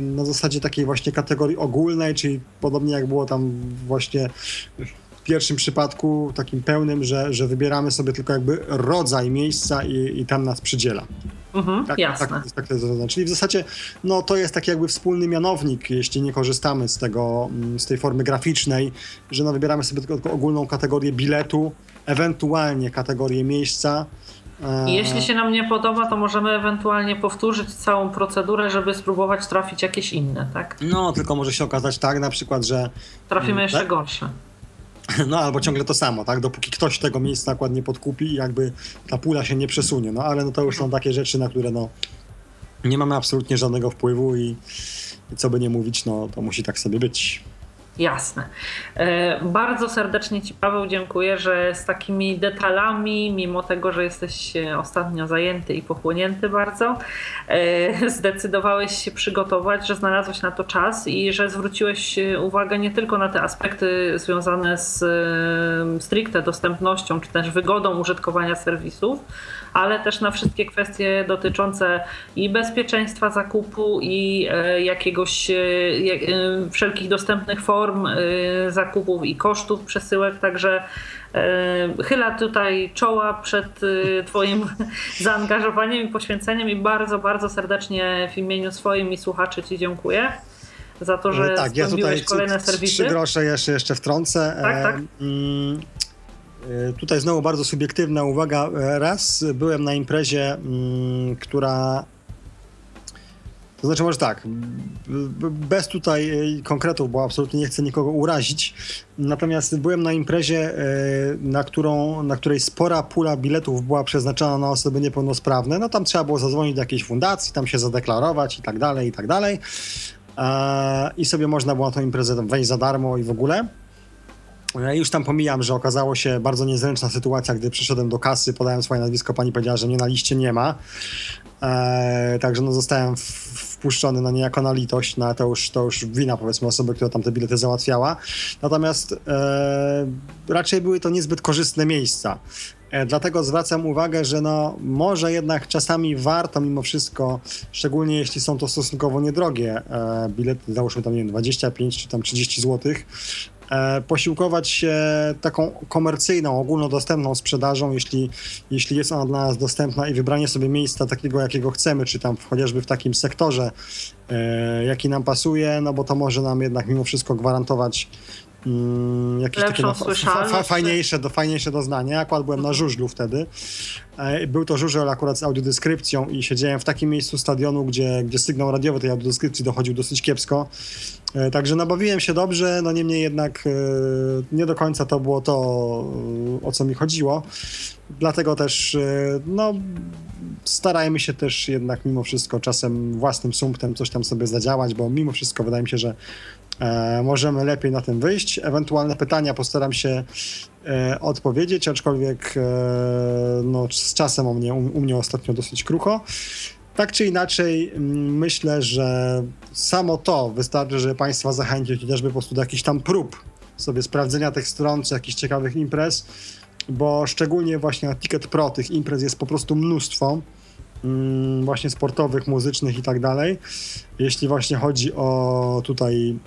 na zasadzie takiej właśnie kategorii ogólnej, czyli podobnie jak było tam właśnie w pierwszym przypadku, takim pełnym, że, że wybieramy sobie tylko jakby rodzaj miejsca i, i tam nas przydziela. Mhm, tak, jasne. Tak, tak, tak, Czyli w zasadzie no, to jest taki jakby wspólny mianownik, jeśli nie korzystamy z tego, mm, z tej formy graficznej, że no, wybieramy sobie tylko ogólną kategorię biletu, ewentualnie kategorię miejsca. I jeśli się nam nie podoba, to możemy ewentualnie powtórzyć całą procedurę, żeby spróbować trafić jakieś inne, tak? No, tylko może się okazać tak na przykład, że... Trafimy mm, jeszcze tak? gorsze. No albo ciągle to samo, tak? Dopóki ktoś tego miejsca ładnie podkupi i jakby ta pula się nie przesunie. No ale no to już są takie rzeczy, na które no nie mamy absolutnie żadnego wpływu i, i co by nie mówić, no to musi tak sobie być. Jasne. E, bardzo serdecznie Ci, Paweł, dziękuję, że z takimi detalami, mimo tego, że jesteś ostatnio zajęty i pochłonięty bardzo, e, *laughs* zdecydowałeś się przygotować, że znalazłeś na to czas i że zwróciłeś uwagę nie tylko na te aspekty związane z stricte dostępnością, czy też wygodą użytkowania serwisów, ale też na wszystkie kwestie dotyczące i bezpieczeństwa zakupu, i e, jakiegoś wszelkich dostępnych form, zakupów i kosztów przesyłek, także chyla tutaj czoła przed Twoim *laughs* zaangażowaniem i poświęceniem i bardzo, bardzo serdecznie w imieniu swoim i słuchaczy Ci dziękuję za to, że tak, ja tutaj kolejne serwisy. Trzy grosze jeszcze, jeszcze wtrącę. Tak, tak. Mm, tutaj znowu bardzo subiektywna uwaga. Raz byłem na imprezie, mm, która to znaczy, może tak, bez tutaj e, konkretów, bo absolutnie nie chcę nikogo urazić. Natomiast byłem na imprezie, e, na, którą, na której spora pula biletów była przeznaczona na osoby niepełnosprawne. No tam trzeba było zadzwonić do jakiejś fundacji, tam się zadeklarować i tak dalej, i tak dalej. E, I sobie można było na tą imprezę wejść za darmo i w ogóle. Już tam pomijam, że okazało się bardzo niezręczna sytuacja, gdy przyszedłem do kasy, podałem swoje nazwisko, pani powiedziała, że mnie na liście nie ma. Eee, także no zostałem wpuszczony na niejako na litość, no to już, to już wina powiedzmy osoby, która tam te bilety załatwiała. Natomiast e, raczej były to niezbyt korzystne miejsca. E, dlatego zwracam uwagę, że no, może jednak czasami warto mimo wszystko, szczególnie jeśli są to stosunkowo niedrogie e, bilety, załóżmy tam nie wiem, 25 czy tam 30 złotych, posiłkować się taką komercyjną, ogólnodostępną sprzedażą, jeśli, jeśli jest ona dla nas dostępna i wybranie sobie miejsca takiego, jakiego chcemy, czy tam chociażby w takim sektorze, e, jaki nam pasuje, no bo to może nam jednak mimo wszystko gwarantować mm, jakieś takie no, fa, fa, fajniejsze, do, fajniejsze doznanie. Akurat byłem na żużlu wtedy. E, był to żużel akurat z audiodeskrypcją i siedziałem w takim miejscu stadionu, gdzie, gdzie sygnał radiowy tej audiodeskrypcji dochodził dosyć kiepsko. E, także nabawiłem się dobrze, no niemniej jednak e, nie do końca to było to, o co mi chodziło. Dlatego też no, starajmy się też jednak mimo wszystko czasem własnym sumptem coś tam sobie zadziałać, bo mimo wszystko wydaje mi się, że e, możemy lepiej na tym wyjść. Ewentualne pytania postaram się e, odpowiedzieć, aczkolwiek e, no, z czasem u mnie, u, mnie ostatnio dosyć krucho. Tak czy inaczej, myślę, że samo to wystarczy, żeby Państwa zachęcić chociażby po prostu do jakichś tam prób sobie sprawdzenia tych stron, czy jakichś ciekawych imprez, bo szczególnie właśnie na Ticket Pro tych imprez jest po prostu mnóstwo. Właśnie sportowych, muzycznych i tak dalej. Jeśli właśnie chodzi o tutaj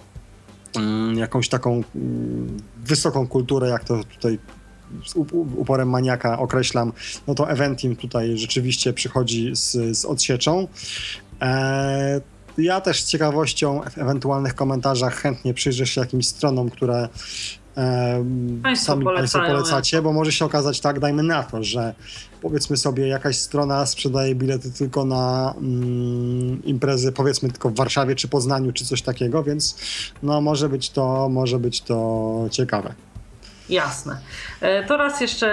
jakąś taką mm, wysoką kulturę, jak to tutaj z uporem maniaka określam, no to Eventim tutaj rzeczywiście przychodzi z, z odsieczą. E, ja też z ciekawością w ewentualnych komentarzach chętnie przyjrzę się jakimś stronom, które Państwo sami Państwo polecacie, bo może się okazać tak, dajmy na to, że powiedzmy sobie jakaś strona sprzedaje bilety tylko na mm, imprezy powiedzmy tylko w Warszawie czy Poznaniu czy coś takiego, więc no może być to, może być to ciekawe. Jasne. E, to raz jeszcze,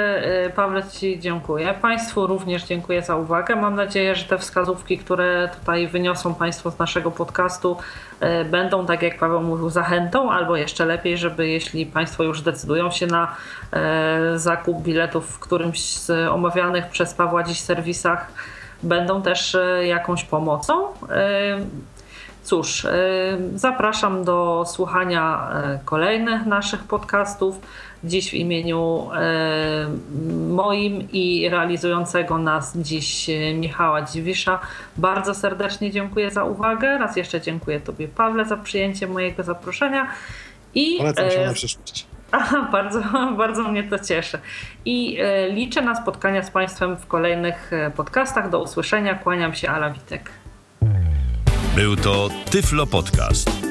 e, Pawle, Ci dziękuję. Państwu również dziękuję za uwagę. Mam nadzieję, że te wskazówki, które tutaj wyniosą Państwo z naszego podcastu, e, będą, tak jak Paweł mówił, zachętą, albo jeszcze lepiej, żeby jeśli Państwo już decydują się na zakup biletów w którymś z omawianych przez Pawła dziś serwisach, będą też jakąś pomocą. Cóż, zapraszam do słuchania kolejnych naszych podcastów. Dziś w imieniu e, moim i realizującego nas dziś e, Michała Dziwisza bardzo serdecznie dziękuję za uwagę. Raz jeszcze dziękuję Tobie, Pawle, za przyjęcie mojego zaproszenia. I, Polecam się e, na przyszłość. Aha, bardzo, *laughs* bardzo mnie to cieszy. I liczę na spotkania z Państwem w kolejnych podcastach. Do usłyszenia. Kłaniam się, Ala Witek. Był to Tyflo Podcast.